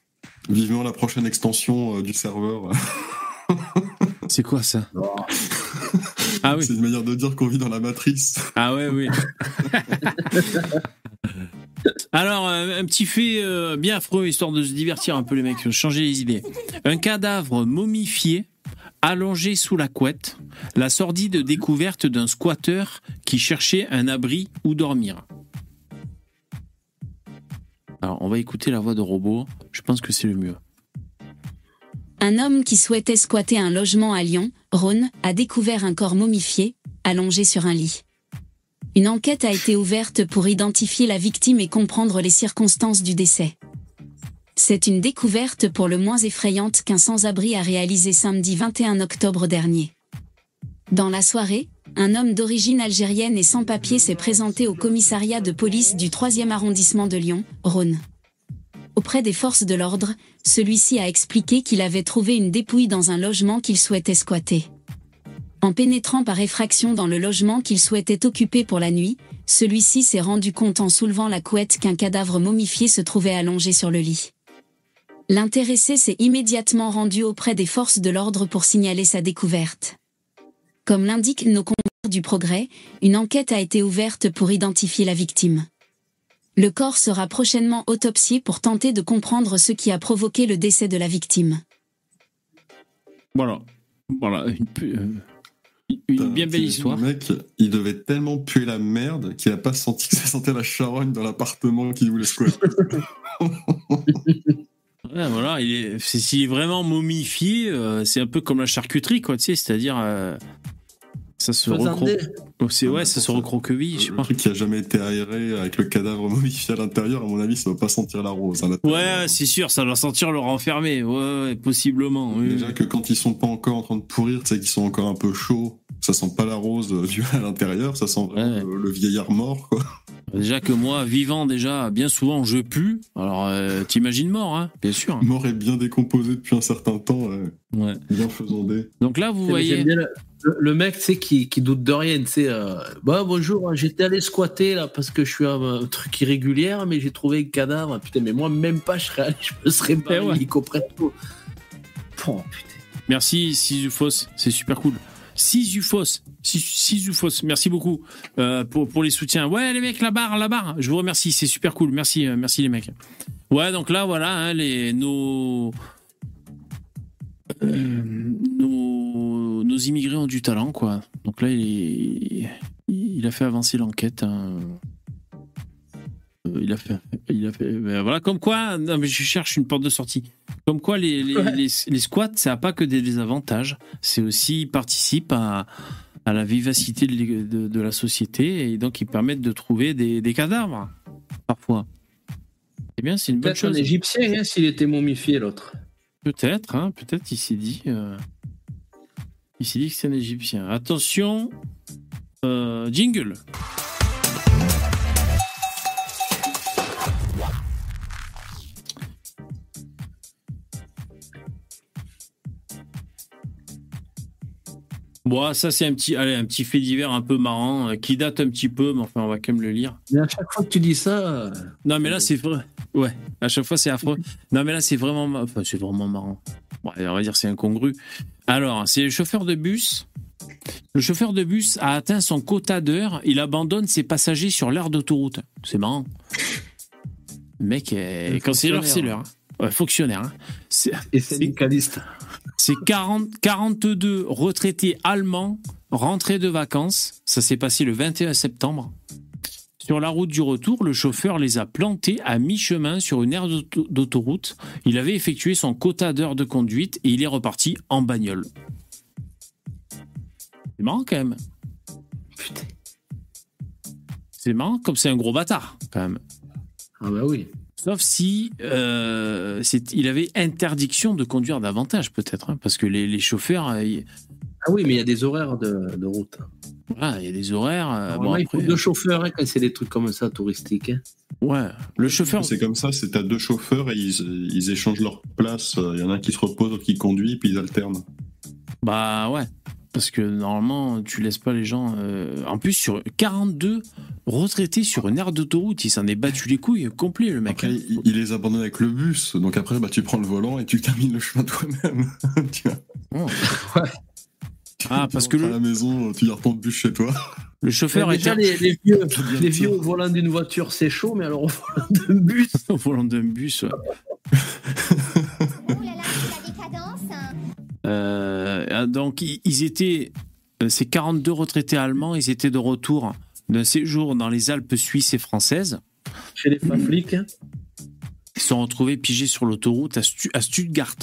Vivement la prochaine extension euh, du serveur. C'est quoi ça? Ah oui. C'est une manière de dire qu'on vit dans la matrice. Ah ouais, oui. Alors, euh, un petit fait euh, bien affreux, histoire de se divertir un peu les mecs, changer les idées. Un cadavre momifié, allongé sous la couette, la sordide découverte d'un squatteur qui cherchait un abri où dormir. Alors, on va écouter la voix de robot, je pense que c'est le mieux. Un homme qui souhaitait squatter un logement à Lyon, Rhône, a découvert un corps momifié, allongé sur un lit. Une enquête a été ouverte pour identifier la victime et comprendre les circonstances du décès. C'est une découverte pour le moins effrayante qu'un sans-abri a réalisé samedi 21 octobre dernier. Dans la soirée, un homme d'origine algérienne et sans papier s'est présenté au commissariat de police du 3e arrondissement de Lyon, Rhône. Auprès des forces de l'ordre, celui-ci a expliqué qu'il avait trouvé une dépouille dans un logement qu'il souhaitait squatter. En pénétrant par effraction dans le logement qu'il souhaitait occuper pour la nuit, celui-ci s'est rendu compte en soulevant la couette qu'un cadavre momifié se trouvait allongé sur le lit. L'intéressé s'est immédiatement rendu auprès des forces de l'ordre pour signaler sa découverte. Comme l'indiquent nos confrères du progrès, une enquête a été ouverte pour identifier la victime. Le corps sera prochainement autopsié pour tenter de comprendre ce qui a provoqué le décès de la victime. Voilà. Voilà, euh, une bien belle histoire. Le mec, il devait tellement puer la merde qu'il a pas senti que ça sentait la charogne dans l'appartement qu'il voulait squatter. Ouais, voilà, il est, c'est, s'il est vraiment momifié, euh, c'est un peu comme la charcuterie, quoi, tu sais, c'est-à-dire, euh, ça se Faisandé. Oh, c'est, ouais, ça se recroqueville, je sais Le truc qui a jamais été aéré avec le cadavre momifié à l'intérieur, à mon avis, ça va pas sentir la rose. hein, Ouais, c'est sûr, ça doit sentir le renfermé, ouais, ouais, possiblement. oui. Déjà que quand ils sont pas encore en train de pourrir, tu sais qu'ils sont encore un peu chauds, ça sent pas la rose euh, du à l'intérieur, ça sent vraiment le, le vieillard mort, quoi. Déjà que moi, vivant, déjà, bien souvent, je pue. Alors, euh, t'imagines mort, hein, bien sûr. Mort et bien décomposé depuis un certain temps, euh, Ouais. bien faisandé. Donc là, vous J'aime voyez. bien le- le mec, tu sais, qui, qui doute de rien, tu sais. euh, bah, bonjour, j'étais allé squatter là parce que je suis un, un truc irrégulière, mais j'ai trouvé un cadavre. Putain, mais moi, même pas, je serais allé, je me serais barré, Eh ouais. ils comprennent tout. Oh, putain. Merci Sizufos, c'est super cool. Sizufos, Sis- Sizufos, merci beaucoup euh, pour, pour les soutiens. Ouais les mecs, la barre, la barre, je vous remercie, c'est super cool, merci, euh, merci les mecs. Ouais donc là voilà, hein, les, nos, nos, nos immigrés ont du talent quoi. Donc là il, est- il a fait avancer l'enquête. hein. Euh, Il a fait, il a fait, ben voilà, comme quoi, non, mais je cherche une porte de sortie. Comme quoi, les, les, Ouais. les, les squats, ça n'a pas que des désavantages, c'est aussi, ils participent à, à la vivacité de, l'é- de- de la société et donc ils permettent de trouver des, des cadavres, parfois. Eh bien, c'est une bonne Peut-être un chose. égyptien, hein, s'il était momifié, l'autre. Peut-être, hein, peut-être, il s'est dit. euh, il s'est dit que c'est un Égyptien. Attention, euh, jingle. Bon, ça c'est un petit, allez, un petit fait divers un peu marrant euh, qui date un petit peu, mais enfin on va quand même le lire. Mais à chaque fois que tu dis ça. euh, Non, mais là, c'est vrai. Ouais, à chaque fois, c'est affreux. Non, mais là, c'est vraiment, enfin, c'est vraiment marrant. On va dire, c'est incongru. Alors, c'est le chauffeur de bus. Le chauffeur de bus a atteint son quota d'heures. Il abandonne ses passagers sur l'aire d'autoroute. C'est marrant. Le mec, est- quand c'est l'heure, fonctionnaire. c'est l'heure. hein. Ouais, fonctionnaire. hein. C'est- Et syndicaliste. c'est 40, 42 retraités allemands rentrée de vacances. Ça s'est passé le 21 septembre. Sur la route du retour, le chauffeur les a plantés à mi-chemin sur une aire d'auto- d'autoroute. Il avait effectué son quota d'heures de conduite et il est reparti en bagnole. C'est marrant quand même. Putain. C'est marrant comme c'est un gros bâtard quand même. Ah bah oui. Sauf si euh, il avait interdiction de conduire davantage peut-être, hein, parce que les, les chauffeurs, euh, Ah oui, mais il y a des horaires de, de route. Voilà, il y a des horaires. euh, bon, il faut deux chauffeurs hein, quand c'est des trucs comme ça touristiques. hein. ouais, le chauffeur, C'est comme ça, c'est à deux chauffeurs et ils, ils échangent leur place. Il y en a un qui se repose, l'autre qui conduit, puis ils alternent. bah ouais, parce que normalement tu laisses pas les gens. euh, En plus sur 42 retraités sur une aire d'autoroute, il s'en est battu les couilles complet le mec. Après, il, il les abandonne avec le bus. Donc après, bah, tu prends le volant et tu termines le chemin toi-même. tu vois. Oh. Ah parce Tu que à le, la maison, tu gardes ton bus chez toi. le chauffeur était déjà, les, les vieux, les vieux au volant d'une voiture, c'est chaud, mais alors au volant d'un bus. au volant d'un bus. ouais. Euh, ah, donc ils étaient, euh, ces 42 retraités allemands, ils étaient de retour d'un séjour dans les Alpes suisses et françaises. Chez les flics. Ils se sont retrouvés pigés sur l'autoroute à, Stu- à Stuttgart.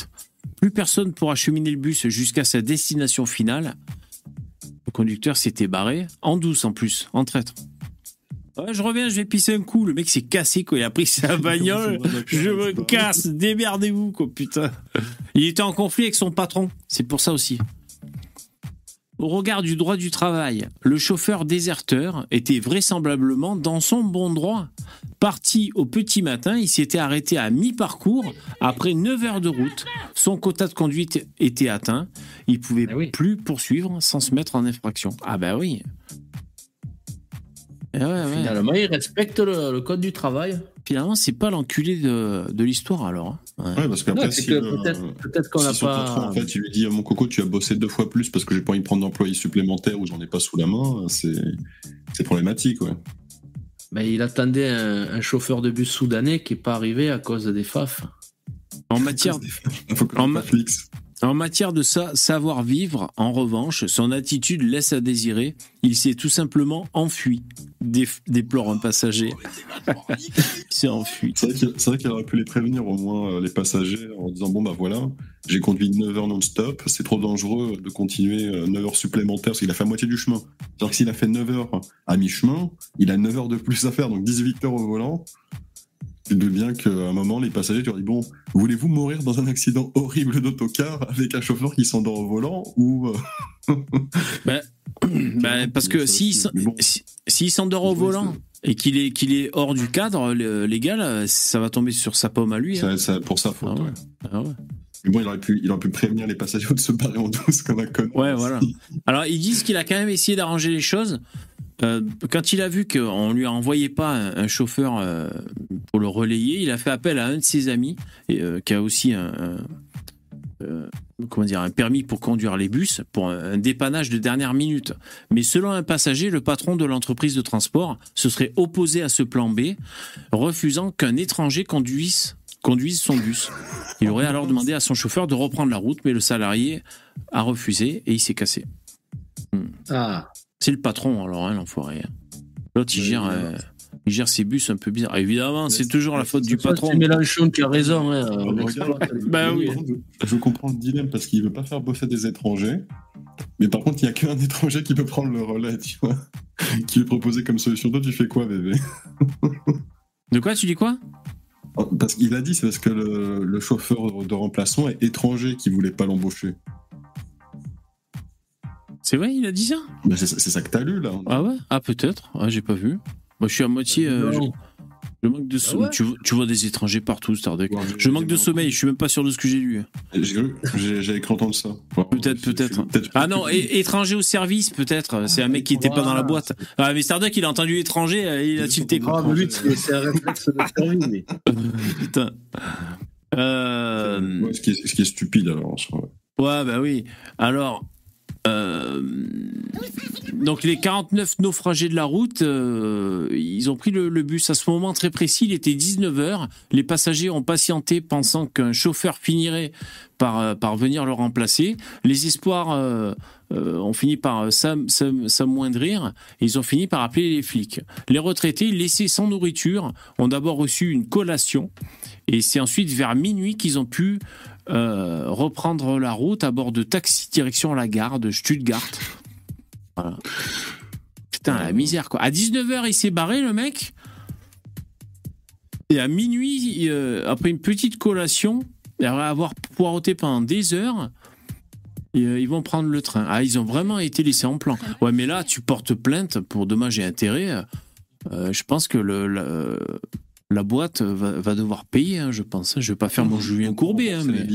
Plus personne pour acheminer le bus jusqu'à sa destination finale. Le conducteur s'était barré, en douce en plus, en traître. Ouais, je reviens, je vais pisser un coup. Le mec s'est cassé quand il a pris sa bagnole. Je me casse, démerdez-vous, quoi, putain. Il était en conflit avec son patron, c'est pour ça aussi. Au regard du droit du travail, le chauffeur déserteur était vraisemblablement dans son bon droit. Parti au petit matin, il s'était arrêté à mi-parcours après 9 heures de route. Son quota de conduite était atteint. Il pouvait Ah oui. plus poursuivre sans se mettre en infraction. Ah bah oui. Ouais, ouais. Finalement, ils respectent le, le code du travail. Finalement, c'est pas l'enculé de, de l'histoire alors. hein. Ouais. Ouais, parce qu'après, si, peut-être peut-être qu'on si n'a son patron, pas. en fait, il lui dit Mon coco, tu as bossé deux fois plus parce que j'ai pas envie de prendre d'employés supplémentaires ou j'en ai pas sous la main, c'est c'est problématique, ouais. Mais il attendait un, un chauffeur de bus soudanais qui n'est pas arrivé à cause des FAF. En matière, Faut que En ma-. En matière de sa savoir-vivre, en revanche, son attitude laisse à désirer. Il s'est tout simplement enfui, dé- déplore un passager. il s'est enfui. C'est vrai qu'il aurait pu les prévenir au moins, euh, les passagers, en disant Bon, bah voilà, j'ai conduit 9 heures non-stop, c'est trop dangereux de continuer euh, 9 heures supplémentaires parce qu'il a fait moitié du chemin. C'est-à-dire que s'il a fait 9 heures à mi-chemin, il a 9 heures de plus à faire, donc 18 heures au volant. Tu bien qu'à un moment, les passagers, tu leur dis Bon, voulez-vous mourir dans un accident horrible d'autocar avec un chauffeur qui s'endort au volant ou. Ben, ben, parce que s'il s'endort au volant et qu'il est, qu'il est hors du cadre légal, ça va tomber sur sa pomme à lui. hein. ça- ça- pour sa faute. Ah ouais. ouais. Ah ouais. Mais bon, il aurait, pu, il aurait pu prévenir les passagers de se barrer en douce comme un connard. Ouais, voilà. Alors, ils disent qu'il a quand même essayé d'arranger les choses. Euh, quand il a vu qu'on lui a envoyé pas un, chauffeur euh, pour le relayer, il a fait appel à un de ses amis euh, qui a aussi un, comment dire un permis pour conduire les bus pour un, un dépannage de dernière minute. Mais selon un passager, le patron de l'entreprise de transport se serait opposé à ce plan B, refusant qu'un étranger conduise conduise son bus. Il aurait alors demandé à son chauffeur de reprendre la route, mais le salarié a refusé et il s'est cassé. Ah, C'est le patron, alors, hein, l'enfoiré. L'autre, il, gère, euh, il gère ses bus un peu bizarres. Évidemment, c'est toujours la faute du ça, patron. C'est Mélenchon qui a raison. hein, Euh, regarde, les- Bah oui. Je comprends le dilemme parce qu'il veut pas faire bosser des étrangers. Mais par contre, il y a qu'un étranger qui peut prendre le relais, tu vois. qui est proposé comme solution. Toi, tu fais quoi, bébé? De quoi, tu dis quoi? Parce qu'il a dit, c'est parce que le, le chauffeur de remplacement est étranger qui voulait pas l'embaucher. C'est vrai, il a dit ça Mais c'est ça que t'as lu, là. Ah ouais? Ah, peut-être. Ah, j'ai pas vu. Moi, je suis à moitié. euh, je, manque de sommeil. ouais? tu, vois- tu vois des étrangers partout, Stardeck. Ouais, Je manque de sommeil, je suis même pas sûr de ce que j'ai lu. J'ai cru entendre ça. Peut-être, peut-être. Ah non, étranger au service, peut-être. C'est un mec qui était pas dans la boîte. Ah, mais Stardeck, il a entendu étranger, euh, il a tilté. Ah, mais lui, c'est un réflexe de survie. mais- Putain. Euh, Ouais, ce, qui est, ce qui est stupide, alors. en soi. Ouais, bah oui. Alors, euh, donc les 49 naufragés de la route, euh, ils ont pris le, bus à ce moment très précis, il était 19h. Les passagers ont patienté pensant qu'un chauffeur finirait par, euh, par venir le remplacer. Les espoirs ont fini par s'am- s'am- s'amoindrir ils ont fini par appeler les flics. Les retraités, laissés sans nourriture, ont d'abord reçu une collation et c'est ensuite vers minuit qu'ils ont pu euh, reprendre la route à bord de taxi direction la gare de Stuttgart. Voilà. Putain, la misère quoi. À 19h, il s'est barré le mec. Et à minuit, euh, après une petite collation, après avoir poireauté pendant des heures, et, euh, ils vont prendre le train. Ah, ils ont vraiment été laissés en plan. Ouais, mais là, tu portes plainte pour dommages et intérêts. euh, je pense que le, la boîte va, va devoir payer, hein, je pense. Je vais pas faire mon Julien Courbet. Hein, mais...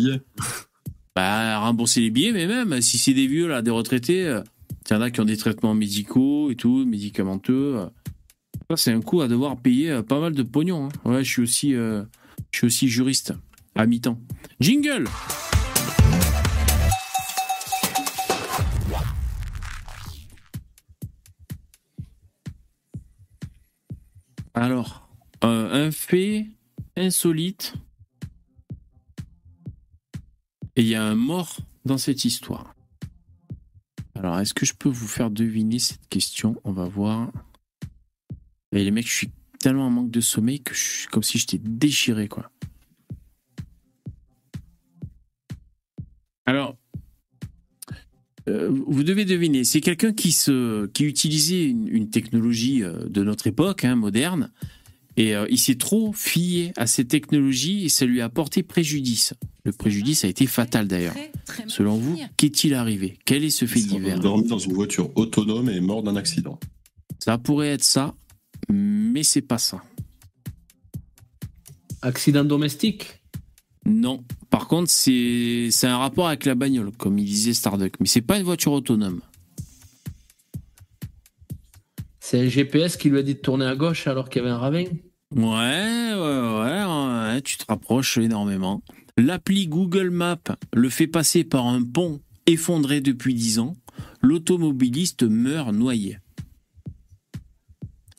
Bah, rembourser les billets, mais même si c'est des vieux, là, des retraités, euh, il y en a qui ont des traitements médicaux et tout, médicamenteux. euh, ça, c'est un coup à devoir payer euh, pas mal de pognon. hein. Ouais, je suis aussi, euh, je suis aussi juriste à mi-temps. Jingle Alors, euh, un fait insolite. Et il y a un mort dans cette histoire. Alors, est-ce que je peux vous faire deviner cette question? On va voir. Et les mecs, je suis tellement en manque de sommeil que je suis comme si j'étais déchiré. Alors, euh, vous devez deviner, c'est quelqu'un qui, utilisait une, une technologie euh, de notre époque, hein, moderne, et euh, il s'est trop fié à cette technologie et ça lui a porté préjudice. Le préjudice a été fatal d'ailleurs. Selon vous, qu'est-il arrivé? Quel est ce fait Il divers? a dormi dans une voiture autonome et est mort d'un accident. Ça pourrait être ça, mais c'est pas ça. Accident domestique? Non. Par contre, c'est c'est un rapport avec la bagnole, comme il disait Starduck. Mais c'est pas une voiture autonome. C'est un GPS qui lui a dit de tourner à gauche alors qu'il y avait un ravin Ouais, ouais, ouais, ouais, tu te rapproches énormément. L'appli Google Maps le fait passer par un pont effondré depuis 10 ans. L'automobiliste meurt noyé.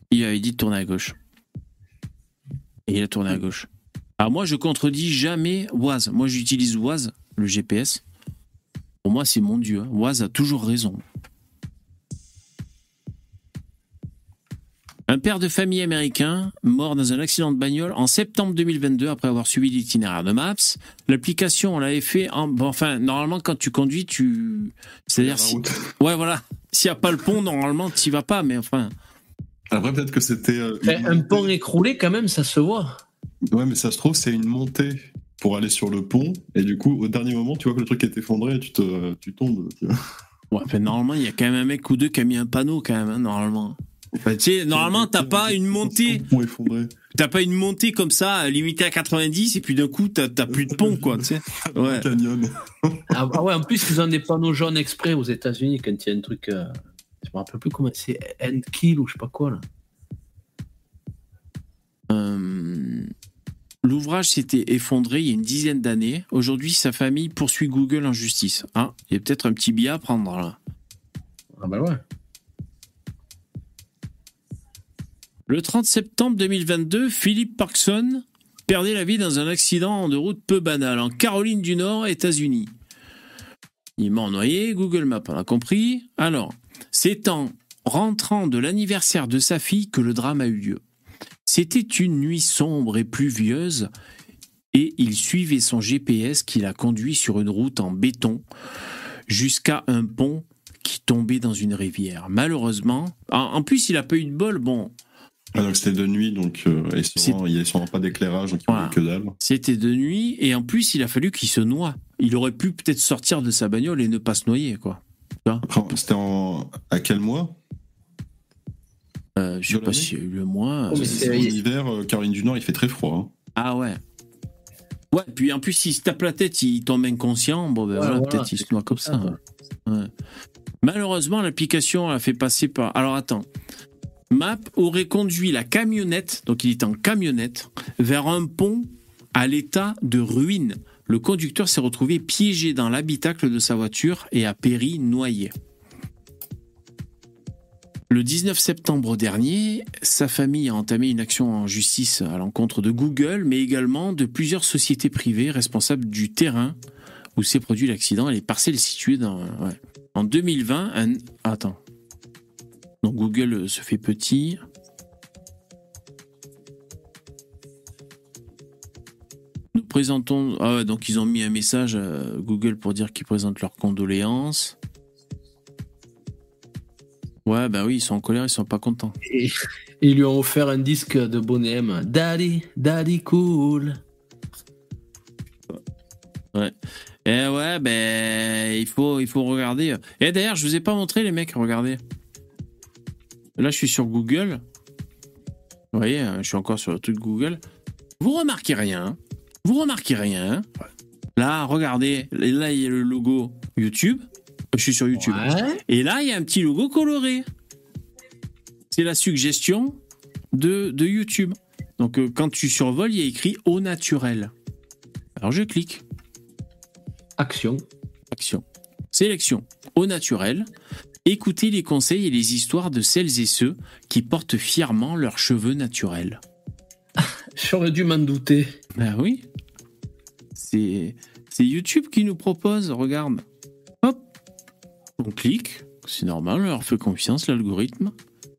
Il avait dit de tourner à gauche. Et il a tourné à gauche. Alors moi, je contredis jamais Waze. Moi, j'utilise Waze, le GPS. Pour moi, c'est mon dieu. hein. Waze a toujours raison. Un père de famille américain mort dans un accident de bagnole en septembre 2022 après avoir suivi l'itinéraire de Maps. L'application, on l'avait fait en, bon, enfin, normalement, quand tu conduis, tu, c'est-à-dire si, ouais, voilà. S'il n'y a pas le pont, normalement, tu n'y vas pas, mais enfin. Après, peut-être que c'était. euh, une- Un pont écroulé, quand même, ça se voit. Ouais, mais ça se trouve, c'est une montée pour aller sur le pont. Et du coup, au dernier moment, tu vois que le truc est effondré et tu, te, tu tombes. tu vois. Ouais, enfin, normalement, il y a quand même un mec ou deux qui a mis un panneau, quand même, hein, normalement. Enfin, tu sais, normalement, t'as pas une montée. T'as pas une montée comme ça, limitée à 90, et puis d'un coup, t'as t'as plus de pont, quoi, tu sais. Ouais. Canyon. Ah, ah ouais, en plus, ils ont des panneaux jaunes exprès aux États-Unis quand il y a un truc. euh, je me rappelle plus comment c'est. End kill ou je sais pas quoi, là. Euh, L'ouvrage s'était effondré il y a une dizaine d'années. Aujourd'hui, sa famille poursuit Google en justice. Ah, il y a peut-être un petit billet à prendre là. Ah bah ouais. Le 30 septembre 2022, Philippe Parkson perdait la vie dans un accident de route peu banal en Caroline du Nord, États-Unis. Il mort noyé, Google Maps, on a compris. Alors, c'est en rentrant de l'anniversaire de sa fille que le drame a eu lieu. C'était une nuit sombre et pluvieuse et il suivait son GPS qui l'a conduit sur une route en béton jusqu'à un pont qui tombait dans une rivière. Malheureusement, en, plus il a pas eu de bol, bon, Ah, donc c'était de nuit, donc euh, et il n'y avait sûrement pas d'éclairage, donc il n'y avait que dalle. C'était de nuit et en plus il a fallu qu'il se noie. Il aurait pu peut-être sortir de sa bagnole et ne pas se noyer quoi. Après, C'était en... à quel mois? Euh, je sais pas s'il y a eu le mois. Oh, euh, c'est en hiver, euh, Caroline du Nord, il fait très froid. hein. Ah ouais. Ouais, puis en plus s'il se tape la tête, il tombe inconscient. Bon ben Ouais, voilà, voilà, peut-être il se noie comme ça. Ouais. Malheureusement, l'application a fait passer par. Alors attends. Map aurait conduit la camionnette, donc il est en camionnette, vers un pont à l'état de ruine. Le conducteur s'est retrouvé piégé dans l'habitacle de sa voiture et a péri noyé. Le 19 septembre dernier, sa famille a entamé une action en justice à l'encontre de Google, mais également de plusieurs sociétés privées responsables du terrain où s'est produit l'accident et les parcelles situées dans. En 2020, un. Attends. Donc Google se fait petit. Nous présentons. Ah ouais, donc ils ont mis un message à Google pour dire qu'ils présentent leurs condoléances. Ouais, bah oui, ils sont en colère, ils sont pas contents. Et ils lui ont offert un disque de Bonnet M. Daddy, Daddy Cool. Ouais. Et ouais, ben il faut, il faut regarder. Et d'ailleurs, je vous ai pas montré les mecs, regardez. Là, je suis sur Google. Vous voyez, hein, je suis encore sur le truc Google. Vous remarquez rien. hein. Vous remarquez rien. hein. Là, regardez. Là, il y a le logo YouTube. Je suis sur YouTube. Ouais. Et là, il y a un petit logo coloré. C'est la suggestion de, de YouTube. Donc, euh, quand tu survoles, il y a écrit au naturel. Alors, je clique. Action. Action. Sélection. Au naturel. Écoutez les conseils et les histoires de celles et ceux qui portent fièrement leurs cheveux naturels. J'aurais dû m'en douter. Ben oui. C'est YouTube qui nous propose, regarde. Hop. On clique. C'est normal, on leur fait confiance, l'algorithme.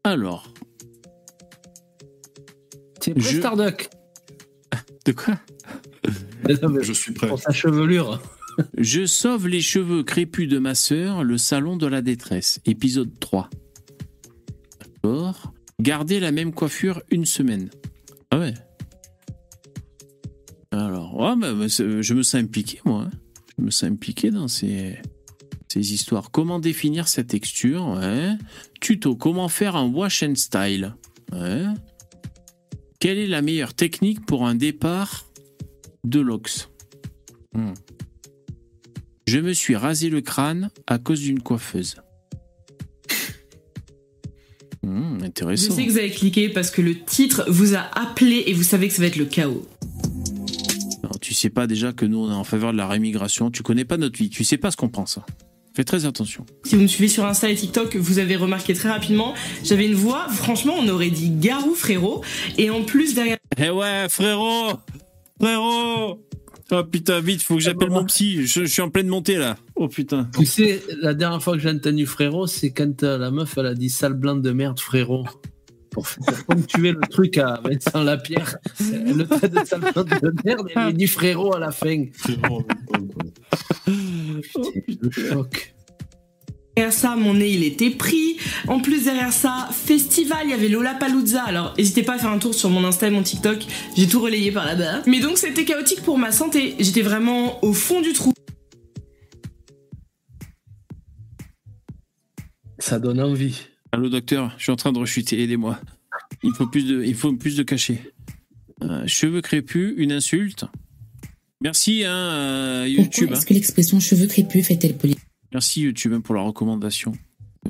Alors, C'est prêt, Je- Starduck de quoi? Je suis prêt. Pour sa chevelure. Je sauve les cheveux crépus de ma sœur, le salon de la détresse, épisode 3. D'accord. Gardez la même coiffure une semaine. Ah ouais. Alors, ouais, bah, bah, je me sens impliqué, moi. hein. Je me sens impliqué dans ces, ces histoires. Comment définir sa texture ouais. Tuto, comment faire un wash and style ouais. Quelle est la meilleure technique pour un départ de l'ox? Hmm. Je me suis rasé le crâne à cause d'une coiffeuse. Je intéressant. sais que vous avez cliqué parce que le titre vous a appelé et vous savez que ça va être le chaos. Tu sais pas déjà que nous on est en faveur de la rémigration. Tu connais pas notre vie. Tu sais pas ce qu'on pense. Fais très attention. Si vous me suivez sur Insta et TikTok, vous avez remarqué très rapidement, j'avais une voix, franchement, on aurait dit Garou frérot. Et en plus, derrière Eh ouais, frérot Frérot Oh putain, vite, faut que j'appelle mon psy. Je, je suis en pleine montée là. Oh putain. Tu sais, la dernière fois que j'ai entendu frérot, c'est quand euh, la meuf, elle a dit sale blanc de merde, frérot. Pour, pour ponctuer le truc à Vincent Lapierre. Elle le traite de sale blanc de merde et elle lui dit frérot à la fin. Putain, le choc. Derrière ça, mon nez, il était pris. En plus, derrière ça, festival, il y avait Lollapalooza. Alors, n'hésitez pas à faire un tour sur mon Insta et mon TikTok. J'ai tout relayé par là-bas. Mais donc, c'était chaotique pour ma santé. J'étais vraiment au fond du trou. Ça donne envie. Allô docteur, je suis en train de rechuter, aidez-moi. Il faut plus de, il faut plus de cachets. Euh, cheveux crépus, une insulte. Merci hein, euh, YouTube. Pourquoi hein. est-ce que l'expression cheveux crépus fait-elle polémique Merci YouTube pour la recommandation.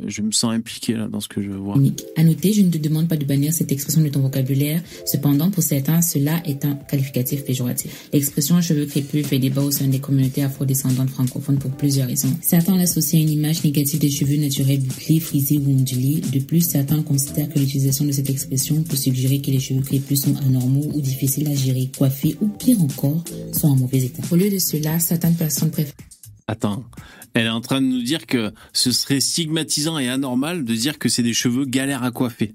Je me sens impliqué là dans ce que je vois. À noter, je ne te demande pas de bannir cette expression de ton vocabulaire. Cependant, pour certains, cela est un qualificatif péjoratif. L'expression cheveux crépus fait débat au sein des communautés afrodescendantes francophones pour plusieurs raisons. Certains l'associent à une image négative des cheveux naturels bouclés, frisés ou ondulés. De plus, certains considèrent que l'utilisation de cette expression peut suggérer que les cheveux crépus sont anormaux ou difficiles à gérer, coiffés ou pire encore, sont en mauvais état. Au lieu de cela, certaines personnes préfèrent Attends, elle est en train de nous dire que ce serait stigmatisant et anormal de dire que c'est des cheveux galères à coiffer.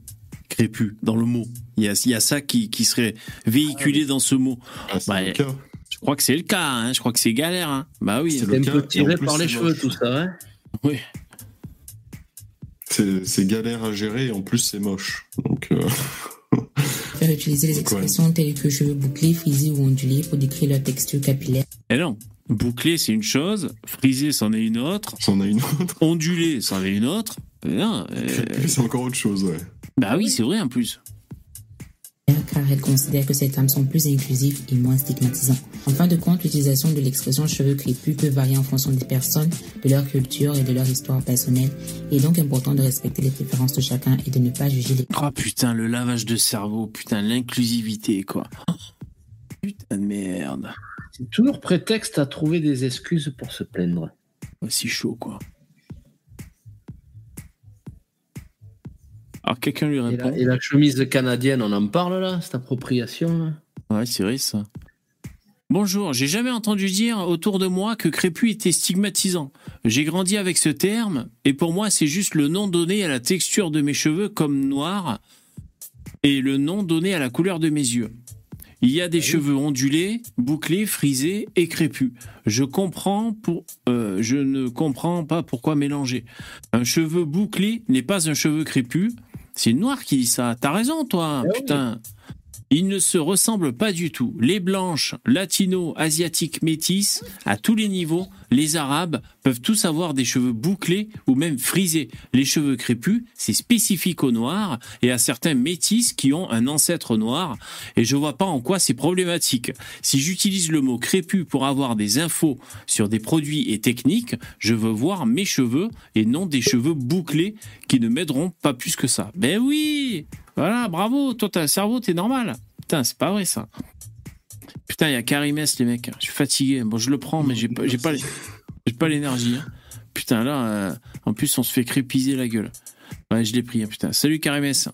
Crépus, dans le mot. Il y a, il y a ça qui, qui serait véhiculé dans ce mot. Bah, Je crois que c'est le cas, hein. je crois que c'est galère. Hein. Bah oui. C'est un peu tiré par les cheveux, tout ça, hein Oui. C'est galère à gérer et en plus c'est moche. Donc, euh, faire utiliser les expressions telles que cheveux bouclés, frisés ou ondulés pour décrire leur texture capillaire. Eh non, bouclé c'est une chose, frisé c'en est une autre. C'en est une autre. Ondulé c'en est une autre. Eh euh, c'est encore autre chose, ouais. Bah oui, c'est vrai en plus. car elle considère que ces termes sont plus inclusifs et moins stigmatisants. En fin de compte, l'utilisation de l'expression cheveux crépus peut varier en fonction des personnes, de leur culture et de leur histoire personnelle. Il est donc important de respecter les préférences de chacun et de ne pas juger les... Oh putain, le lavage de cerveau, putain, l'inclusivité quoi. Putain de merde. C'est toujours prétexte à trouver des excuses pour se plaindre. Si chaud quoi. Alors quelqu'un lui Et répond. la, et la chemise canadienne, on en parle là, cette appropriation là? Ouais, c'est vrai ça. Bonjour, j'ai jamais entendu dire autour de moi que crépus était stigmatisant. J'ai grandi avec ce terme, et pour moi c'est juste le nom donné à la texture de mes cheveux comme noir, et le nom donné à la couleur de mes yeux. Il y a des cheveux ondulés, bouclés, frisés et crépus. Je comprends pour, euh, je ne comprends pas pourquoi mélanger. Un cheveu bouclé n'est pas un cheveu crépus. C'est le noir qui dit ça. T'as raison, toi. Putain. Ils ne se ressemblent pas du tout. Les blanches, latinos, asiatiques, métis, à tous les niveaux, les arabes peuvent tous avoir des cheveux bouclés ou même frisés. Les cheveux crépus, c'est spécifique aux noirs et à certains métis qui ont un ancêtre noir. Et je vois pas en quoi c'est problématique. Si j'utilise le mot crépus pour avoir des infos sur des produits et techniques, je veux voir mes cheveux et non des cheveux bouclés qui ne m'aideront pas plus que ça. Ben oui! Voilà, bravo, toi t'as un cerveau, t'es normal. Putain, c'est pas vrai ça. Putain, il y a Karimès, les mecs. Je suis fatigué. Bon, je le prends, mais j'ai pas, j'ai pas, j'ai pas l'énergie. hein. Putain, là, euh, en plus, on se fait crépiser la gueule. Ouais, je l'ai pris, hein, putain. Salut Karimès.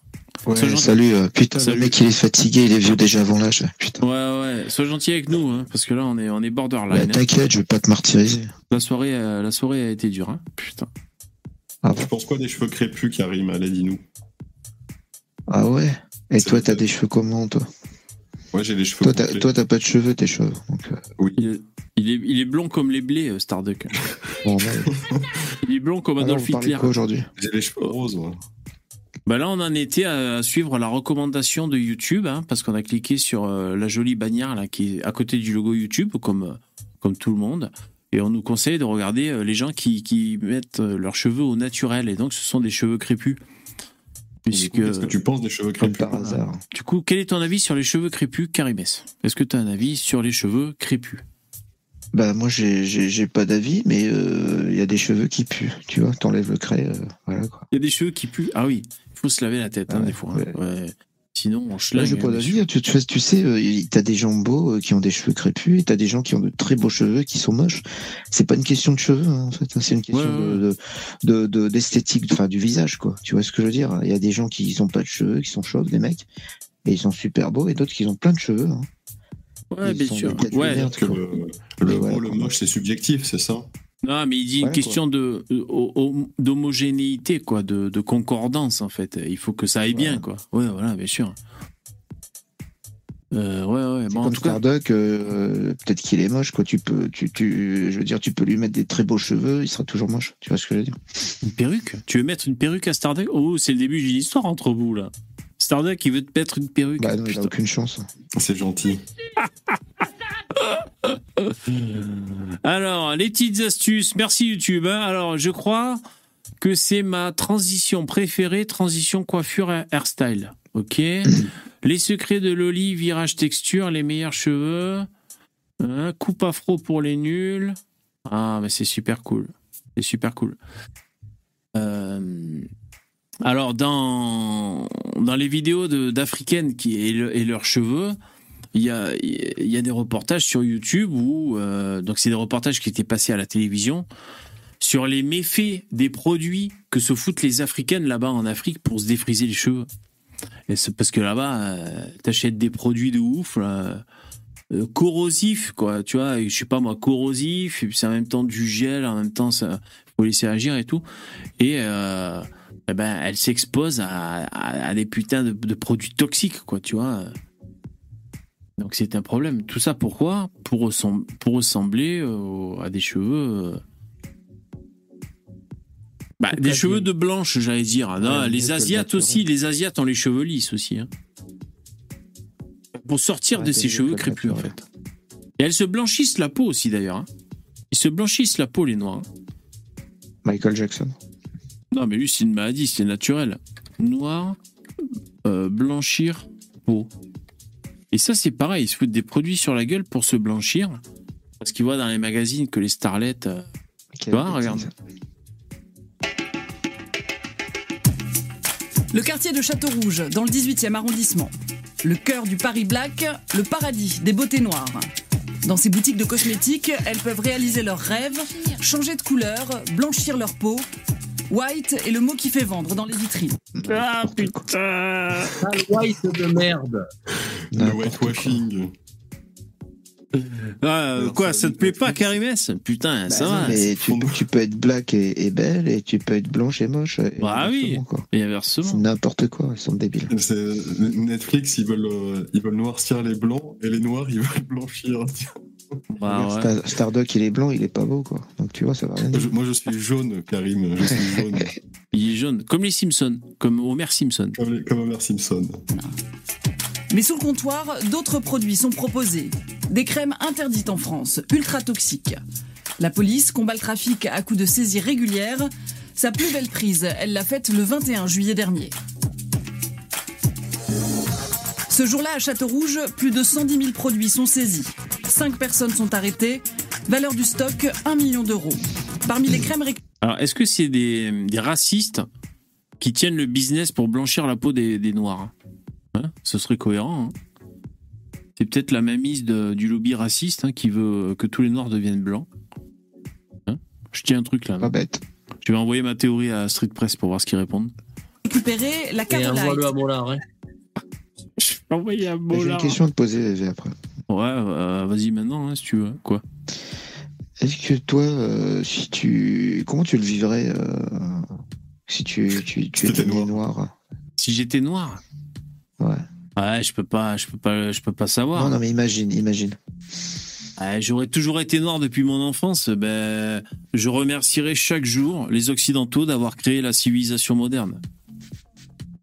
Ouais, gentil. salut. euh, putain, Salut. le mec, il est fatigué, il est vieux déjà avant l'âge. Ouais, ouais. Sois gentil avec nous, hein, parce que là, on est, on est borderline. Hein. T'inquiète, je vais pas te martyriser. La soirée, euh, la soirée a été dure, hein. Putain. Tu penses quoi des cheveux crépus, Karim? Allez, dis-nous. Ah ouais Et toi, t'as des cheveux comment, toi? Ouais, j'ai les cheveux Toi, t'as bouclés. toi, t'as pas de cheveux, tes cheveux. Donc, euh, Oui. Il est, il est, il est blond comme les blés, euh, Starduck. bon, bah, Il est blond comme Adolf Hitler. aujourd'hui? J'ai les cheveux roses, moi. Bah là, on en était à suivre la recommandation de YouTube, hein, parce qu'on a cliqué sur euh, la jolie bannière là, qui est à côté du logo YouTube, comme, euh, comme tout le monde. Et on nous conseille de regarder euh, les gens qui, qui mettent euh, leurs cheveux au naturel. Et donc, ce sont des cheveux crépus. Puisque, Qu'est-ce que tu penses des cheveux crépus par hasard. du coup, quel est ton avis sur les cheveux crépus, Karimès? Est-ce que tu as un avis sur les cheveux crépus? Bah, moi, j'ai- pas d'avis, mais euh, il y a des cheveux qui puent. Tu vois, t'enlèves le craie, euh, voilà quoi. Il y a des cheveux qui puent. Ah oui, il faut se laver la tête, hein, Ouais, des fois. hein. Ouais. Sinon, on Là, j'ai pas d'avis. Tu, tu, tu sais, euh, t'as des gens beaux euh, qui ont des cheveux crépus et t'as des gens qui ont de très beaux cheveux qui sont moches. C'est pas une question de cheveux, hein, en fait. hein. C'est une question Ouais, ouais. de- de de- d'esthétique, enfin du visage, quoi. Tu vois ce que je veux dire? Il y a des gens qui ont pas de cheveux, qui sont chauves, des mecs, et ils sont super beaux, et d'autres qui ont plein de cheveux. hein. Ouais, bien sûr. Ouais. le, moche, c'est subjectif, c'est ça? Non, mais il dit une question de d'homogénéité, quoi, de, de concordance en fait. Il faut que ça aille bien, quoi. Ouais, voilà, bien sûr. Euh, ouais, ouais. Bon, en tout cas, Starduck, euh, peut-être qu'il est moche, quoi. Tu peux, tu, tu, je veux dire, tu peux lui mettre des très beaux cheveux, il sera toujours moche. Tu vois ce que je veux dire? Une perruque? Tu veux mettre une perruque à Starduck? Oh, c'est le début d'une histoire entre vous là. Starduck, il veut te mettre une perruque. Bah non, il a aucune chance. C'est gentil. Alors, les petites astuces. Merci YouTube. hein. Alors, je crois que c'est ma transition préférée, transition coiffure et hairstyle. Ok. les secrets de Loli, virage texture, les meilleurs cheveux. Hein, coupe afro pour les nuls. Ah, mais c'est super cool. C'est super cool. Euh, alors, dans, dans les vidéos d'Africaines qui et, le- et leurs cheveux, il y a, y a des reportages sur YouTube où, euh, donc c'est des reportages qui étaient passés à la télévision sur les méfaits des produits que se foutent les Africaines là-bas en Afrique pour se défriser les cheveux. Parce que là-bas, euh, t'achètes des produits de ouf, euh, corrosifs, quoi, tu vois, je sais pas moi, corrosif, et puis c'est en même temps du gel, en même temps, ça faut laisser agir et tout. Et, euh, eh ben, elle s'expose à des putains de, de produits toxiques, quoi, tu vois. Donc c'est un problème. Tout ça pourquoi? Pour, ressemb- pour ressembler euh, à des cheveux. euh, bah, des cheveux de blanche, j'allais dire. Non, Ouais, les Asiates aussi, les Asiates ont les cheveux lisses aussi. hein. Pour sortir Ouais, de ces cheveux crépus, en fait. Et elles se blanchissent la peau aussi, d'ailleurs. hein. Ils se blanchissent la peau, les noirs. hein. Michael Jackson. Non, mais lui, c'est une maladie, c'est naturel. Noir, euh, blanchir, peau. Et ça, c'est pareil, ils se foutent des produits sur la gueule pour se blanchir. Parce qu'ils voient dans les magazines que les starlettes. euh, tu vois, regarde. Le quartier de Château-Rouge, dans le 18e arrondissement. Le cœur du Paris Black, le paradis des beautés noires. Dans ces boutiques de cosmétiques, elles peuvent réaliser leurs rêves, changer de couleur, blanchir leur peau White est le mot qui fait vendre dans les vitrines. Ah putain Sale white de merde. Le whitewashing. Ah, quoi, ça te plaît pas, Karimès? Putain, ça va. Mais tu, tu peux être black et, et belle et tu peux être blanche et moche. et Bah oui, quoi. et inversement. C'est n'importe quoi, ils sont débiles. Netflix, ils veulent, euh, ils veulent noircir les blancs et les noirs, ils veulent blanchir. Bah, ouais. Star- Stardock, il est blanc, il est pas beau, quoi. Donc tu vois, ça va rien dire. Je- moi, je suis jaune, Karim. Je suis jaune. Il est jaune, comme les Simpsons, comme Homer Simpson. Comme, les- comme Homer Simpson. Mais sous le comptoir, d'autres produits sont proposés. Des crèmes interdites en France, ultra toxiques. La police combat le trafic à coups de saisies régulières. Sa plus belle prise, elle l'a faite le 21 juillet dernier. Ce jour-là, à Château-Rouge, plus de 110 000 produits sont saisis. Cinq personnes sont arrêtées. Valeur du stock, 1 million d'euros. Parmi les crèmes réc- Alors, est-ce que c'est des, des racistes qui tiennent le business pour blanchir la peau des, des Noirs Hein Ce serait cohérent. hein. c'est peut-être la mainmise de- du lobby raciste hein, qui veut que tous les Noirs deviennent blancs. Hein Je tiens un truc là. Pas bête. Je vais envoyer ma théorie à Street Press pour voir ce qu'ils répondent. récupérée, la Et Carolite. envoie-le à Mollard. Hein. J'ai une question à te poser, VV, après. Ouais, euh, vas-y maintenant, hein, si tu veux. Quoi Est-ce que toi, euh, si tu, comment tu le vivrais euh, si tu, tu, tu étais noir Si j'étais noir Ouais. Ouais, je peux pas, je peux pas, je peux pas savoir. Non, non, mais imagine, imagine. Ouais, J'aurais toujours été noir depuis mon enfance. Ben, je remercierai chaque jour les Occidentaux d'avoir créé la civilisation moderne.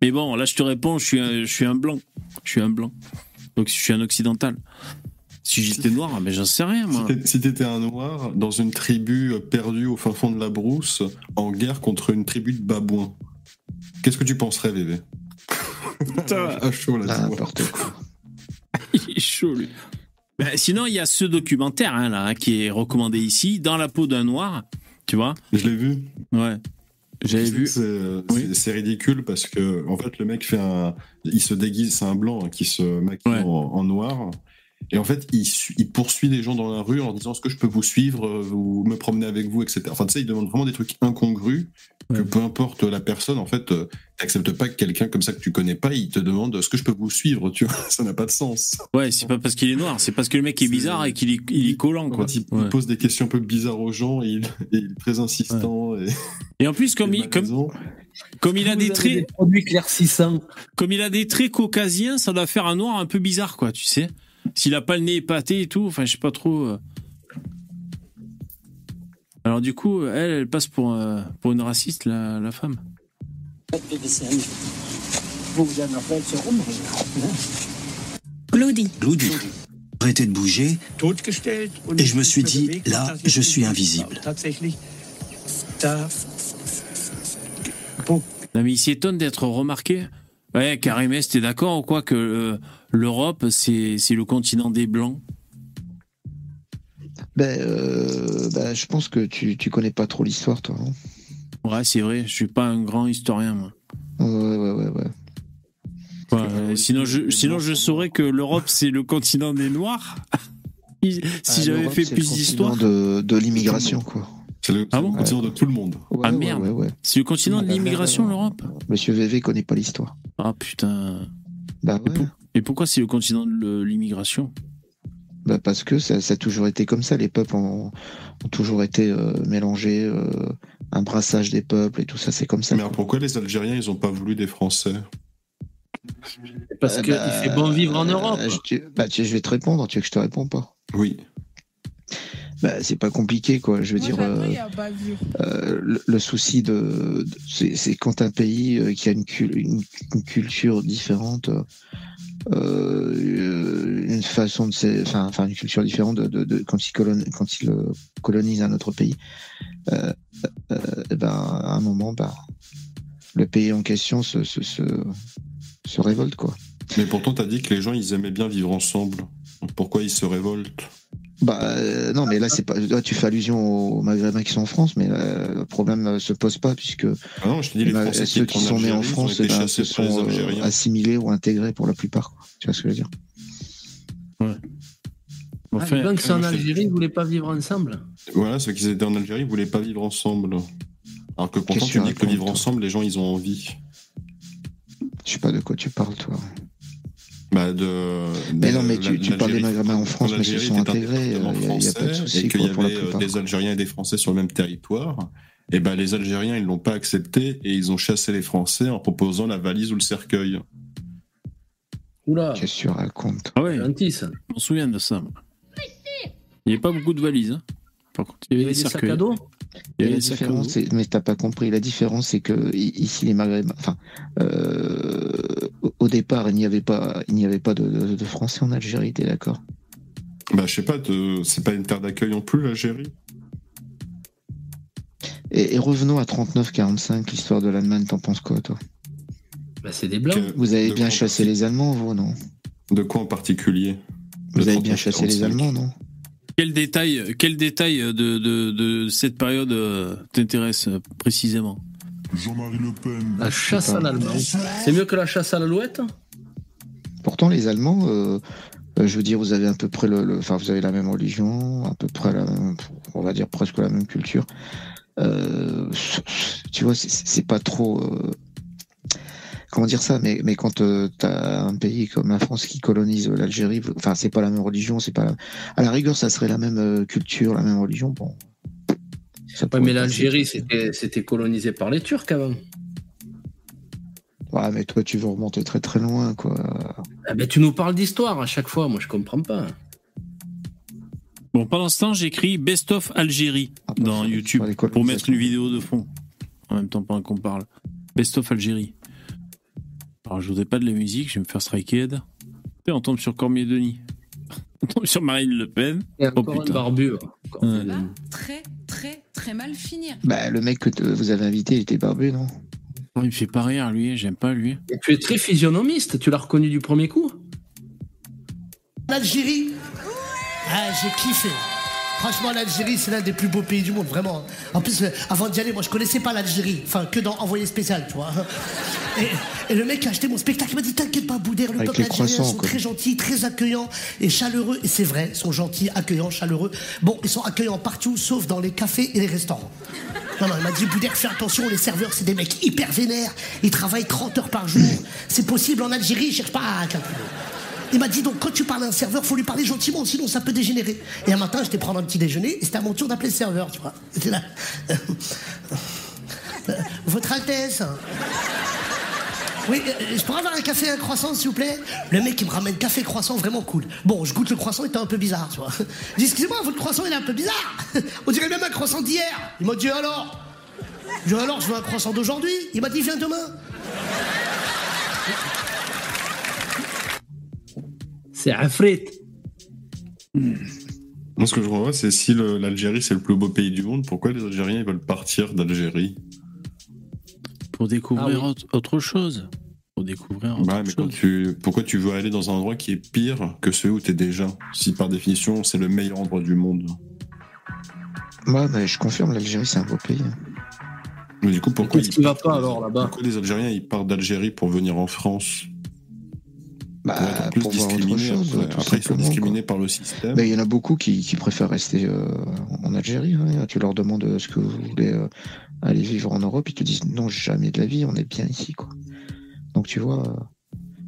Mais bon, là, je te réponds, je suis un, je suis un blanc. Je suis un blanc. Donc, je suis un occidental. Si j'étais noir, mais j'en sais rien, moi. Si t'é- Si t'étais un noir dans une tribu euh, perdue au fin fond de la brousse, en guerre contre une tribu de babouins, qu'est-ce que tu penserais, VV Ah, chaud là. N'importe quoi. Il est chaud, lui. Ben, sinon, il y a ce documentaire hein, là, hein, qui est recommandé ici, Dans la peau d'un noir. Tu vois Je l'ai vu. Ouais. J'avais vu. C'est ridicule parce que en fait le mec fait un, il se déguise, c'est un blanc qui se maquille en, en noir. Et en fait, il, su- il poursuit des gens dans la rue en disant est-ce que je peux vous suivre euh, ou me promener avec vous, etc. Enfin, tu sais, il demande vraiment des trucs incongrus que peu importe la personne, en fait, euh, t'acceptes pas que quelqu'un comme ça que tu connais pas, il te demande est-ce que je peux vous suivre, tu vois, ça n'a pas de sens. Ouais, c'est pas parce qu'il est noir, c'est parce que le mec est bizarre et qu'il est, il est collant, quoi. Quand il, il Ouais. pose des questions un peu bizarres aux gens, et il, et il est très insistant. Et... Et en plus, comme il, comme, comme il a des traits. Des produits éclaircissants. Comme il a des traits caucasiens, ça doit faire un noir un peu bizarre, quoi, tu sais. S'il a pas le nez épaté et tout, enfin, je sais pas trop. euh. Alors, du coup, elle, elle passe pour, euh, pour une raciste, la, la femme. Claudie. Claudie. Arrêtez de bouger. Et je me suis dit, là, je suis invisible. Non, mais il s'étonne d'être remarqué. Ouais, Karimès, t'es d'accord ou quoi que euh, l'Europe, c'est c'est le continent des Blancs? Ben, euh, ben, je pense que tu, tu connais pas trop l'histoire, toi. hein. Ouais, c'est vrai, je suis pas un grand historien, moi. Ouais, ouais, ouais, ouais. Ouais, euh, sinon, je, sinon, je saurais que l'Europe, c'est le continent des Noirs. si Ah, j'avais fait c'est plus le continent d'histoire. de, de l'immigration, quoi. C'est le, Ah bon continent de tout le monde. Ouais, ah merde, ouais, ouais. c'est le continent de l'immigration, l'Europe Monsieur VV connaît pas l'histoire. Ah putain. Bah Et, ouais. pour- et pourquoi c'est le continent de l'immigration? Bah parce que ça, ça a toujours été comme ça. Les peuples ont, ont toujours été euh, mélangés, euh, un brassage des peuples et tout ça, c'est comme ça. Mais alors pourquoi les Algériens, ils ont pas voulu des Français? Parce Euh, qu'il bah, fait bon vivre en Europe. Euh, je, te- bah, tu- je vais te répondre, tu veux que je te réponde pas? Oui. Bah, c'est pas compliqué, quoi. Je veux dire, euh, euh, le, le souci de, de- c'est quand un pays euh, qui a une, cul- une, une culture différente, une façon de, se- enfin, enfin une culture différente de, de, de- quand il colonise, quand il colonise un autre pays, euh, euh, eh ben, à un moment, bah, le pays en question se, se, se, se révolte, quoi. Mais pourtant, t'as dit que les gens, ils aimaient bien vivre ensemble. Pourquoi ils se révoltent? Bah euh, non, mais là c'est pas. Là, tu fais allusion aux Maghrébins qui sont en France, mais euh, le problème ne se pose pas puisque Ah non, je te dis, les bah, Français qui ceux étaient qui sont nés en France eh ben, se les sont euh, assimilés ou intégrés pour la plupart. quoi. Tu vois ce que je veux dire? Ah, les blancs qui sont en Algérie, ils voulaient pas vivre ensemble. Voilà, ceux qui étaient en Algérie, ils voulaient pas vivre ensemble. Alors que pourtant, tu dis que vivre ensemble, les gens, ils ont envie. Je sais pas de quoi tu parles, toi. Bah de, Mais de- non, mais tu, tu parles des Maghrébins en France, mais ils se sont intégrés. Il département n'y a, y a pas de souci et qu'il y quoi, pour la avait euh, plupart. des Algériens et des Français sur le même territoire. Et ben les Algériens, ils l'ont pas accepté et ils ont chassé les Français en proposant la valise ou le cercueil. Oula. Qu'est-ce que tu racontes Ah ouais, Gentil, ça. je m'en souviens de ça. moi. Il n'y avait pas beaucoup de valises. hein. Par contre, il y Il y avait des des sacs cercueils. à dos Et la différence, mais t'as pas compris. La différence, c'est que ici, les Maghrébins, enfin, euh, au- départ, il n'y avait pas, il n'y avait pas de, de- de Français en Algérie. T'es d'accord? Bah je sais pas, c'est pas une terre d'accueil non plus l'Algérie? et, et revenons à 39-45, l'histoire de l'Allemagne. T'en penses quoi, toi? Bah, c'est des blancs. Vous avez de bien chassé les Allemands, vous, non? De quoi en particulier? Vous avez bien 39, chassé les 45. Allemands, non? Quel détail, quel détail de, de, de cette période euh, t'intéresse euh, précisément? Jean-Marie Le Pen. La chasse à l'allemand. C'est mieux que la chasse à l'alouette? Pourtant, les Allemands, euh, je veux dire, vous avez à peu près le, le- enfin, vous avez la même religion, à peu près la même, on va dire presque la même culture. Euh, tu vois, c'est- c'est pas trop. euh, comment dire ça Mais, mais quand tu t'as un pays comme la France qui colonise l'Algérie, enfin, c'est pas la même religion, c'est pas. la- À la rigueur, ça serait la même euh, culture, la même religion. Bon. Ouais, mais l'Algérie, c'était c'était colonisé par les Turcs avant. Ouais, mais toi, tu veux remonter très très loin, quoi. Ah ben, tu nous parles d'histoire à chaque fois, moi je comprends pas. Bon, pendant ce temps, j'écris Best of Algérie dans YouTube pour mettre une vidéo de fond. En même temps, pendant qu'on parle. Best of Algérie. Alors, je voudrais pas de la musique, je vais me faire striker. Et on tombe sur Cormier Denis. On tombe sur Marine Le Pen. Et oh encore putain. barbu. Ouais. Très, très, très mal finir. Bah, le mec que vous avez invité, il était barbu, non? Oh, il me fait pas rire, lui, j'aime pas lui. Et tu es très physionomiste, tu l'as reconnu du premier coup? L'Algérie, ah, j'ai kiffé. Franchement, l'Algérie, c'est l'un des plus beaux pays du monde, vraiment. En plus, euh, avant d'y aller, moi, je connaissais pas l'Algérie. Enfin, que dans Envoyé spécial, tu vois. Et, et le mec a acheté mon spectacle, il m'a dit T'inquiète pas, Boudère, le peuple algérien sont quoi. très gentils, très accueillants et chaleureux. Et c'est vrai, ils sont gentils, accueillants, chaleureux. Bon, ils sont accueillants partout, sauf dans les cafés et les restaurants. Non, non, il m'a dit Boudère, fais attention, les serveurs, c'est des mecs hyper vénères. Ils travaillent 30 heures par jour. C'est possible en Algérie, ils cherchent pas à calculer. Il m'a dit donc quand tu parles à un serveur, faut lui parler gentiment, sinon ça peut dégénérer. Et un matin, j'étais prendre un petit déjeuner et c'était à mon tour d'appeler le serveur, tu vois. Là. Euh, Votre Altesse. Oui, euh, je pourrais avoir un café et un croissant, s'il vous plaît? Le mec, il me ramène café croissant vraiment cool. Bon, je goûte le croissant, il était un peu bizarre, tu vois. Dis, excusez-moi, votre croissant, il est un peu bizarre. On dirait même un croissant d'hier. Il m'a dit, alors? Je alors, je veux un croissant d'aujourd'hui. Il m'a dit, viens demain. C'est Afrit. Moi, ce que je vois, c'est si l'Algérie c'est le plus beau pays du monde, pourquoi les Algériens ils veulent partir d'Algérie Pour découvrir Ah oui. autre, chose. Pour découvrir autre Ouais, mais quand chose. tu, pourquoi tu veux aller dans un endroit qui est pire que celui où t'es déjà Si par définition c'est le meilleur endroit du monde. Ouais, mais je confirme, l'Algérie, c'est un beau pays. Mais du coup, pourquoi ils va partent- pas alors là-bas? Pourquoi les Algériens ils partent d'Algérie pour venir en France? Bah, Pour être plus pour voir autre chose, après. tout Après, ils sont discriminés par le système. Mais il y en a beaucoup qui, qui préfèrent rester euh, en Algérie. hein. Tu leur demandes euh, ce que vous voulez euh, aller vivre en Europe, ils te disent non, jamais de la vie, on est bien ici. Quoi. Donc tu vois, euh,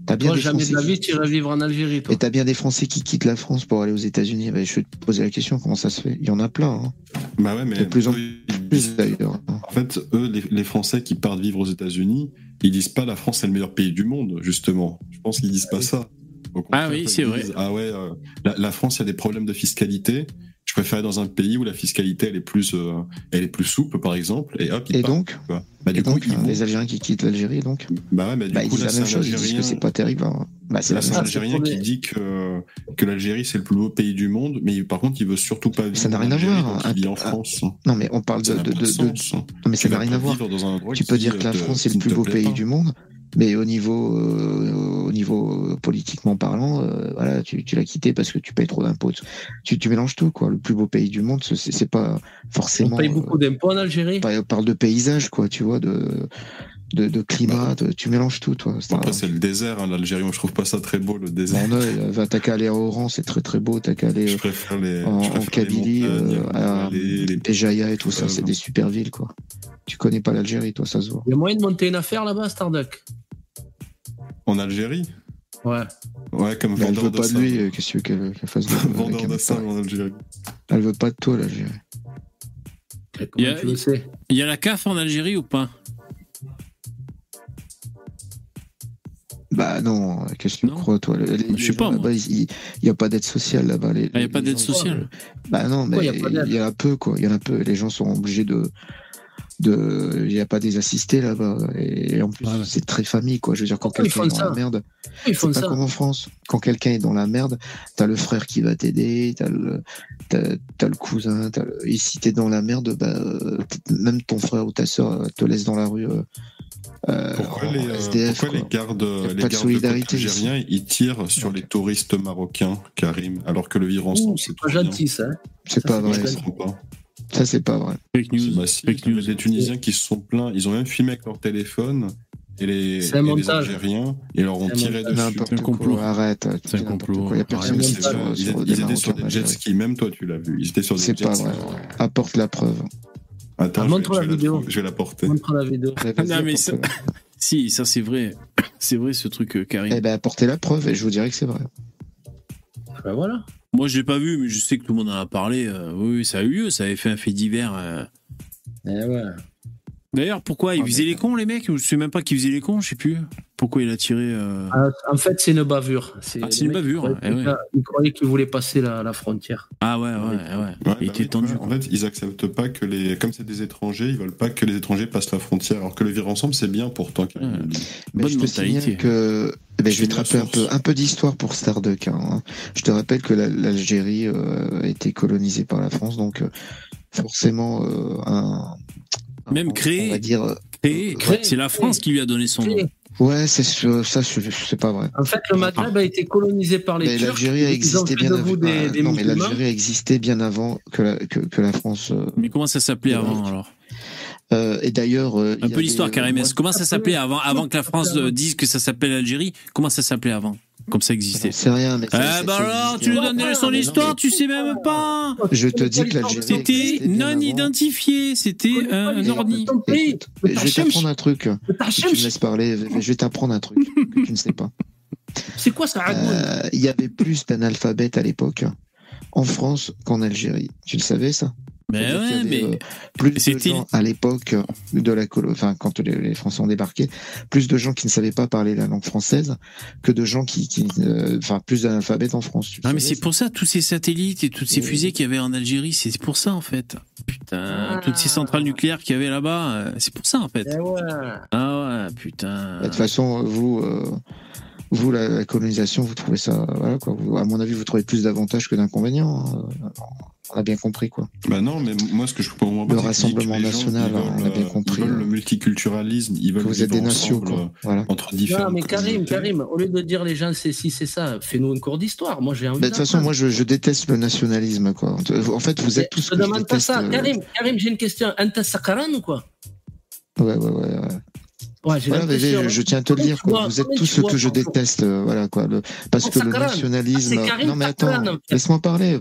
t'as bien Toi, des jamais Français de la qui- vie, tu irais vivre en Algérie, toi. Et t'as bien des Français qui quittent la France pour aller aux États-Unis. Ben, je vais te poser la question, comment ça se fait? Il y en a plein. Hein. Bah ouais, mais De plus en plus d'ailleurs. En fait, eux, les, les Français qui partent vivre aux États-Unis, ils disent pas la France est le meilleur pays du monde, justement. Je pense qu'ils disent pas ça. Au Ah oui, ils c'est vrai. disent, Ah ouais, euh, la, la France, il y a des problèmes de fiscalité. Je préfère aller dans un pays où la fiscalité elle est plus, euh, elle est plus souple, par exemple. Et hop, Et partent, donc bah, du Et coup, donc, ils les Algériens qui quittent l'Algérie, donc? Bah ouais, mais du bah, coup, là, la même chose, ils disent Algérien. que c'est pas terrible. hein. Bah, c'est un. Algérien qui dit que, que l'Algérie c'est le plus beau pays du monde, mais par contre il veut surtout pas vivre Ça n'a en rien à voir. vit en France. Non, mais on parle de. De, de de-. Non, mais ça n'a rien à voir. Tu peux dire que la euh, France c'est le plus beau pays du monde, mais au niveau, euh, au niveau euh, politiquement parlant, euh, voilà, tu, tu l'as quitté parce que tu payes trop d'impôts. Tu, tu mélanges tout, quoi. Le plus beau pays du monde, c'est c'est pas forcément. On paye beaucoup d'impôts en Algérie. on parle de paysage, quoi, tu vois, de, de, de climat, de- tu mélanges tout, toi. Après c'est le désert, hein, l'Algérie. Moi je trouve pas ça très beau le désert. Bon, ouais, va- t'as qu'à aller à Oran, c'est très très beau. T'as qu'à aller Je préfère les, en, je préfère Kabylie, euh, à les, les Béjaïa et tout ça, euh, c'est des super villes, quoi. Tu connais pas l'Algérie, toi, ça se voit. Il y a moyen de monter une affaire là-bas, Starduck? En Algérie Ouais. Ouais, comme elle vendeur veut pas de lui, euh, qu'est-ce que tu veux qu'elle qu'elle fasse de- Vendeur pas. en Algérie. Elle veut pas de toi, l'Algérie. Il y, a, tu le sais il y a la CAF en Algérie ou pas? Bah non, qu'est-ce que tu crois, toi? Les- les- Je sais pas, il n'y a pas d'aide sociale là-bas. les- Ah, il y a les- pas les d'aide sociale Bah non, mais il y a pas y en a peu, quoi. Il y en a peu. Les gens sont obligés de. De... Il n'y a pas des assistés là-bas. Et en plus, c'est très famille, quoi. Je veux dire, quand ils quelqu'un est dans la merde. Ils font C'est pas ça. comme en France. Quand quelqu'un est dans la merde, t'as le frère qui va t'aider, t'as le, t'as, t'as le cousin. T'as le... Et si t'es dans la merde, bah, euh, même ton frère ou ta soeur euh, te laisse dans la rue. euh, Pourquoi, les, SDF, pourquoi les gardes, les pas de gardes de solidarité algériens, ils tirent sur les touristes marocains, Karim, alors que le vivre ensemble, c'est Pas gentil, ça. C'est pas vrai. Ça. pas. C'est pas vrai. Fake news. Bah, si, il y a des Tunisiens qui se sont plaints, ils ont même filmé avec leur téléphone et les, C'est un et les. Algériens et leur ont C'est un tiré dessus. N'importe quoi. Arrête. C'est un complot. Il y a personne qui c'est sur. Ils, sur ils étaient sur des jet skis, même toi tu l'as vu. Ils étaient sur des C'est jet pas skis. vrai. Apporte la preuve. Attends, Ah, je, montre vais, la je vais la vidéo. je vais la porter. Montre la vidéo. Non, mais ça- Si, ça c'est vrai. C'est vrai ce truc, euh, Karim. Eh ben, apportez la preuve et je vous dirai que c'est vrai. Ben voilà. Moi, je l'ai pas vu, mais je sais que tout le monde en a parlé. euh, oui, ça a eu lieu, ça avait fait un fait divers. euh. Eh ouais. D'ailleurs, pourquoi Ils Ah, faisaient les cons, les mecs Je sais même pas qui faisait les cons, je sais plus. Pourquoi il a tiré euh, Ah, En fait, c'est une bavure. Ah, c'est le une mec, bavure, il croyait eh ouais. Il croyait qu'il voulait passer la, la frontière. Ah ouais, ouais, ouais. Ouais, il bah était oui, tendu. En fait, ils acceptent pas que les, comme c'est des étrangers, ils veulent pas que les étrangers passent la frontière. Alors que le vivre ensemble, c'est bien pourtant. Mais je te signale que eh ben, je vais te rappeler un peu, un peu d'histoire pour Starduck. hein. Je te rappelle que la- l'Algérie euh, a été colonisée par la France, donc euh, forcément euh, un, Même on créé. va dire. C'est la France qui lui a donné son nom. Ouais, c'est sûr, ça, je- c'est pas vrai. En fait, le Maghreb a été colonisé par les Mais Turcs. l'Algérie a existé bien avant. des, des non, mais l'Algérie a existé bien avant que la, que, que la France. euh, Mais comment ça s'appelait avant alors? Euh, et d'ailleurs, euh, Un peu l'histoire, Karim. Comment ça s'appelait avant, avant que la France euh, dise que ça s'appelait l'Algérie? Comment ça s'appelait avant Comme ça existait? C'est rien, mais Ah bah ça alors, tu nous donnes des leçons d'histoire, tu sais même pas Je te dis que l'Algérie. C'était non identifié, c'était un orni. Je vais t'apprendre un truc. Si tu me laisses parler, je vais t'apprendre un truc que tu ne sais pas. C'est quoi ça Euh, Il y avait plus d'analphabètes à l'époque en France qu'en Algérie. Tu le savais ça? Mais ouais, avait, mais euh, plus de c'était- gens à l'époque de la colo, enfin quand les, les Français ont débarqué, plus de gens qui ne savaient pas parler la langue française que de gens qui, qui euh, enfin plus d'analphabètes en France. Ah mais c'est pour ça tous ces satellites et toutes ces fusées qu'il y avait en Algérie, c'est pour ça en fait. Putain, toutes ces centrales nucléaires qu'il y avait là-bas, euh, c'est pour ça en fait. Eh ouais. Ah ouais, putain. De toute façon, vous, euh, vous la, la colonisation, vous trouvez ça, voilà quoi. Vous- à mon avis, vous trouvez plus d'avantages que d'inconvénients. hein. On a bien compris quoi. Bah non, mais moi ce que je comprends pas, Le Rassemblement que gens, national, ils veulent, on a bien euh, compris, Ils veulent hein. le multiculturalisme, ils veulent Que vous êtes des nations, quoi. euh, Voilà. entre différents. Non, mais Karim, Karim, au lieu de dire les gens c'est ci, c'est ça, fais-nous un cours d'histoire. Moi, j'ai envie Mais de toute façon, moi, je, je déteste le nationalisme quoi. En fait, vous êtes tous Je je demande pas ça. euh, Karim, Karim j'ai une question. Anta Sakaran ou quoi? Ouais, ouais, ouais. ouais. Ouais, Voilà, je, je tiens à te le dire, quoi. vous êtes tous ce que je déteste, euh, voilà quoi. Le, parce Oh, que le nationalisme. Ah, non mais attends, laisse-moi parler.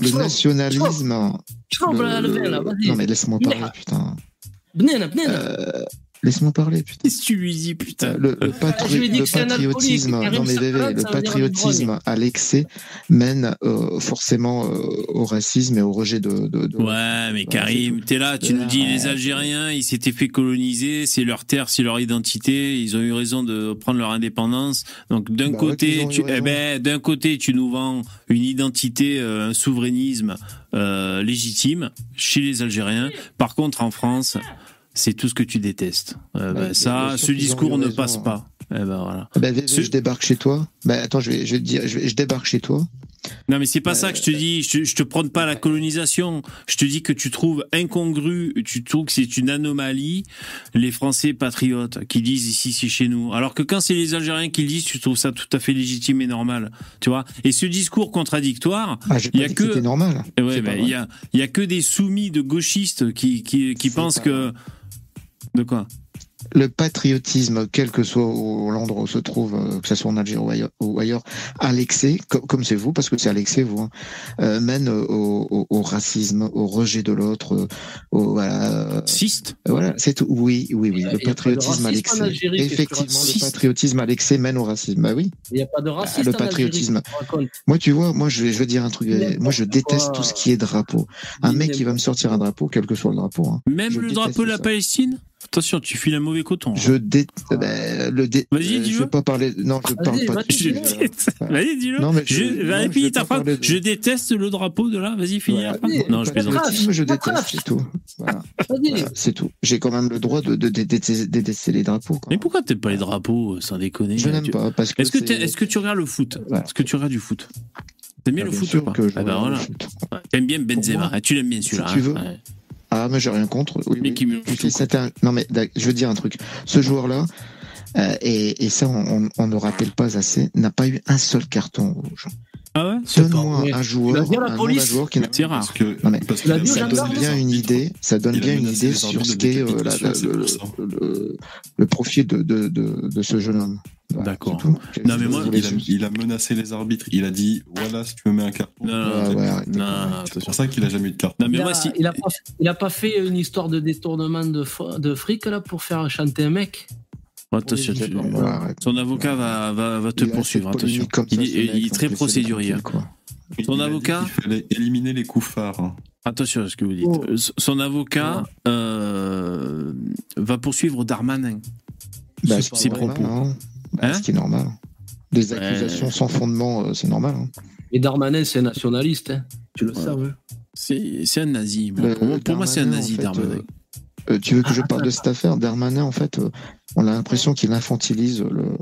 Le nationalisme. Non mais laisse-moi parler, putain. Euh, Laisse-moi parler, putain. Qu'est-ce que tu lui dis, putain Le, le patri- Ah, le patriotisme, non mais bébé, le patriotisme à l'excès mène euh, forcément euh, au racisme et au rejet de. de, de- Ouais, mais Karim, t'es là, tu nous dis les Algériens, ils s'étaient fait coloniser, c'est leur terre, c'est leur identité, ils ont eu raison de prendre leur indépendance. Donc d'un Bah côté, tu, eh ben, d'un côté, tu nous vends une identité, euh, un souverainisme euh, légitime chez les Algériens. Par contre, en France, c'est tout ce que tu détestes. Euh, Ouais, bien ça, ce discours ne raison, passe hein. pas. Eh ben voilà. Ah bah, Ce- je débarque chez toi. Bah attends, je vais, je vais te dire, je, vais- je débarque chez toi. Non, mais c'est pas ça que je te dis. Je te, je te prône pas la colonisation. Je te dis que tu trouves incongru, tu trouves que c'est une anomalie, les Français patriotes qui disent ici c'est chez nous. Alors que quand c'est les Algériens qui le disent, tu trouves ça tout à fait légitime et normal. Tu vois Et ce discours contradictoire, Ah, il y a que normal. Ouais, ben, il y a, il y a que des soumis de gauchistes qui, qui, qui pensent que. De quoi le patriotisme, quel que soit l'endroit où se trouve, euh, que ce soit en Algérie ou ailleurs, ou ailleurs à l'excès, co- comme c'est vous, parce que c'est à l'excès, vous, hein, euh, mène au, au- au racisme, au rejet de l'autre, euh, au voilà. Ciste. Voilà, c'est tout. Oui, oui, oui. Le patriotisme. Algérie, tu Effectivement, le patriotisme à l'excès mène au racisme. Bah oui. Il n'y a pas de racisme. le patriotisme. Moi, tu vois, moi, je vais, je vais dire un truc. Moi, je déteste tout ce qui est drapeau. Un mec qui va me sortir un drapeau, quel que soit le drapeau. hein. Même le drapeau de la ça. Palestine Attention, tu files un mauvais coton. Je déteste. ben, le dé... Vas-y, euh, Je dis-le. vais pas parler. Non, je parle pas. Je. Vas-y, dis-le. Non, mais je- Je- non, je ta phrase. de- Je déteste le drapeau de là. Vas-y, finis la phrase. Non, je plaisante. Je déteste, c'est tout. Voilà. Voilà, c'est tout. J'ai quand même le droit de, de, de détester, détester les drapeaux. quoi. Mais pourquoi t'aimes pas les drapeaux, euh, sans déconner Je n'aime Tu- pas, parce que Est-ce que, est-ce tu regardes le foot? Est-ce que tu regardes du foot? T'aimes bien Ah, le bien foot ou pas? que je Ah ben. T'aimes bien Benzema. Ah, tu l'aimes bien Si celui-là. Ah, mais j'ai rien contre. Oui, Non, mais je veux dire un truc. Ce joueur-là, euh, et, et ça, on, on- ne rappelle pas assez, n'a pas eu un seul carton rouge. Ah ouais? Donne-moi pas un joueur, un joueur qui n'a rare. Parce que, Non, mais parce aux ça donne bien une idée, ça donne bien une idée sur ce qu'est euh, le, le- le profil de, de, de, de ce jeune homme. Voilà, D'accord. Non, mais moi, Il a, il menacé les arbitres. Il a dit voilà, si tu me mets un carton. Non, Ouais, ouais, arrêtez. non, C'est pour ça qu'il a jamais eu de carton. Non, mais il, moi, a, si. il, a pas, il a pas fait une histoire de détournement de, de fric là pour faire chanter un mec? Attention, tu- arrête. son avocat va, va, va te Il poursuivre. Attention. Il, est- il très procédurier. tranquille, quoi. Il Son avocat qu'il fallait éliminer les coups phares. hein. Attention à ce que vous dites. Oh. Son avocat euh, va poursuivre Darmanin. Bah, C'est propos. hein. Hein ce qui est normal. Des Ouais. accusations sans fondement, euh, c'est normal. hein. Et Darmanin, c'est nationaliste. hein. Tu le Ouais. sais, hein. C'est c'est un nazi. Le- pour moi, c'est un Darmanin, nazi, en fait, Darmanin. euh, euh, tu veux que je parle de cette affaire? Darmanin, en fait, euh, on a l'impression qu'il infantilise le,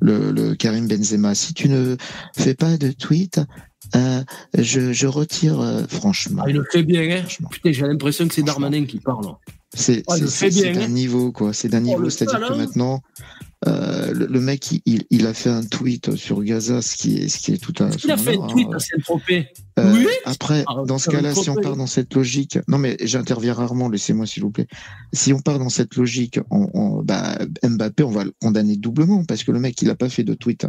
le, le Karim Benzema. Si tu ne fais pas de tweet, euh, je, je retire, euh, franchement. Ah, il le fait bien, hein. Putain, j'ai l'impression que c'est Darmanin qui parle. C'est Oh, hein. d'un niveau, quoi. C'est d'un Oh, niveau, c'est-à-dire que maintenant, euh, le, le mec, il- a fait un tweet sur Gaza, ce qui est, ce qui est tout un. Il a fait un tweet à Saint-Tropez. Euh, Oui Après, Ah, dans ce cas-là, si on part dans cette logique, non mais j'interviens rarement, laissez-moi s'il vous plaît. Si on part dans cette logique, on, on- bah, Mbappé, on va le condamner doublement parce que le mec, il a pas fait de tweet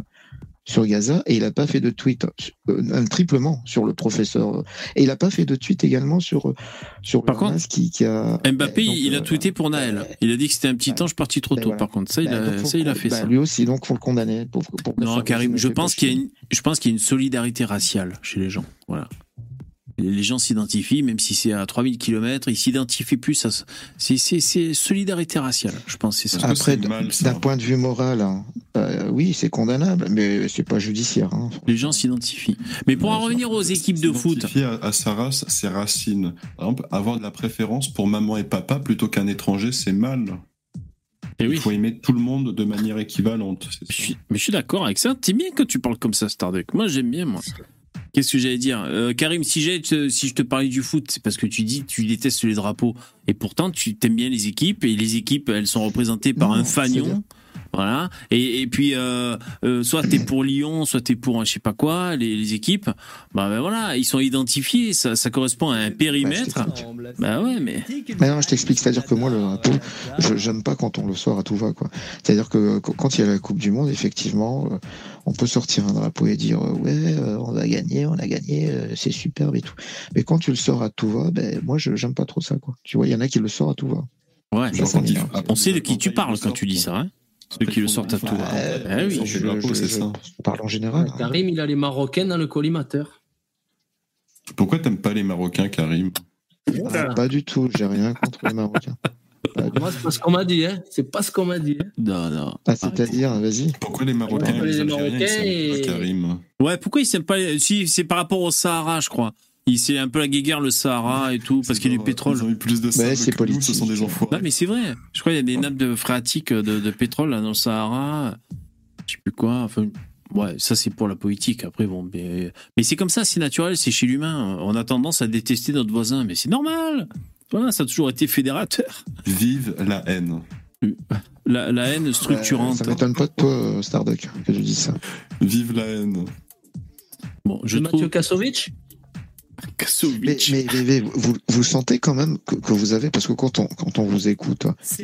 sur Gaza et il a pas fait de tweet euh, un triplement sur le professeur et il a pas fait de tweet également sur euh, sur Par le contre, Hamas qui, qui a Mbappé, donc, il a euh, tweeté pour Naël. Il a dit que c'était un petit ange parti trop ben tôt. voilà. Par contre, ça, il Bah, a, donc, ça, il a fait bah, ça. Lui aussi, donc faut le condamner. Pour, pour Non, Karim, je pense qu'il y a une, je pense qu'il y a une solidarité raciale chez les gens. Voilà. Les gens s'identifient, même si c'est à 3000 km, ils s'identifient plus à, c'est, c'est, c'est solidarité raciale. Je pense, c'est ça. Après, d'un point de vue moral, hein, euh, oui, c'est condamnable, mais c'est pas judiciaire. hein. Les gens s'identifient. Mais pour en revenir aux équipes de foot. S'identifier à, à sa race, ses racines. Par exemple, avoir de la préférence pour maman et papa plutôt qu'un étranger, c'est mal. Et Il faut aimer tout le monde de manière équivalente. Je suis, mais je suis d'accord avec ça. C'est bien que tu parles comme ça, Starduck. Moi, j'aime bien, moi. Qu'est-ce que j'allais dire? Euh, Karim, si, je te parlais du foot, c'est parce que tu dis tu détestes les drapeaux. Et pourtant, tu t'aimes bien les équipes. Et les équipes, elles sont représentées par Non, un fanion. Voilà. Et, et puis, euh, euh, soit t'es pour Lyon, soit t'es pour un je sais pas quoi, les, les équipes. Bah, ben voilà, ils sont identifiés. Ça, ça correspond à un périmètre. Bah ouais, mais. Mais non, je t'explique, c'est-à-dire que moi, le drapeau, je j'aime pas quand on le sort à tout va, quoi. C'est-à-dire que euh, quand il y a la Coupe du Monde, effectivement, euh, on peut sortir un drapeau et dire euh, ouais, euh, on va gagner, on a gagné, euh, c'est superbe et tout. Mais quand tu le sors à tout va, ben moi, je j'aime pas trop ça, quoi. Tu vois, il y en a qui le sortent à tout va. Ouais, Ça, ça m'énerve. on sait de qui tu parles quand tu dis ça, hein Ceux qui le sortent à tout. va. Eh oui. je, je- je- je parle en général. hein. Karim, il a les Marocains dans le collimateur. Pourquoi t'aimes pas les Marocains, Karim? Ah, Pas du tout, j'ai rien contre les Marocains. Moi, c'est pas ce qu'on m'a dit, hein. C'est pas ce qu'on m'a dit. hein. Non, non. Ah, c'est-à-dire, vas-y. Pourquoi les Marocains Ouais, les les Marocains s'aiment et- pas, Karim? Ouais, pourquoi ils s'aiment pas les- Si, c'est par rapport au Sahara, je crois. Il- C'est un peu la guéguerre, le Sahara et tout, parce qu'il y a du pétrole. Ils ont eu plus de sable c'est que nous, ce sont des enfoirés. Non, mais c'est vrai. Je crois qu'il y a des nappes de phréatiques de, de pétrole là, dans le Sahara. Je sais plus quoi. Enfin, ouais, ça c'est pour la politique. Après, bon, mais, mais c'est comme ça, c'est naturel, c'est chez l'humain. On a tendance à détester notre voisin, mais c'est normal. Voilà, ça a toujours été fédérateur. Vive la haine. La, la haine structurante. Ça m'étonne pas de toi, euh, Starduck, que tu dises ça. Vive la haine. Bon, je Mathieu trouve. Kassovitch Mais, mais, mais- mais vous, vous sentez quand même que, que vous avez, parce que quand on, quand on vous écoute, C'est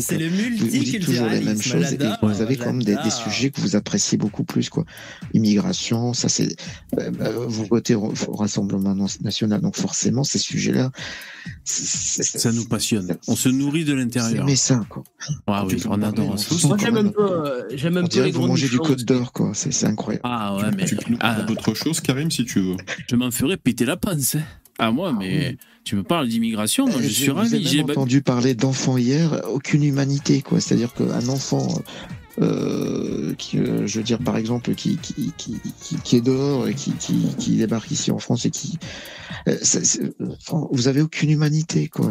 c'est le vous, vous dites toujours les mêmes choses et vous avez quand même des, sujets que vous appréciez beaucoup plus, quoi. Immigration, ça c'est, euh, euh, vous votez au, Rassemblement National, donc forcément ces sujets-là, Ça nous passionne. On se nourrit de l'intérieur. mais ça, quoi. Ah oui, on adore ça. Moi, j'aime un peu, euh, j'aime un On peu dirait les que vous mangez du côte d'or, quoi. C'est incroyable. Ah ouais, mais. Tu peux nous Ah, parler d'autre chose, Karim, si tu veux. Je m'en ferais péter la panse. hein. Ah, moi, mais tu me parles d'immigration, moi je Euh, suis ravi. J'ai entendu parler d'enfants hier, aucune humanité, quoi. C'est-à-dire qu'un enfant, euh, qui, euh, je veux dire, par exemple, qui, qui, qui, qui, qui est dehors et qui, qui, qui débarque ici en France et qui, euh, enfin, vous avez aucune humanité, quoi.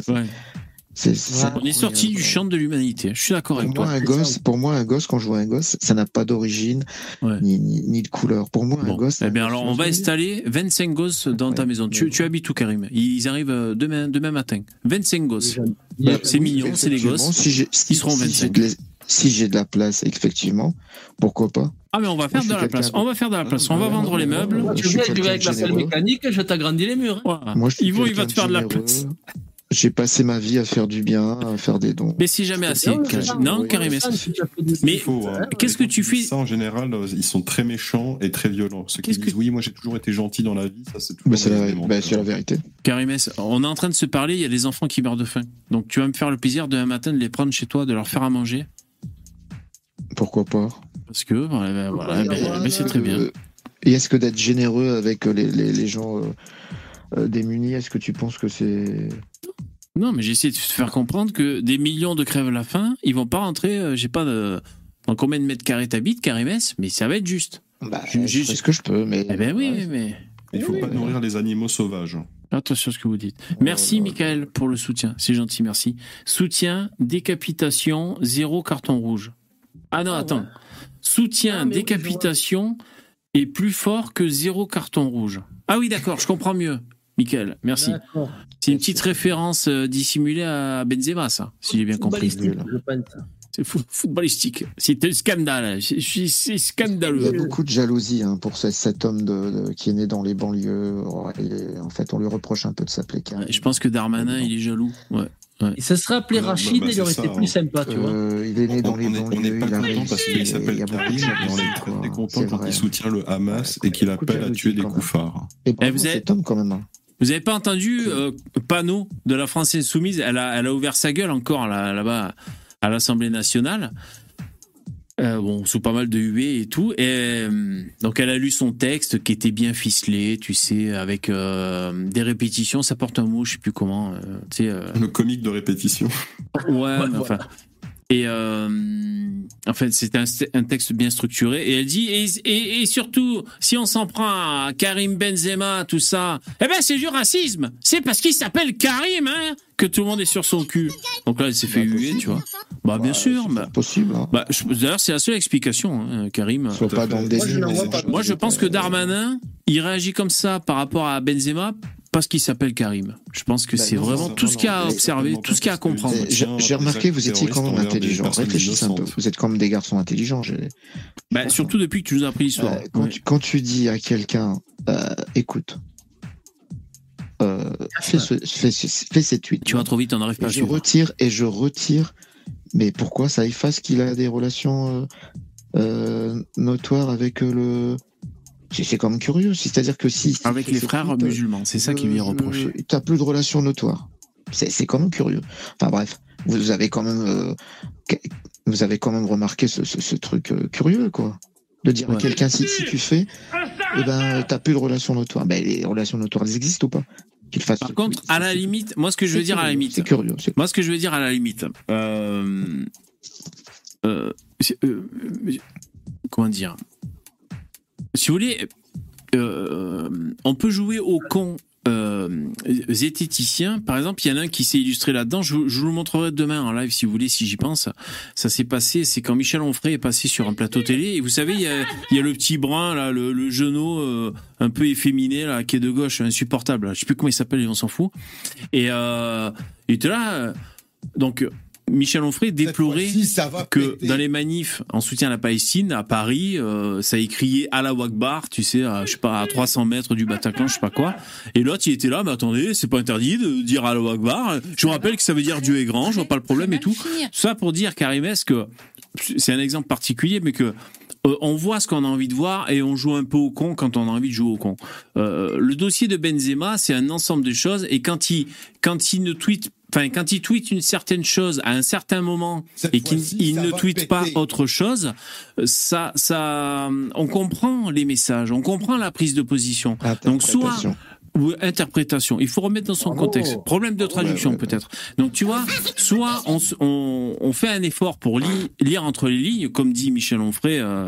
On est sorti du champ de l'humanité. Je suis d'accord avec pour moi, toi. un gosse, pour moi, un gosse, quand je vois un gosse, ça n'a pas d'origine ni, ni, ni de couleur. Pour moi, un gosse. Eh bien, alors, on va installer 25 gosses dans ta maison. Tu, tu habites où, Karim? Ils arrivent euh, demain, demain matin. 25 gosses. Bah, C'est oui, mignon, c'est les effectivement, gosses. Si Ils seront si j'ai 25. de la- si j'ai de la place, effectivement, pourquoi pas? Ah, mais on va faire de la place. On va faire de la place. On va vendre les meubles. Tu viens avec la selle mécanique, je t'agrandis les murs. Moi, je suis Yvon, il va te faire de la place. J'ai passé ma vie à faire du bien, à faire des dons. Mais c'est jamais assez. bien, Karim. Non, oui. Karim. Il Mais faut, hein. qu'est-ce que tu fais? Ça, en général, euh, ils sont très méchants et très violents. Ceux qui disent oui, moi j'ai toujours été gentil dans la vie, ça c'est toujours. Bah, c'est la, bah, la vérité. Karimès, on est en train de se parler, il y a des enfants qui meurent de faim. Donc tu vas me faire le plaisir demain matin de les prendre chez toi, de leur faire à manger. Pourquoi pas? Parce que, voilà, voilà, mais, mais c'est très bien. Euh, Et est-ce que d'être généreux avec les, les, les gens euh, euh, démunis, est-ce que tu penses que c'est. Non, mais j'essaie de te faire comprendre que des millions de crèvent la faim, ils vont pas rentrer, euh, j'ai pas de. Dans combien de mètres carrés t'habites, Karimès Mais ça va être juste. Bah, je fais ce que je peux, mais. Eh ben oui, mais. Il faut pas nourrir les animaux sauvages. Attention à ce que vous dites. Merci, Michael, pour le soutien. C'est gentil, merci. Soutien, décapitation, zéro carton rouge. Ah non, attends. Soutien, décapitation est plus fort que zéro carton rouge. Ah oui, d'accord, je comprends mieux. Michael, merci. C'est une petite référence euh, dissimulée à Benzema, ça, si j'ai bien compris. C'est footballistique. C'est un scandale. C'est- c'est Il y a scandaleux. beaucoup de jalousie hein, pour ce- cet homme de, de- qui est né dans les banlieues. Est- en fait, on lui reproche un peu de s'appeler Karim. Je pense que Darmanin, il est jaloux. Ouais. ouais. Il se serait appelé bah, Rachid, bah, il aurait c'est été ça, plus hein. sympa, tu vois. Euh, il est né dans On les est- on banlieues. n'est pas il a content parce qu'il il s'appelle Karim, on est content quand il soutient le Hamas et qu'il appelle à tuer des koufars. Et Eh, vous avez- cet homme, quand même. Vous avez pas entendu euh, Panot de la France Insoumise elle a, elle a ouvert sa gueule encore là- là-bas à l'Assemblée nationale. Euh, bon, sous pas mal de huées et tout. Et euh, donc, elle a lu son texte qui était bien ficelé, tu sais, avec euh, des répétitions. Ça porte un mot, je sais plus comment. euh, tu sais, euh, Le comique de répétition. Ouais, mais enfin. Et euh, en fait, c'est un, un texte bien structuré. Et elle dit, et, et, et surtout, si on s'en prend à Karim Benzema, tout ça, eh ben c'est du racisme. C'est parce qu'il s'appelle Karim, hein, que tout le monde est sur son cul. Donc là, elle s'est fait huer, tu vois. Bah bien sûr. Bah, possible. hein. bah, je- D'ailleurs, c'est la seule explication, hein, Karim. Pas dans le désir. c'est- Moi, je pense que Darmanin, il réagit comme ça par rapport à Benzema parce qu'il s'appelle Karim. Je pense que Bah c'est vraiment tout ce qu'il y a à observer, tout ce qu'il y a à comprendre. J'ai remarqué que vous étiez quand même intelligent. Réfléchissez un peu. Vous êtes comme des garçons intelligents. Bah, surtout depuis que tu nous as appris l'histoire. Euh, quand, tu, quand tu dis à quelqu'un, euh, écoute, euh, fais, ce, fais, ce- fais cette tweet. Tu vas trop vite, on n'arrive pas Et à je suivre. retire et je retire. Mais pourquoi ça efface qu'il a des relations euh, euh, notoires avec le. C'est quand même curieux. C'est-à-dire que si. Avec les frères musulmans, c'est ça qui lui est euh, reproché. T'as plus de relations notoires. C'est c'est quand même curieux. Enfin bref, vous avez quand même, euh, vous avez quand même remarqué ce, ce, ce truc euh, curieux, quoi. De dire à quelqu'un si, si tu fais, eh ben t'as plus de relations notoires. Ben les relations notoires, elles existent ou pas? Qu'il fasse. Par contre, à la limite, moi, ce que je veux dire à la limite. c'est curieux, Moi, ce que je veux dire à la limite. Euh, euh, euh, euh, comment dire? Si vous voulez, euh, on peut jouer au con euh, zététicien. Par exemple, il y en a un qui s'est illustré là-dedans. Je, vous le montrerai demain en live si vous voulez, si j'y pense. Ça s'est passé, c'est quand Michel Onfray est passé sur un plateau télé. Et vous savez, il y a, le petit brun, là, le, le genou euh, un peu efféminé, là, qui est de gauche, insupportable. là. Je sais plus comment il s'appelle, on s'en fout. Et euh, il était là. euh, donc, Michel Onfray déplorait que péter. dans les manifs en soutien à la Palestine à Paris, euh, ça crié à la Wakbar, tu sais, à, je sais pas, à 300 mètres du Bataclan, je sais pas quoi. Et l'autre, il était là, mais attendez, c'est pas interdit de dire à la Wakbar. Je vous rappelle que ça veut dire Dieu est grand, je vois pas le problème et tout. Ça pour dire, Karimès, que c'est un exemple particulier, mais que euh, on voit ce qu'on a envie de voir et on joue un peu au con quand on a envie de jouer au con. Euh, le dossier de Benzema, c'est un ensemble de choses et quand il quand il ne tweet Enfin, quand il tweet une certaine chose à un certain moment et qu'il ne va tweet pas péter. autre chose, ça, ça, on comprend les messages, on comprend la prise de position. Donc soit. Ou interprétation. Il faut remettre dans son contexte. Problème de traduction peut-être. Donc tu vois, soit on, on, on fait un effort pour li- lire entre les lignes, comme dit Michel Onfray, euh,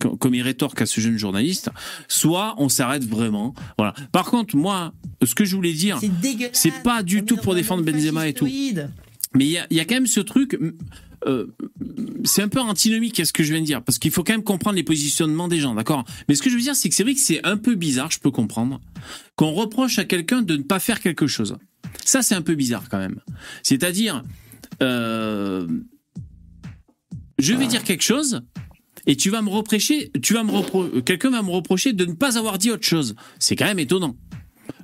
co- comme il rétorque à ce jeune journaliste, soit on s'arrête vraiment. Voilà. Par contre, moi, ce que je voulais dire, c'est pas du tout pour défendre Benzema et tout. Mais il y a, il y a quand même ce truc. Euh, c'est un peu antinomique à ce que je viens de dire, parce qu'il faut quand même comprendre les positionnements des gens, d'accord? Mais ce que je veux dire, c'est que c'est vrai que c'est un peu bizarre, je peux comprendre, qu'on reproche à quelqu'un de ne pas faire quelque chose. Ça, c'est un peu bizarre quand même. C'est-à-dire, euh, je vais dire quelque chose, et tu vas me reprocher, tu vas me quelqu'un va me reprocher de ne pas avoir dit autre chose. C'est quand même étonnant.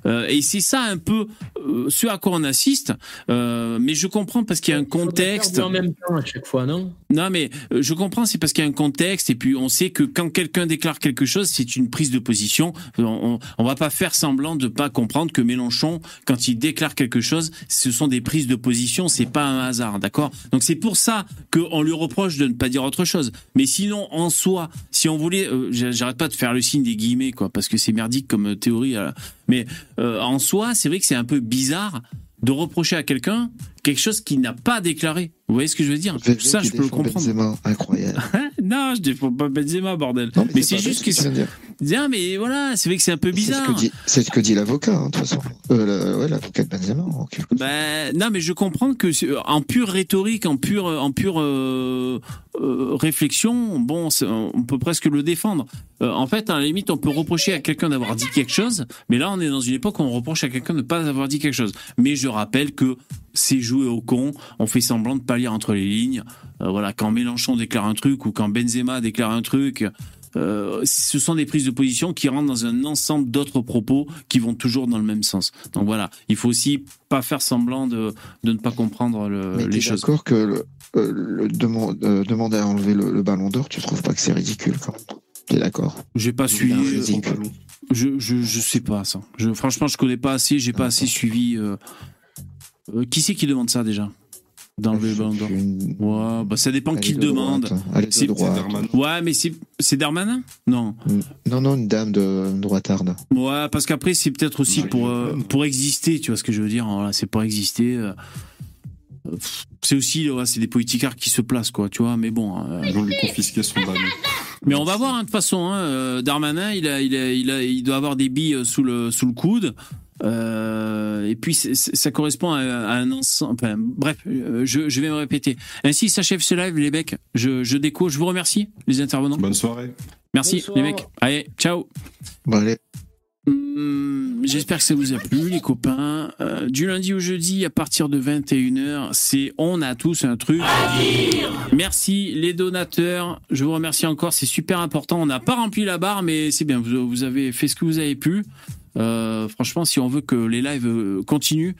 Euh, et c'est ça un peu euh, ce à quoi on assiste. Euh, mais je comprends parce qu'il y a un contexte. En même temps à chaque fois, non? Non, mais euh, je comprends, c'est parce qu'il y a un contexte, et puis on sait que quand quelqu'un déclare quelque chose, c'est une prise de position. On, on va pas faire semblant de pas comprendre que Mélenchon, quand il déclare quelque chose, ce sont des prises de position, c'est pas un hasard, d'accord? Donc c'est pour ça qu'on lui reproche de ne pas dire autre chose. Mais sinon, en soi, si on voulait, j'a- j'arrête pas de faire le signe des guillemets, quoi, parce que c'est merdique comme théorie. mais euh, en soi, c'est vrai que c'est un peu bizarre de reprocher à quelqu'un quelque chose qu'il n'a pas déclaré. Vous voyez ce que je veux dire Vélo Ça, je peux le comprendre. Benzema, incroyable. non, je défends pas Benzema, bordel. Non, mais mais c'est c'est juste que ce que tu viens de Bien, mais voilà, c'est vrai que c'est un peu C'est ce bizarre. que dit, c'est ce que dit l'avocat, hein, de toute façon. Euh, ouais, l'avocat de Benzema. en quelque- Ben, non, mais je comprends que c'est- en pure rhétorique, en pure, en pure euh, euh, réflexion, bon, c'est- on peut presque le défendre. Euh, en fait, à la limite, on peut reprocher à quelqu'un d'avoir dit quelque chose, mais là, on est dans une époque où on reproche à quelqu'un de ne pas avoir dit quelque chose. Mais je rappelle que c'est jouer au con, on fait semblant de pas lire entre les lignes. Euh, voilà, quand Mélenchon déclare un truc ou quand Benzema déclare un truc. euh, ce sont des prises de position qui rentrent dans un ensemble d'autres propos qui vont toujours dans le même sens. Donc voilà, il faut aussi pas faire semblant de, de ne pas comprendre le- Mais les choses. d'accord que le, euh, le euh, demander à enlever le, le ballon d'or, tu trouves pas que c'est ridicule quand même T'es d'accord? J'ai pas suivi. Je, je, je sais pas ça. Je, franchement, je connais pas assez. J'ai pas assez suivi. euh, euh, qui c'est qui demande ça déjà D'enlever le ballon d'or Ouais, bah ça dépend qui le de demande. droite. Est de C'est- droite. Ouais, mais c'est c'est Darmanin Non. Non, non, une dame de droitarde. Ouais, parce qu'après c'est peut-être aussi pour euh, pour exister. Tu vois ce que je veux dire Voilà, c'est pour exister. euh, C'est aussi ouais, c'est des politicards qui se placent quoi, tu vois. Mais bon. euh, Ils vont lui confisquer son ballon. Mais on va voir hein, de toute façon. Hein, Darmanin, il a, il a, il a, il doit avoir des billes sous le sous le coude. Euh, et puis ça correspond à, à un ensemble. Enfin, bref, euh, je, je vais me répéter. Ainsi s'achève ce live, les mecs. Je, je déco. Je vous remercie, les intervenants. Bonne soirée. Merci, Bonsoir. les mecs. Allez, ciao. Bon, allez. Hum, J'espère que ça vous a plu, les copains. Euh, du lundi au jeudi, à partir de 21h, c'est On a tous un truc. Merci, les donateurs. Je vous remercie encore, c'est super important. On n'a pas rempli la barre, mais c'est bien. Vous, vous avez fait ce que vous avez pu. Euh, franchement, si on veut que les lives euh, continuent,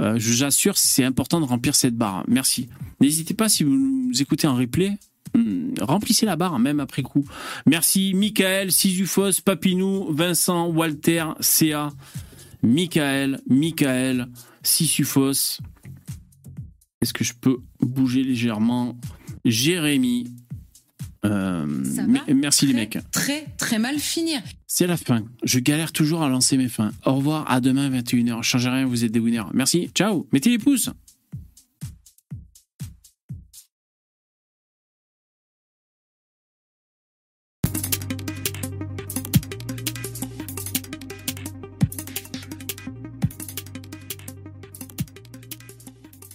euh, j'assure, c'est important de remplir cette barre. Merci. N'hésitez pas, si vous nous écoutez en replay, hum, remplissez la barre, même après coup. Merci, Michael, Sizufos, Papinou, Vincent, Walter, CA, Michael, Michael, Sisufos. Est-ce que je peux bouger légèrement? Jérémy. Euh, Ça me- va merci les mecs. Très, très mal finir. C'est la fin. Je galère toujours à lancer mes fins. Au revoir, à demain 21h. Changez rien, vous êtes des winners. Merci, ciao. Mettez les pouces.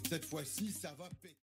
Cette fois-ci, ça va péter.